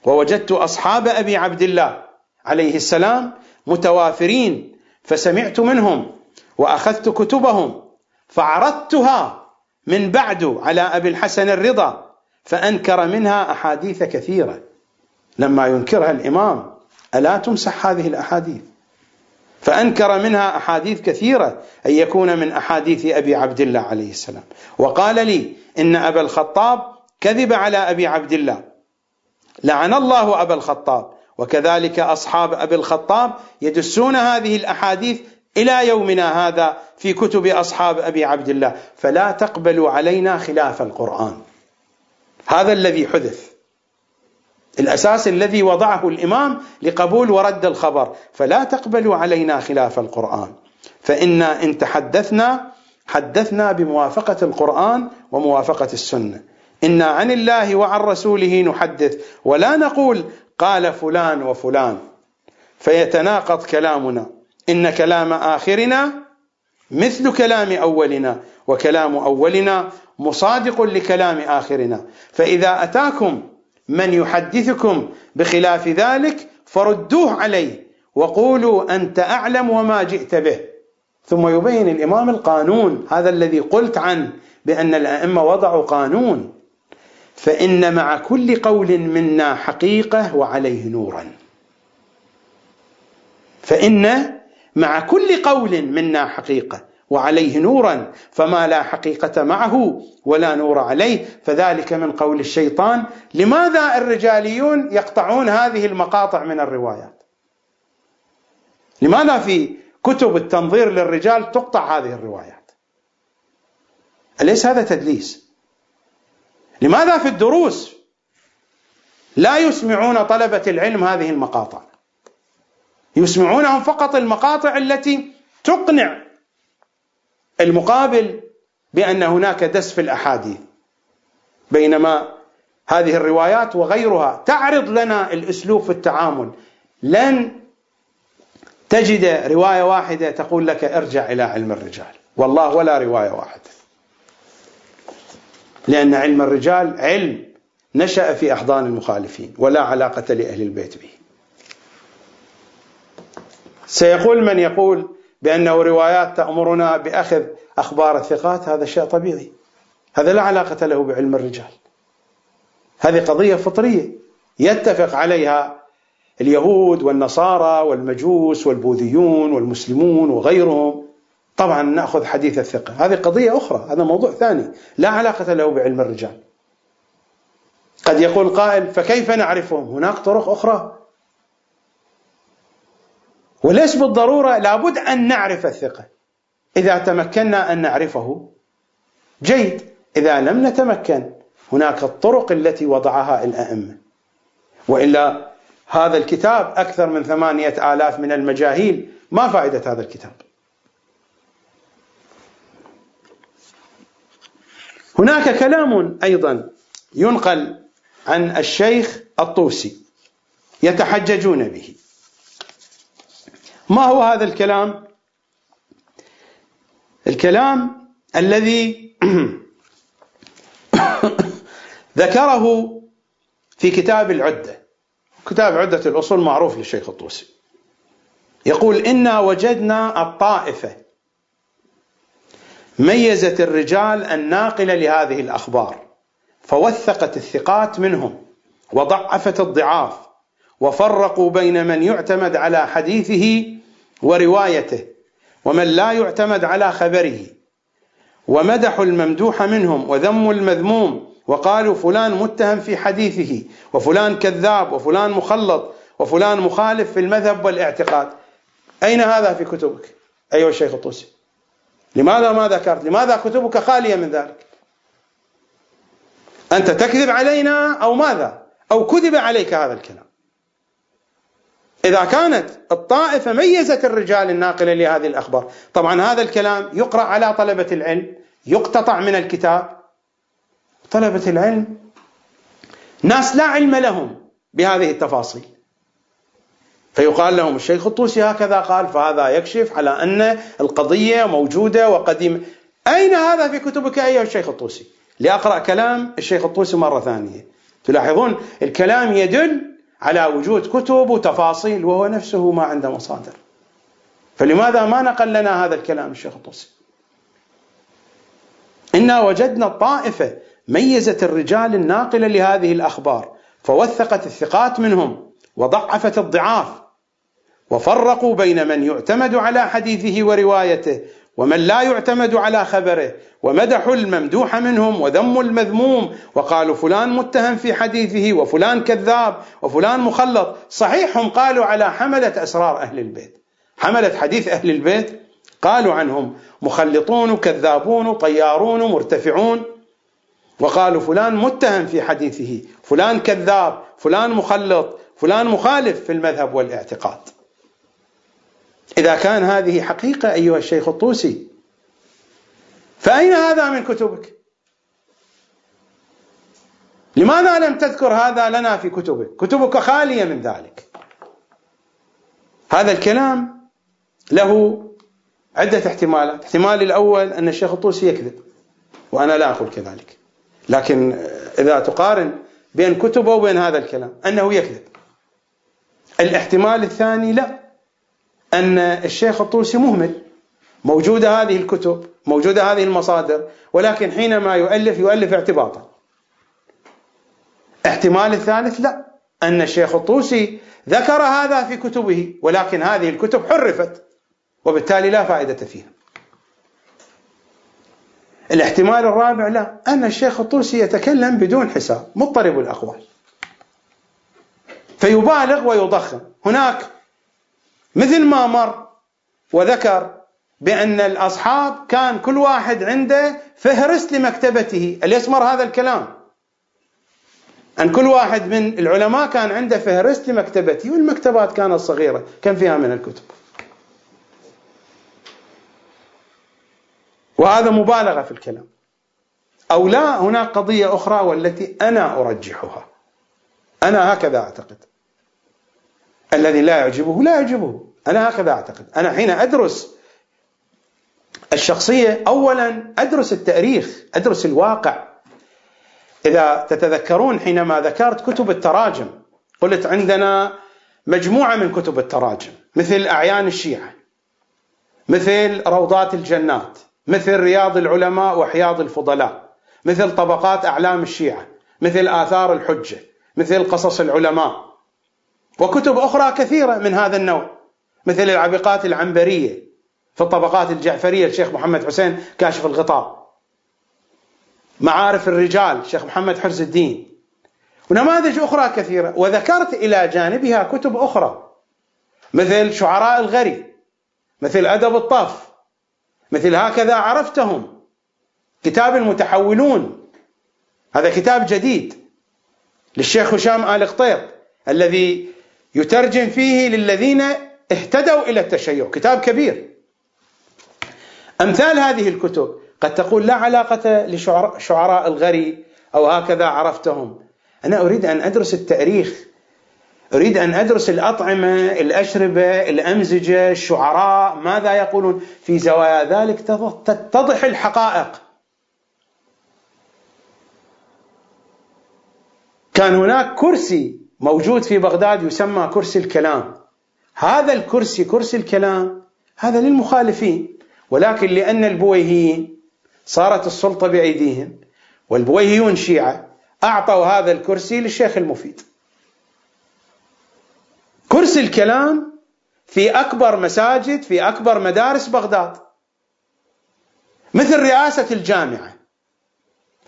ووجدت أصحاب أبي عبد الله عليه السلام متوافرين فسمعت منهم وأخذت كتبهم فعرضتها من بعد على أبي الحسن الرضا فأنكر منها أحاديث كثيرة لما ينكرها الإمام. ألا تمسح هذه الأحاديث؟ فأنكر منها أحاديث كثيرة أن يكون من أحاديث أبي عبد الله عليه السلام. وقال لي إن أبا الخطاب كذب على أبي عبد الله. لعن الله أبا الخطاب. وكذلك أصحاب أبي الخطاب يدسون هذه الأحاديث إلى يومنا هذا في كتب أصحاب أبي عبد الله. فلا تقبلوا علينا خلاف القرآن. هذا الذي حدث. الأساس الذي وضعه الإمام لقبول ورد الخبر. فلا تقبلوا علينا خلاف القرآن. فإنا إن تحدثنا حدثنا بموافقة القرآن وموافقة السنة. إنا عن الله وعن رسوله نحدث. ولا نقول قال فلان وفلان. فيتناقض كلامنا. إن كلام آخرنا مثل كلام أولنا. وكلام أولنا مصادق لكلام آخرنا. فإذا أتاكم من يحدثكم بخلاف ذلك فردوه عليه وقولوا أنت أعلم وما جئت به. ثم يبين الإمام القانون هذا الذي قلت عنه بأن الأئمة وضعوا قانون. فإن مع كل قول منا حقيقة وعليه نورا. فإن مع كل قول منا حقيقة وعليه نورا فما لا حقيقة معه ولا نور عليه. فذلك من قول الشيطان لماذا الرجاليون يقطعون هذه المقاطع من الروايات؟ لماذا في كتب التنظير للرجال تقطع هذه الروايات؟ أليس هذا تدليس؟ لماذا في الدروس لا يسمعون طلبة العلم هذه المقاطع؟ يسمعونهم فقط المقاطع التي تقنع المقابل بأن هناك دس في الأحاديث. بينما هذه الروايات وغيرها تعرض لنا الأسلوب في التعامل. لن تجد رواية واحدة تقول لك ارجع إلى علم الرجال. والله ولا رواية واحدة. لأن علم الرجال علم نشأ في أحضان المخالفين ولا علاقة لأهل البيت به. سيقول من يقول بأنه روايات تأمرنا بأخذ أخبار الثقات هذا شيء طبيعي. هذا لا علاقة له بعلم الرجال. هذه قضية فطرية يتفق عليها اليهود والنصارى والمجوس والبوذيون والمسلمون وغيرهم. طبعا نأخذ حديث الثقة. هذه قضية أخرى هذا موضوع ثاني. لا علاقة له بعلم الرجال. قد يقول قائل فكيف نعرفهم؟ هناك طرق أخرى. وليس بالضرورة لابد أن نعرف الثقة. إذا تمكنا أن نعرفه جيد. إذا لم نتمكن هناك الطرق التي وضعها الأئمة. وإلا هذا الكتاب أكثر من ثمانية آلاف من المجاهيل ما فائدة هذا الكتاب. هناك كلام أيضا ينقل عن الشيخ الطوسي يتحججون به. ما هو هذا الكلام؟ الكلام الذي ذكره في كتاب العدة. كتاب عدة الأصول معروف للشيخ الطوسي. يقول إنا وجدنا الطائفة ميزت الرجال الناقله لهذه الأخبار فوثقت الثقات منهم وضعفت الضعاف وفرقوا بين من يعتمد على حديثه وروايته. ومن لا يعتمد على خبره. ومدحوا الممدوح منهم وذموا المذموم. وقالوا فلان متهم في حديثه وفلان كذاب وفلان مخلط وفلان مخالف في المذهب والاعتقاد. أين هذا في كتبك؟ أيها الشيخ الطوسي. لماذا ما ذكرت؟ لماذا كتبك خالية من ذلك؟ أنت تكذب علينا أو ماذا؟ أو كذب عليك هذا الكلام؟ إذا كانت الطائفة ميزت الرجال الناقلة لهذه الأخبار. طبعا هذا الكلام يقرأ على طلبة العلم يقتطع من الكتاب. طلبة العلم ناس لا علم لهم بهذه التفاصيل. فيقال لهم الشيخ الطوسي هكذا قال فهذا يكشف على أن القضية موجودة وقديمة. أين هذا في كتبك أيها الشيخ الطوسي؟ لأقرأ كلام الشيخ الطوسي مرة ثانية. تلاحظون الكلام يدل على وجود كتب وتفاصيل وهو نفسه ما عنده مصادر. فلماذا ما نقل لنا هذا الكلام الشيخ الطوسي إنا وجدنا الطائفة ميزت الرجال الناقلة لهذه الأخبار فوثقت الثقات منهم وضعفت الضعاف وفرقوا بين من يعتمد على حديثه وروايته ومن لا يعتمد على خبره ومدحوا الممدوح منهم وذموا المذموم وقالوا فلان متهم في حديثه وفلان كذاب وفلان مخلط. صحيح هم قالوا على حملة أسرار أهل البيت. حملة حديث أهل البيت قالوا عنهم مخلطون كذابون طيارون مرتفعون. وقالوا فلان متهم في حديثه فلان كذاب فلان مخلط فلان مخالف في المذهب والاعتقاد. إذا كان هذه حقيقة أيها الشيخ الطوسي فأين هذا من كتبك؟ لماذا لم تذكر هذا لنا في كتبك؟ كتبك خالية من ذلك. هذا الكلام له عدة احتمالات. الاحتمال الأول أن الشيخ الطوسي يكذب وأنا لا أقول كذلك. لكن إذا تقارن بين كتبه وبين هذا الكلام أنه يكذب. الاحتمال الثاني لا. أن الشيخ الطوسي مهمل. موجودة هذه الكتب موجودة هذه المصادر ولكن حينما يؤلف يؤلف اعتباطا. احتمال الثالث لا. أن الشيخ الطوسي ذكر هذا في كتبه ولكن هذه الكتب حرفت وبالتالي لا فائدة فيها. الاحتمال الرابع لا. أن الشيخ الطوسي يتكلم بدون حساب مضطرب الأقوال. فيبالغ ويضخم. هناك مثل ما مر وذكر بأن الأصحاب كان كل واحد عنده فهرس لمكتبته. أليس مر هذا الكلام. أن كل واحد من العلماء كان عنده فهرس لمكتبته والمكتبات كانت صغيرة كم فيها من الكتب. وهذا مبالغة في الكلام. أو لا هناك قضية أخرى والتي أنا أرجحها. أنا هكذا أعتقد. الذي لا يعجبه لا يعجبه. أنا هكذا أعتقد. أنا حين أدرس الشخصية أولا أدرس التاريخ أدرس الواقع. إذا تتذكرون حينما ذكرت كتب التراجم قلت عندنا مجموعة من كتب التراجم مثل أعيان الشيعة مثل روضات الجنات مثل رياض العلماء وحياض الفضلاء مثل طبقات أعلام الشيعة مثل آثار الحجة مثل قصص العلماء. وكتب أخرى كثيرة من هذا النوع مثل العبقات العنبرية في الطبقات الجعفرية الشيخ محمد حسين كاشف الغطاء معارف الرجال الشيخ محمد حرز الدين ونماذج أخرى كثيرة وذكرت إلى جانبها كتب أخرى مثل شعراء الغري مثل أدب الطف مثل هكذا عرفتهم كتاب المتحولون هذا كتاب جديد للشيخ هشام آل قطيط الذي يترجم فيه للذين اهتدوا إلى التشيع. كتاب كبير. أمثال هذه الكتب قد تقول لا علاقة لشعراء الغري أو هكذا عرفتهم. أنا أريد أن أدرس التاريخ. أريد أن أدرس الأطعمة الأشربة الأمزجة الشعراء. ماذا يقولون؟ في زوايا ذلك تتضح الحقائق. كان هناك كرسي موجود في بغداد يسمى كرسي الكلام. هذا الكرسي كرسي الكلام هذا للمخالفين. ولكن لأن البويهيين صارت السلطة بأيديهم والبويهيون شيعة أعطوا هذا الكرسي للشيخ المفيد. كرسي الكلام في أكبر مساجد في أكبر مدارس بغداد. مثل رئاسة الجامعة.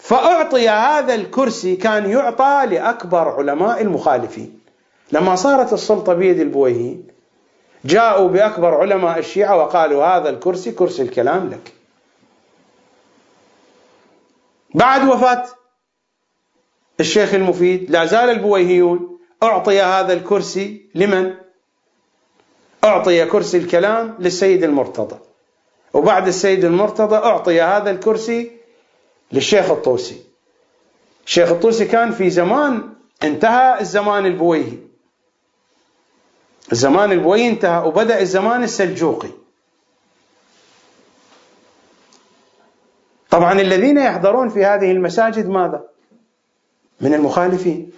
فأعطي هذا الكرسي كان يعطى لأكبر علماء المخالفين. لما صارت السلطة بيد البويهيين جاءوا بأكبر علماء الشيعة وقالوا هذا الكرسي كرسي الكلام لك. بعد وفاة الشيخ المفيد لا زال البويهيون أعطي هذا الكرسي لمن؟ أعطي كرسي الكلام للسيد المرتضى. وبعد السيد المرتضى أعطي هذا الكرسي للشيخ الطوسي. الشيخ الطوسي كان في زمان انتهى الزمان البويهي. الزمان البويهي انتهى وبدأ الزمان السلجوقي. طبعا الذين يحضرون في هذه المساجد ماذا؟ من المخالفين.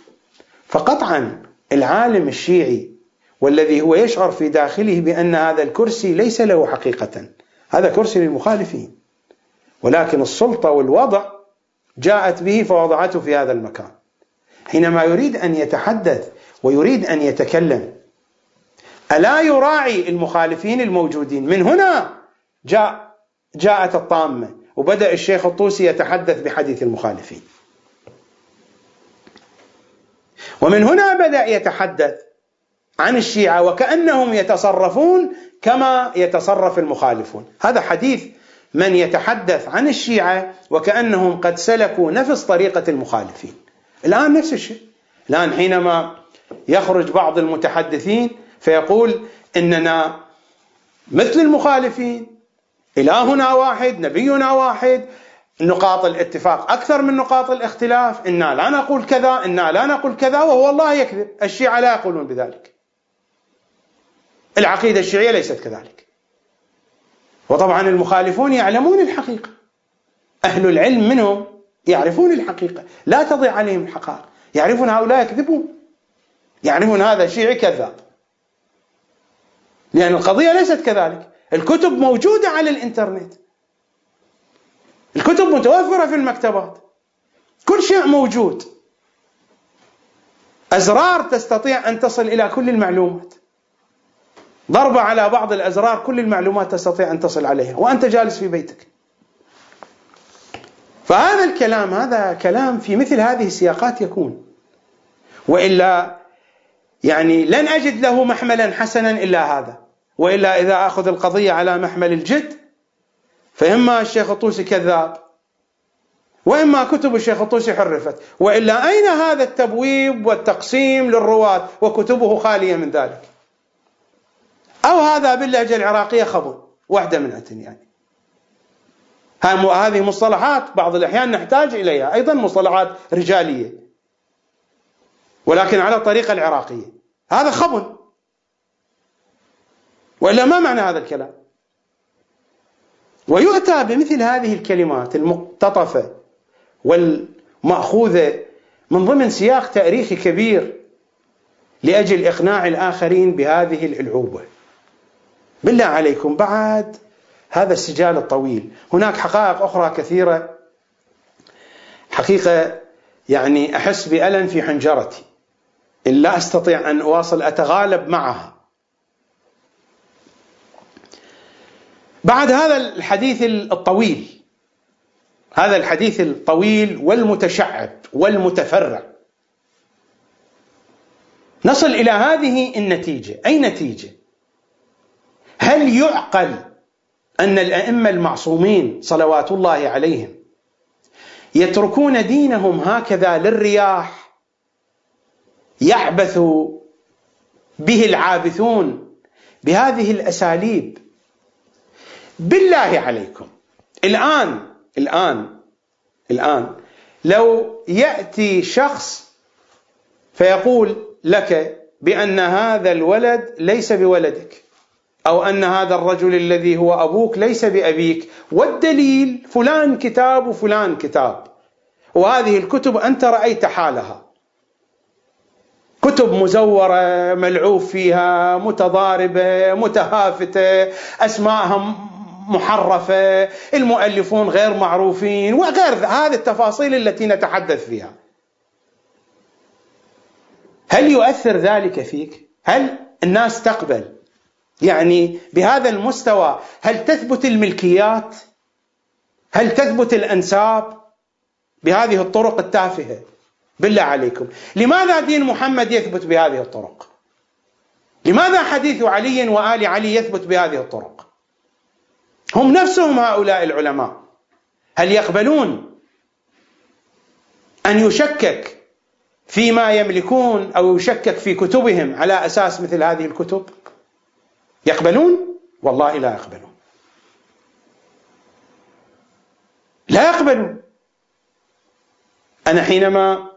فقطعا العالم الشيعي والذي هو يشعر في داخله بأن هذا الكرسي ليس له حقيقة. هذا كرسي للمخالفين. ولكن السلطة والوضع جاءت به فوضعته في هذا المكان. حينما يريد أن يتحدث ويريد أن يتكلم ألا يراعي المخالفين الموجودين؟ من هنا جاء جاءت الطامة وبدأ الشيخ الطوسي يتحدث بحديث المخالفين. ومن هنا بدأ يتحدث عن الشيعة وكأنهم يتصرفون كما يتصرف المخالفون. هذا حديث من يتحدث عن الشيعة وكأنهم قد سلكوا نفس طريقة المخالفين. الآن نفس الشيء. الآن حينما يخرج بعض المتحدثين فيقول إننا مثل المخالفين إلهنا واحد نبينا واحد نقاط الاتفاق أكثر من نقاط الاختلاف إنا لا نقول كذا إنا لا نقول كذا وهو الله يكذب. الشيعة لا يقولون بذلك. العقيدة الشيعية ليست كذلك. وطبعا المخالفون يعلمون الحقيقة. أهل العلم منهم يعرفون الحقيقة. لا تضيع عليهم الحقائق. يعرفون هؤلاء يكذبون. يعرفون هذا شيعي كذاب. لأن القضية ليست كذلك. الكتب موجودة على الإنترنت. الكتب متوفرة في المكتبات. كل شيء موجود. أزرار تستطيع أن تصل إلى كل المعلومات. ضربة على بعض الأزرار كل المعلومات تستطيع أن تصل عليها وأنت جالس في بيتك. فهذا الكلام هذا كلام في مثل هذه السياقات يكون. وإلا يعني لن أجد له محملا حسنا إلا هذا. وإلا إذا أخذ القضية على محمل الجد فإما الشيخ الطوسي كذاب وإما كتب الشيخ الطوسي حرفت. وإلا أين هذا التبويب والتقسيم للرواة؟ وكتبه خالية من ذلك. أو هذا باللهجة العراقية خبر واحدة من أتن يعني. هذه مصطلحات بعض الأحيان نحتاج إليها أيضا مصطلحات رجالية. ولكن على الطريقة العراقية. هذا خبر وإلا ما معنى هذا الكلام؟ ويؤتى بمثل هذه الكلمات المقتطفة والمأخوذة من ضمن سياق تاريخي كبير لأجل إقناع الآخرين بهذه الألعوبة بالله عليكم. بعد هذا السجال الطويل. هناك حقائق أخرى كثيرة. حقيقة يعني أحس بألم في حنجرتي. إن لا أستطيع أن أواصل أتغالب معها. بعد هذا الحديث الطويل هذا الحديث الطويل والمتشعب والمتفرع. نصل إلى هذه النتيجة. أي نتيجة؟ هل يعقل أن الأئمة المعصومين صلوات الله عليهم يتركون دينهم هكذا للرياح يعبث به العابثون بهذه الأساليب؟ بالله عليكم. الآن الآن الآن لو يأتي شخص فيقول لك بأن هذا الولد ليس بولدك. أو أن هذا الرجل الذي هو أبوك ليس بأبيك. والدليل فلان كتاب وفلان كتاب. وهذه الكتب أنت رأيت حالها. كتب مزورة ملعوب فيها متضاربة متهافتة أسماءها محرفة المؤلفون غير معروفين وغير هذه التفاصيل التي نتحدث فيها. هل يؤثر ذلك فيك؟ هل الناس تقبل؟ يعني بهذا المستوى هل تثبت الملكيات؟ هل تثبت الأنساب؟ بهذه الطرق التافهة. بالله عليكم. لماذا دين محمد يثبت بهذه الطرق؟ لماذا حديث علي وآل علي يثبت بهذه الطرق؟ هم نفسهم هؤلاء العلماء. هل يقبلون أن يشكك فيما يملكون أو يشكك في كتبهم على أساس مثل هذه الكتب؟ يقبلون؟ والله لا يقبلون. لا يقبلون. أنا حينما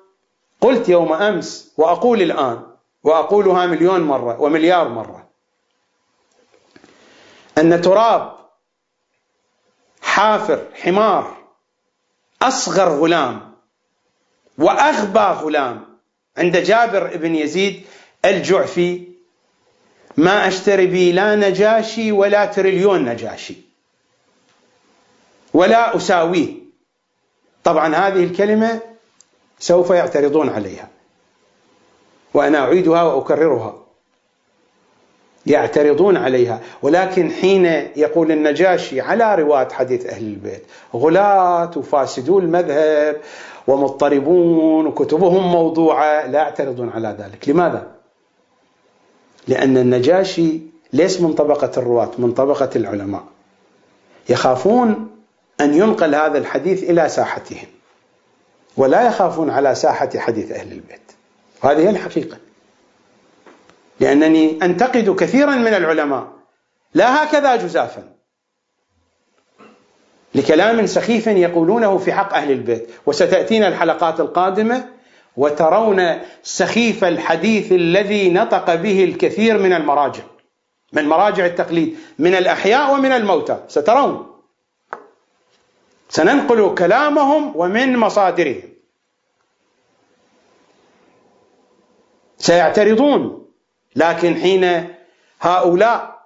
قلت يوم أمس وأقول الآن وأقولها مليون مرة ومليار مرة أن تراب حافر حمار أصغر غلام وأغبى غلام عند جابر بن يزيد الجعفي ما أشتري به لا نجاشي ولا تريليون نجاشي. ولا أساويه. طبعا هذه الكلمة سوف يعترضون عليها. وأنا أعيدها وأكررها. يعترضون عليها. ولكن حين يقول النجاشي على رواة حديث أهل البيت غلاة وفاسدو المذهب ومضطربون وكتبهم موضوعة. لا يعترضون على ذلك. لماذا؟ لأن النجاشي ليس من طبقة الرواة من طبقة العلماء. يخافون أن ينقل هذا الحديث إلى ساحتهم ولا يخافون على ساحة حديث أهل البيت. هذه هي الحقيقة. لأنني أنتقد كثيرا من العلماء. لا هكذا جزافا. لكلام سخيف يقولونه في حق أهل البيت. وستأتينا الحلقات القادمة وترون سخيف الحديث الذي نطق به الكثير من المراجع من مراجع التقليد من الأحياء ومن الموتى. سترون. سننقل كلامهم ومن مصادرهم. سيعترضون. لكن حين هؤلاء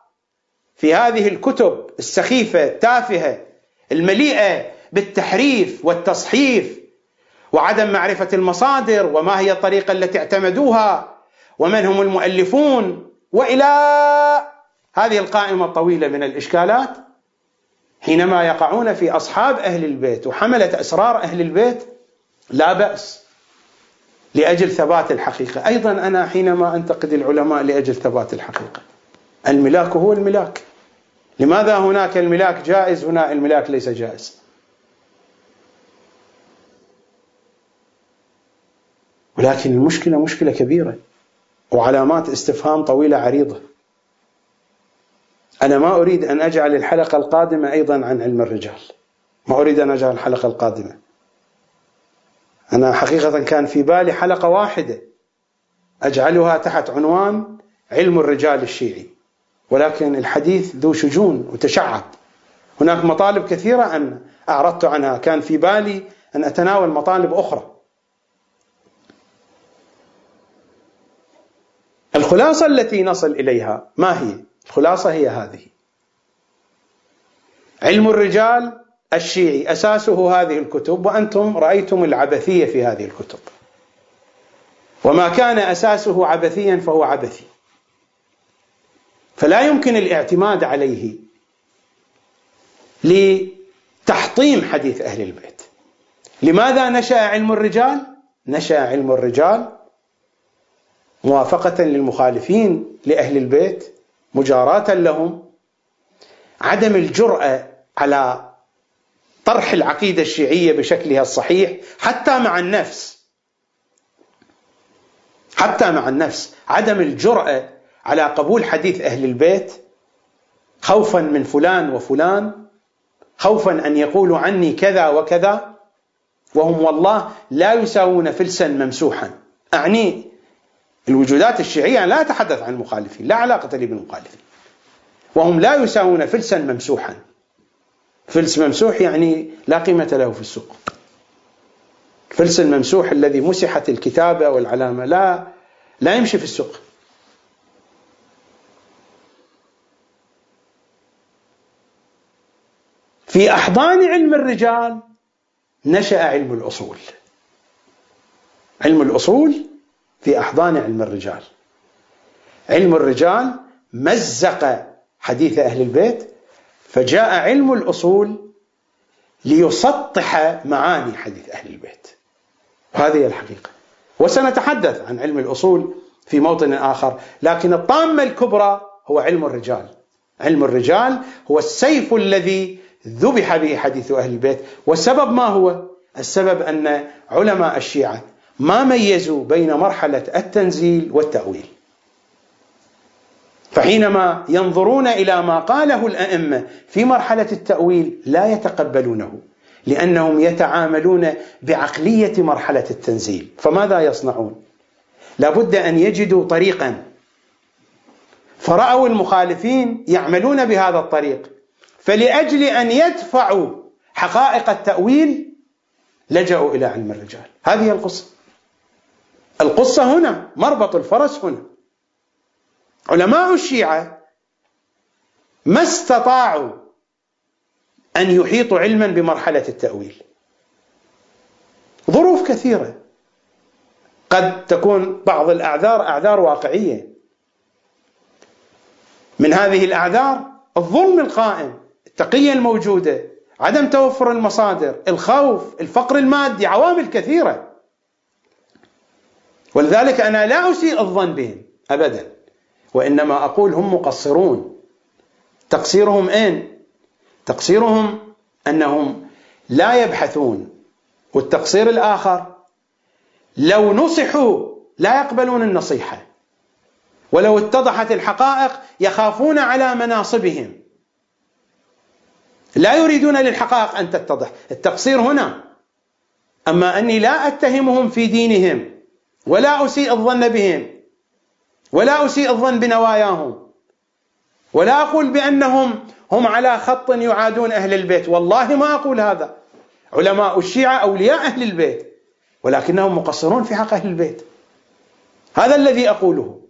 في هذه الكتب السخيفة التافهة المليئة بالتحريف والتصحيف وعدم معرفة المصادر وما هي الطريقة التي اعتمدوها ومن هم المؤلفون وإلى هذه القائمة الطويلة من الإشكالات حينما يقعون في أصحاب أهل البيت وحملة أسرار أهل البيت لا بأس لأجل ثبات الحقيقة، أيضا أنا حينما أنتقد العلماء لأجل ثبات الحقيقة. الملاك هو الملاك. لماذا هناك الملاك جائز هنا الملاك ليس جائز؟ ولكن المشكلة مشكلة كبيرة وعلامات استفهام طويلة عريضة. أنا ما أريد أن أجعل الحلقة القادمة أيضا عن علم الرجال. ما أريد أن أجعل الحلقة القادمة. أنا حقيقة كان في بالي حلقة واحدة أجعلها تحت عنوان علم الرجال الشيعي. ولكن الحديث ذو شجون وتشعب. هناك مطالب كثيرة أن أعرضت عنها. كان في بالي أن أتناول مطالب أخرى. الخلاصة التي نصل إليها ما هي؟ الخلاصة هي هذه علم الرجال الشيعي أساسه هذه الكتب وأنتم رأيتم العبثية في هذه الكتب وما كان أساسه عبثيا فهو عبثي فلا يمكن الاعتماد عليه لتحطيم حديث أهل البيت لماذا نشأ علم الرجال؟ نشأ علم الرجال موافقة للمخالفين لأهل البيت مجاراة لهم. عدم الجرأة على طرح العقيدة الشيعية بشكلها الصحيح حتى مع النفس. حتى مع النفس. عدم الجرأة على قبول حديث أهل البيت خوفا من فلان وفلان خوفا أن يقولوا عني كذا وكذا وهم والله لا يساوون فلسا ممسوحا. أعني الوجودات الشيعية لا أتحدث عن المخالفين لا علاقة لي بالمخالفين. وهم لا يساوون فلسا ممسوحا. فلس ممسوح يعني لا قيمة له في السوق. الفلس الممسوح الذي مسحت الكتابة والعلامة لا لا يمشي في السوق. في أحضان علم الرجال نشأ علم الأصول. علم الأصول في أحضان علم الرجال. علم الرجال مزق حديث أهل البيت فجاء علم الأصول ليسطح معاني حديث أهل البيت. هذه هي الحقيقة. وسنتحدث عن علم الأصول في موطن آخر لكن الطامة الكبرى هو علم الرجال. علم الرجال هو السيف الذي ذبح به حديث أهل البيت. والسبب ما هو؟ السبب أن علماء الشيعة ما ميزوا بين مرحلة التنزيل والتأويل. فحينما ينظرون إلى ما قاله الأئمة في مرحلة التأويل لا يتقبلونه لأنهم يتعاملون بعقلية مرحلة التنزيل. فماذا يصنعون؟ لابد أن يجدوا طريقا. فرأوا المخالفين يعملون بهذا الطريق. فلأجل أن يدفعوا حقائق التأويل لجأوا إلى علم الرجال. هذه القصة. القصة هنا مربط الفرس هنا. علماء الشيعة ما استطاعوا أن يحيطوا علما بمرحلة التأويل. ظروف كثيرة. قد تكون بعض الأعذار أعذار واقعية. من هذه الأعذار الظلم القائم التقية الموجودة عدم توفر المصادر الخوف الفقر المادي عوامل كثيرة. ولذلك أنا لا أسيء الظن بهم أبدا وإنما أقول هم مقصرون. تقصيرهم أين؟ تقصيرهم أنهم لا يبحثون والتقصير الآخر لو نصحوا لا يقبلون النصيحة ولو اتضحت الحقائق يخافون على مناصبهم. لا يريدون للحقائق أن تتضح التقصير هنا. أما أني لا أتهمهم في دينهم ولا أسيء الظن بهم ولا أسيء الظن بنواياهم ولا أقول بأنهم هم على خط يعادون أهل البيت. والله ما أقول هذا. علماء الشيعة أولياء أهل البيت ولكنهم مقصرون في حق أهل البيت. هذا الذي أقوله.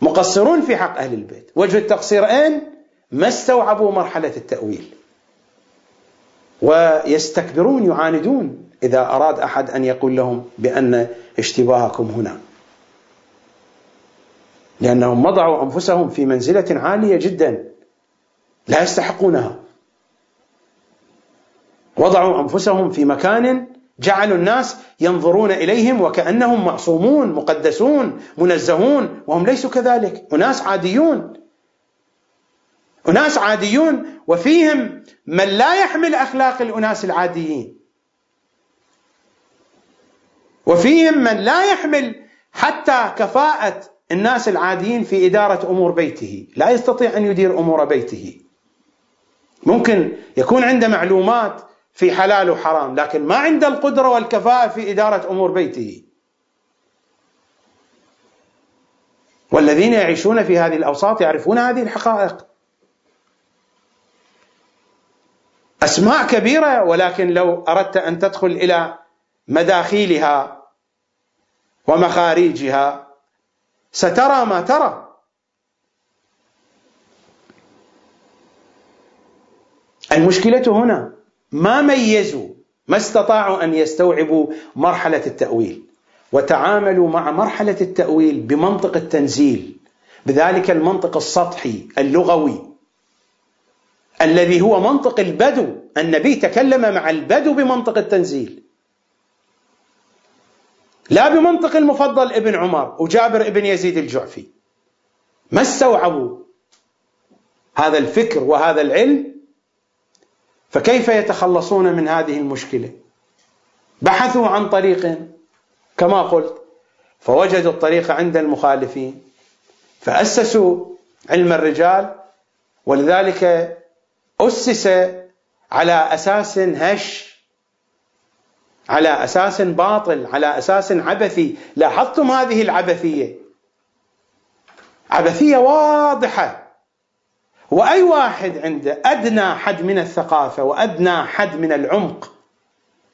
مقصرون في حق أهل البيت. وجه التقصير أين ما استوعبوا مرحلة التأويل. ويستكبرون يعاندون. إذا أراد أحد أن يقول لهم بأن اشتباهكم هنا. لأنهم وضعوا أنفسهم في منزلة عالية جدا لا يستحقونها. وضعوا أنفسهم في مكان جعلوا الناس ينظرون إليهم وكأنهم معصومون مقدسون منزهون وهم ليسوا كذلك. أناس عاديون. أناس عاديون. وفيهم من لا يحمل أخلاق الأناس العاديين. وفيهم من لا يحمل حتى كفاءة الناس العاديين في إدارة أمور بيته. لا يستطيع أن يدير أمور بيته. ممكن يكون عنده معلومات في حلال وحرام لكن ما عنده القدرة والكفاءة في إدارة أمور بيته. والذين يعيشون في هذه الأوساط يعرفون هذه الحقائق. أسماء كبيرة ولكن لو أردت أن تدخل إلى مداخيلها ومخاريجها سترى ما ترى. المشكلة هنا ما ميزوا ما استطاعوا أن يستوعبوا مرحلة التأويل وتعاملوا مع مرحلة التأويل بمنطق التنزيل بذلك المنطق السطحي اللغوي الذي هو منطق البدو. النبي تكلم مع البدو بمنطق التنزيل. لا بمنطق المفضل ابن عمر وجابر ابن يزيد الجعفي. ما استوعبوا هذا الفكر وهذا العلم؟ فكيف يتخلصون من هذه المشكلة؟ بحثوا عن طريق كما قلت فوجدوا الطريق عند المخالفين فأسسوا علم الرجال ولذلك أسس على أساس هش على أساس باطل على أساس عبثي. لاحظتم هذه العبثية؟ عبثية واضحة. وأي واحد عنده أدنى حد من الثقافة وأدنى حد من العمق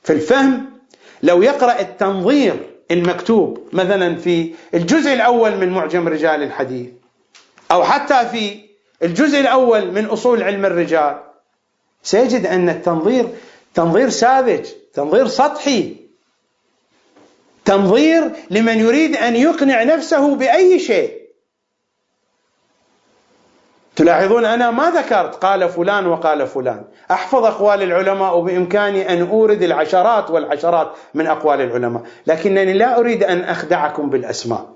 في الفهم لو يقرأ التنظير المكتوب مثلا في الجزء الأول من معجم رجال الحديث أو حتى في الجزء الأول من أصول علم الرجال سيجد أن التنظير تنظير ساذج. تنظير سطحي. تنظير لمن يريد أن يقنع نفسه بأي شيء. تلاحظون أنا ما ذكرت قال فلان وقال فلان. أحفظ أقوال العلماء وبإمكاني أن أورد العشرات والعشرات من أقوال العلماء لكنني لا أريد أن أخدعكم بالأسماء.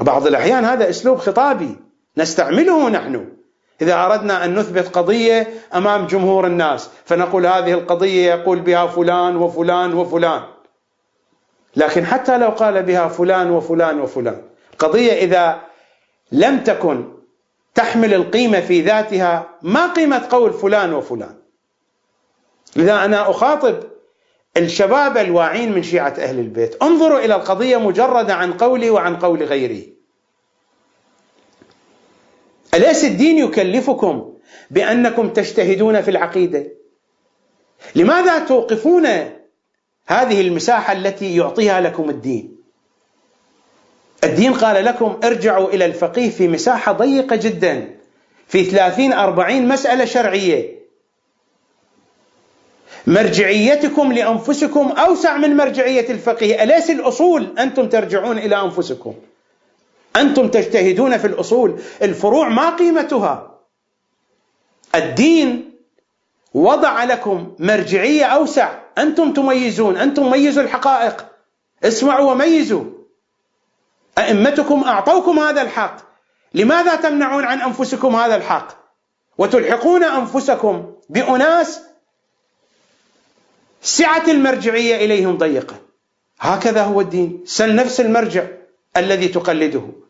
بعض الأحيان هذا أسلوب خطابي. نستعمله نحن. إذا أردنا أن نثبت قضية أمام جمهور الناس فنقول هذه القضية يقول بها فلان وفلان وفلان. لكن حتى لو قال بها فلان وفلان وفلان قضية إذا لم تكن تحمل القيمة في ذاتها ما قيمة قول فلان وفلان. لذا أنا أخاطب الشباب الواعين من شيعة أهل البيت انظروا إلى القضية مجردة عن قولي وعن قول غيري. أليس الدين يكلفكم بأنكم تجتهدون في العقيدة؟ لماذا توقفون هذه المساحة التي يعطيها لكم الدين؟ الدين قال لكم ارجعوا إلى الفقيه في مساحة ضيقة جدا في ثلاثين أربعين مسألة شرعية. مرجعيتكم لأنفسكم أوسع من مرجعية الفقيه. أليس الأصول أنتم ترجعون إلى أنفسكم؟ أنتم تجتهدون في الأصول. الفروع ما قيمتها. الدين وضع لكم مرجعية أوسع. أنتم تميزون. أنتم ميزوا الحقائق. اسمعوا وميزوا. أئمتكم أعطوكم هذا الحق. لماذا تمنعون عن أنفسكم هذا الحق؟ وتلحقون أنفسكم بأناس سعة المرجعية إليهم ضيقة. هكذا هو الدين. سل نفس المرجع الذي تقلده.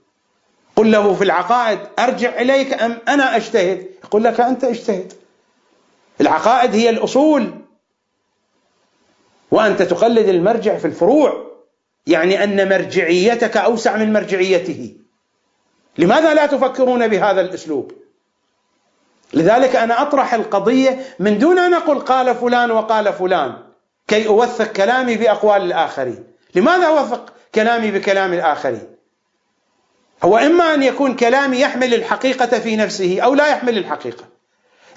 قل له في العقائد أرجع إليك أم أنا أجتهد؟ يقول لك أنت اجتهد. العقائد هي الأصول. وأنت تقلد المرجع في الفروع يعني أن مرجعيتك أوسع من مرجعيته. لماذا لا تفكرون بهذا الأسلوب؟ لذلك أنا أطرح القضية من دون أن أقول قال فلان وقال فلان كي أوثق كلامي بأقوال الآخرين. لماذا أوثق كلامي بكلام الآخرين؟ هو إما أن يكون كلامي يحمل الحقيقة في نفسه أو لا يحمل الحقيقة.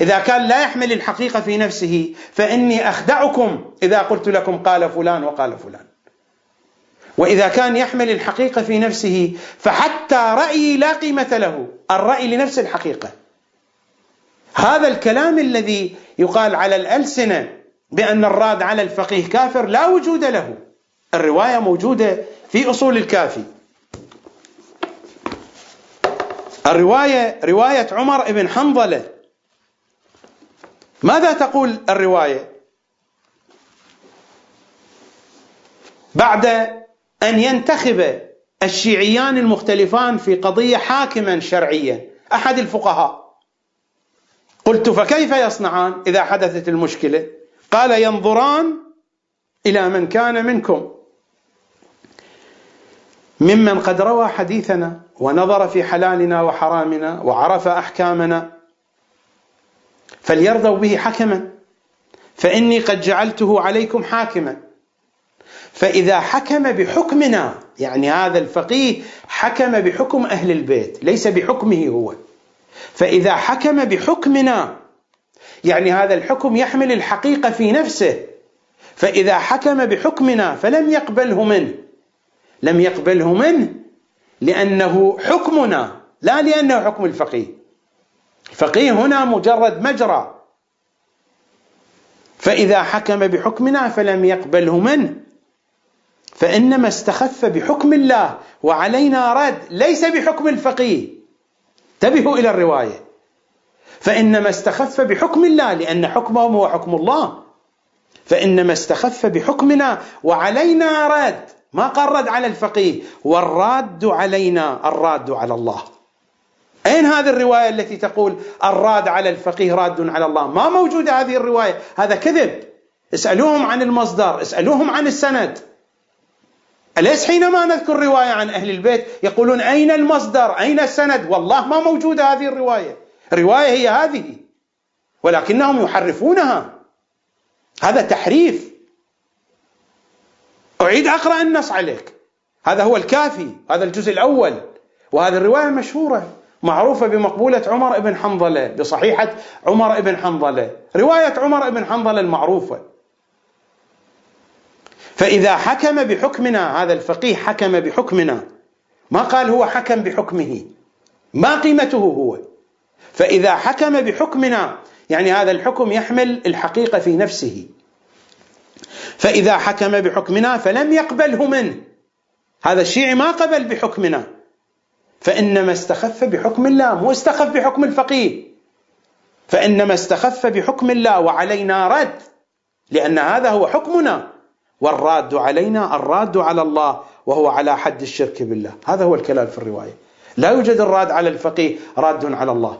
إذا كان لا يحمل الحقيقة في نفسه فإني أخدعكم إذا قلت لكم قال فلان وقال فلان. وإذا كان يحمل الحقيقة في نفسه فحتى رأيي لا قيمة له الرأي لنفس الحقيقة. هذا الكلام الذي يقال على الألسنة بأن الراد على الفقيه كافر لا وجود له. الرواية موجودة في أصول الكافي. الرواية رواية عمر بن حنظلة. ماذا تقول الرواية؟ بعد أن ينتخب الشيعيان المختلفان في قضية حاكما شرعيا أحد الفقهاء. قلت فكيف يصنعان إذا حدثت المشكلة؟ قال ينظران إلى من كان منكم. ممن قد روى حديثنا ونظر في حلالنا وحرامنا وعرف أحكامنا فليرضوا به حكما. فإني قد جعلته عليكم حاكما. فإذا حكم بحكمنا يعني هذا الفقيه حكم بحكم أهل البيت ليس بحكمه هو. فإذا حكم بحكمنا يعني هذا الحكم يحمل الحقيقة في نفسه. فإذا حكم بحكمنا فلم يقبله منه. لم يقبله منه لأنه حكمنا لا لأنه حكم الفقيه. الفقيه هنا مجرد مجرى. فإذا حكم بحكمنا فلم يقبله منه فإنما استخف بحكم الله وعلينا رد ليس بحكم الفقيه. انتبهوا إلى الرواية. فإنما استخف بحكم الله لأن حكمهم هو حكم الله. فإنما استخف بحكمنا وعلينا رد ما قال رد على الفقيه. والراد علينا الراد على الله. أين هذه الرواية التي تقول الراد على الفقيه راد على الله؟ ما موجودة هذه الرواية. هذا كذب. اسألوهم عن المصدر اسألوهم عن السند. أليس حينما نذكر رواية عن أهل البيت يقولون أين المصدر؟ أين السند؟ والله ما موجودة هذه الرواية. الرواية هي هذه ولكنهم يحرفونها. هذا تحريف. أعيد أقرأ النص عليك. هذا هو الكافي هذا الجزء الأول. وهذه الرواية مشهورة معروفة بمقبولة عمر بن حنظلة بصحيحة عمر بن حنظلة. رواية عمر بن حنظلة المعروفة. فإذا حكم بحكمنا هذا الفقيه حكم بحكمنا. ما قال هو حكم بحكمه. ما قيمته هو. فإذا حكم بحكمنا يعني هذا الحكم يحمل الحقيقة في نفسه. فإذا حكم بحكمنا فلم يقبله منه هذا الشيعي ما قبل بحكمنا. فإنما استخف بحكم الله مو استخف بحكم الفقيه. فإنما استخف بحكم الله وعلينا رد لأن هذا هو حكمنا. والراد علينا الراد على الله وهو على حد الشرك بالله. هذا هو الكلام في الرواية. لا يوجد الراد على الفقيه راد على الله.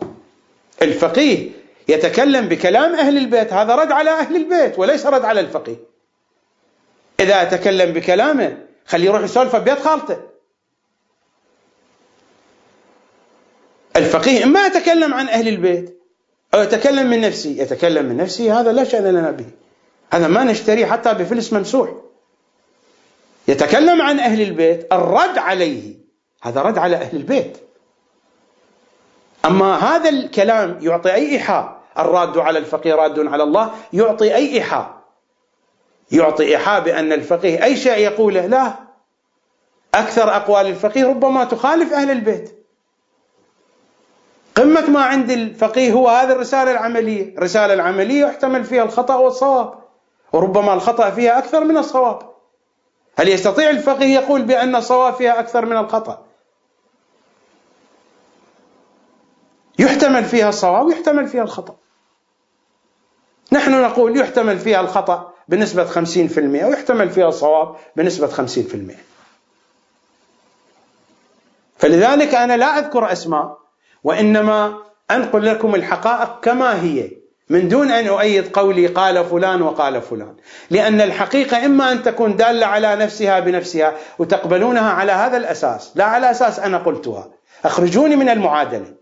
الفقيه يتكلم بكلام أهل البيت هذا رد على أهل البيت وليس رد على الفقيه. إذا تكلم بكلامه خليه يروح يسولف ببيت خالته. الفقيه إما يتكلم عن أهل البيت أو يتكلم من نفسه. يتكلم من نفسه هذا لا شأن لنا به. هذا ما نشتريه حتى بفلس ممسوح. يتكلم عن أهل البيت الرد عليه. هذا رد على أهل البيت. أما هذا الكلام يعطي أي إيحاء. الراد على الفقيه راد على الله يعطي أي إيحاء. يعطي إيحاء بأن الفقيه أي شيء يقوله لا أكثر أقوال الفقيه ربما تخالف أهل البيت. قمة ما عند الفقيه هو هذه الرسالة العملية. الرسالة العملية يحتمل فيها الخطأ والصواب وربما الخطأ فيها أكثر من الصواب. هل يستطيع الفقيه يقول بأن الصواب فيها أكثر من الخطأ؟ يحتمل فيها الصواب ويحتمل فيها الخطأ. نحن نقول يحتمل فيها الخطأ بنسبة 50% ويحتمل فيها الصواب بنسبة 50% فلذلك أنا لا أذكر أسماء وإنما أنقل لكم الحقائق كما هي من دون أن أؤيد قولي قال فلان وقال فلان. لأن الحقيقة إما أن تكون دالة على نفسها بنفسها وتقبلونها على هذا الأساس لا على أساس أنا قلتها. أخرجوني من المعادلة.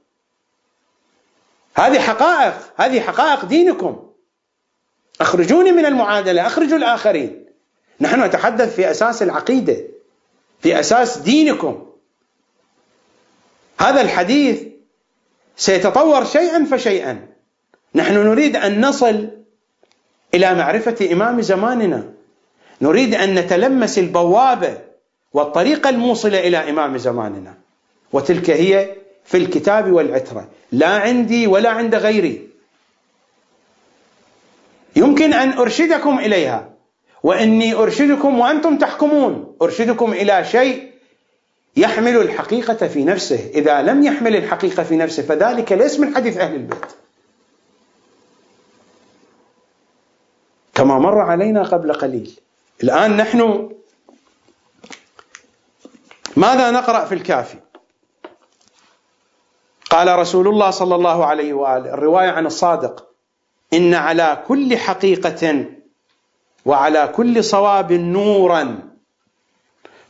هذه حقائق هذه حقائق دينكم. أخرجوني من المعادلة أخرجوا الآخرين. نحن نتحدث في أساس العقيدة في أساس دينكم. هذا الحديث سيتطور شيئا فشيئا. نحن نريد أن نصل إلى معرفة إمام زماننا. نريد أن نتلمس البوابة والطريقة الموصلة إلى إمام زماننا. وتلك هي في الكتاب والعترة. لا عندي ولا عند غيري. يمكن أن أرشدكم إليها. وإني أرشدكم وأنتم تحكمون. أرشدكم إلى شيء يحمل الحقيقة في نفسه. إذا لم يحمل الحقيقة في نفسه فذلك ليس من حديث أهل البيت. كما مر علينا قبل قليل. الآن نحن ماذا نقرأ في الكافي؟ قال رسول الله صلى الله عليه وآله الرواية عن الصادق. إن على كل حقيقة وعلى كل صواب نورا.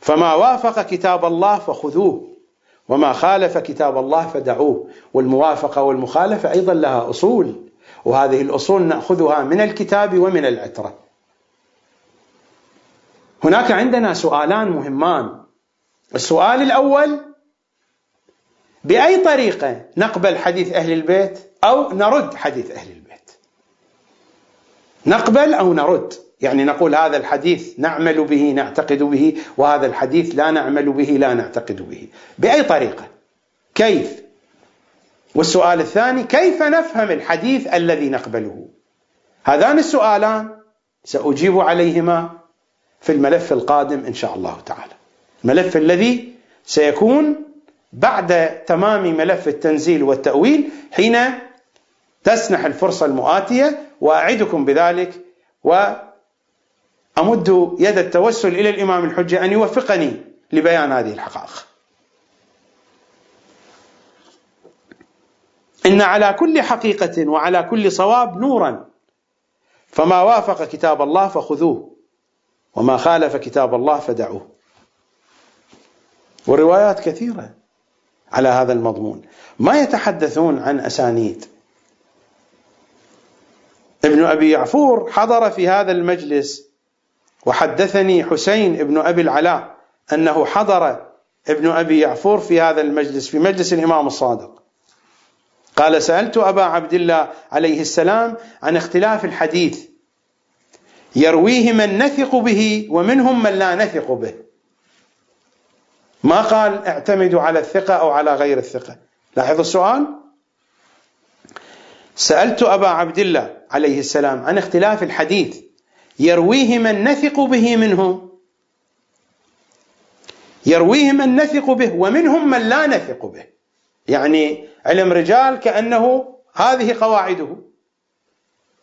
فما وافق كتاب الله فخذوه وما خالف كتاب الله فدعوه. والموافقة والمخالفة أيضا لها أصول وهذه الأصول نأخذها من الكتاب ومن العترة. هناك عندنا سؤالان مهمان. السؤال الأول بأي طريقة نقبل حديث أهل البيت أو نرد حديث أهل البيت نقبل أو نرد. يعني نقول هذا الحديث نعمل به نعتقد به وهذا الحديث لا نعمل به لا نعتقد به. بأي طريقة؟ كيف؟ والسؤال الثاني كيف نفهم الحديث الذي نقبله؟ هذان السؤالان سأجيب عليهما في الملف القادم إن شاء الله تعالى. الملف الذي سيكون بعد تمام ملف التنزيل والتأويل حين تسنح الفرصة المؤاتية وأعدكم بذلك وأمد يد التوسل إلى الإمام الحجة أن يوفقني لبيان هذه الحقائق. إن على كل حقيقة وعلى كل صواب نورا فما وافق كتاب الله فخذوه وما خالف كتاب الله فدعوه. وروايات كثيرة على هذا المضمون. ما يتحدثون عن أسانيد. ابن أبي يعفور حضر في هذا المجلس. وحدثني حسين ابن أبي العلاء أنه حضر ابن أبي يعفور في هذا المجلس في مجلس الإمام الصادق. قال سألت أبا عبد الله عليه السلام عن اختلاف الحديث. يرويه من نثق به ومنهم من لا نثق به. ما قال اعتمدوا على الثقة أو على غير الثقة؟ لاحظوا السؤال؟ سألت أبا عبد الله عليه السلام عن اختلاف الحديث. يرويه من نثق به منهم يرويه من نثق به ومنهم من لا نثق به. يعني علم رجال كأنه هذه قواعده.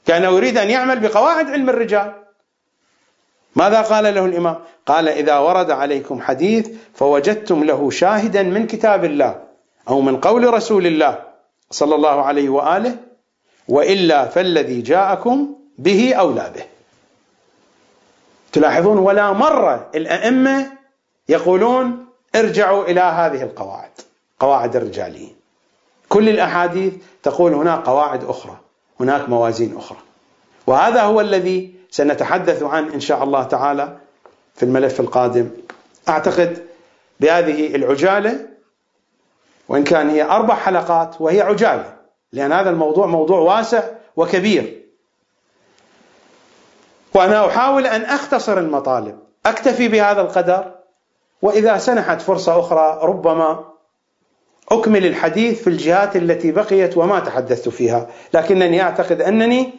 كان يريد أن يعمل بقواعد علم الرجال. ماذا قال له الإمام؟ قال إذا ورد عليكم حديث فوجدتم له شاهدا من كتاب الله أو من قول رسول الله صلى الله عليه وآله وإلا فالذي جاءكم به أولى به. تلاحظون ولا مرة الأئمة يقولون ارجعوا إلى هذه القواعد قواعد الرجاليين. كل الأحاديث تقول هناك قواعد أخرى هناك موازين أخرى. وهذا هو الذي سنتحدث عنه إن شاء الله تعالى في الملف القادم. أعتقد بهذه العجالة وإن كان هي أربع حلقات وهي عجالة. لأن هذا الموضوع موضوع واسع وكبير. وأنا أحاول أن أختصر المطالب أكتفي بهذا القدر وإذا سنحت فرصة أخرى ربما أكمل الحديث في الجهات التي بقيت وما تحدثت فيها. لكنني أعتقد أنني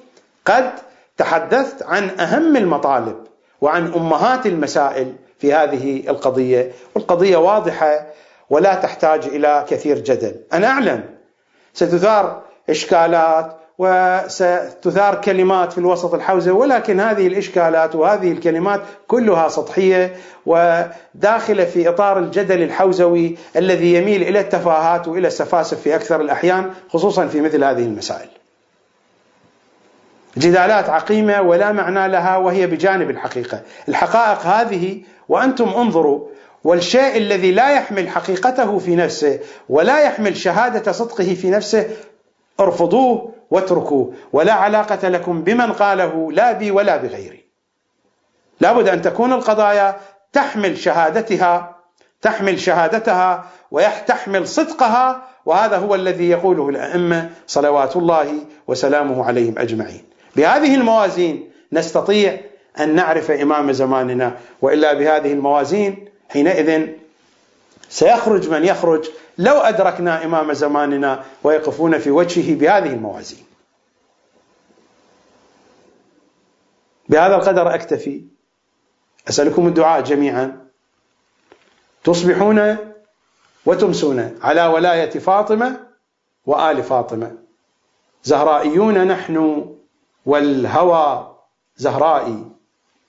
قد تحدثت عن أهم المطالب وعن أمهات المسائل في هذه القضية والقضية واضحة ولا تحتاج إلى كثير جدل. أنا أعلم ستثار إشكالات وستثار كلمات في الوسط الحوزة ولكن هذه الإشكالات وهذه الكلمات كلها سطحية وداخلة في إطار الجدل الحوزوي الذي يميل إلى التفاهات وإلى السفاسف في أكثر الأحيان خصوصا في مثل هذه المسائل. جدالات عقيمة ولا معنى لها وهي بجانب الحقيقة. الحقائق هذه وأنتم انظروا والشيء الذي لا يحمل حقيقته في نفسه ولا يحمل شهادة صدقه في نفسه ارفضوه واتركوه. ولا علاقة لكم بمن قاله لا بي ولا بغيري. لابد أن تكون القضايا تحمل شهادتها تحمل شهادتها وتحمل صدقها وهذا هو الذي يقوله الأئمة صلوات الله وسلامه عليهم أجمعين. بهذه الموازين نستطيع أن نعرف إمام زماننا وإلا بهذه الموازين حينئذ سيخرج من يخرج لو أدركنا إمام زماننا ويقفون في وجهه بهذه الموازين. بهذا القدر أكتفي. أسألكم الدعاء جميعا. تصبحون وتمسون على ولاية فاطمة وآل فاطمة. زهرائيون نحن والهوى زهرائي.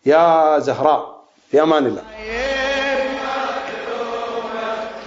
يا زهراء في أمان الله.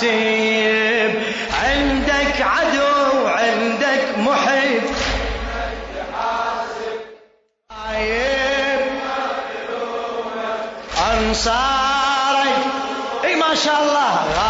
تحاسب عندك عدو عندك محب. أنصارك. إي ما شاء الله.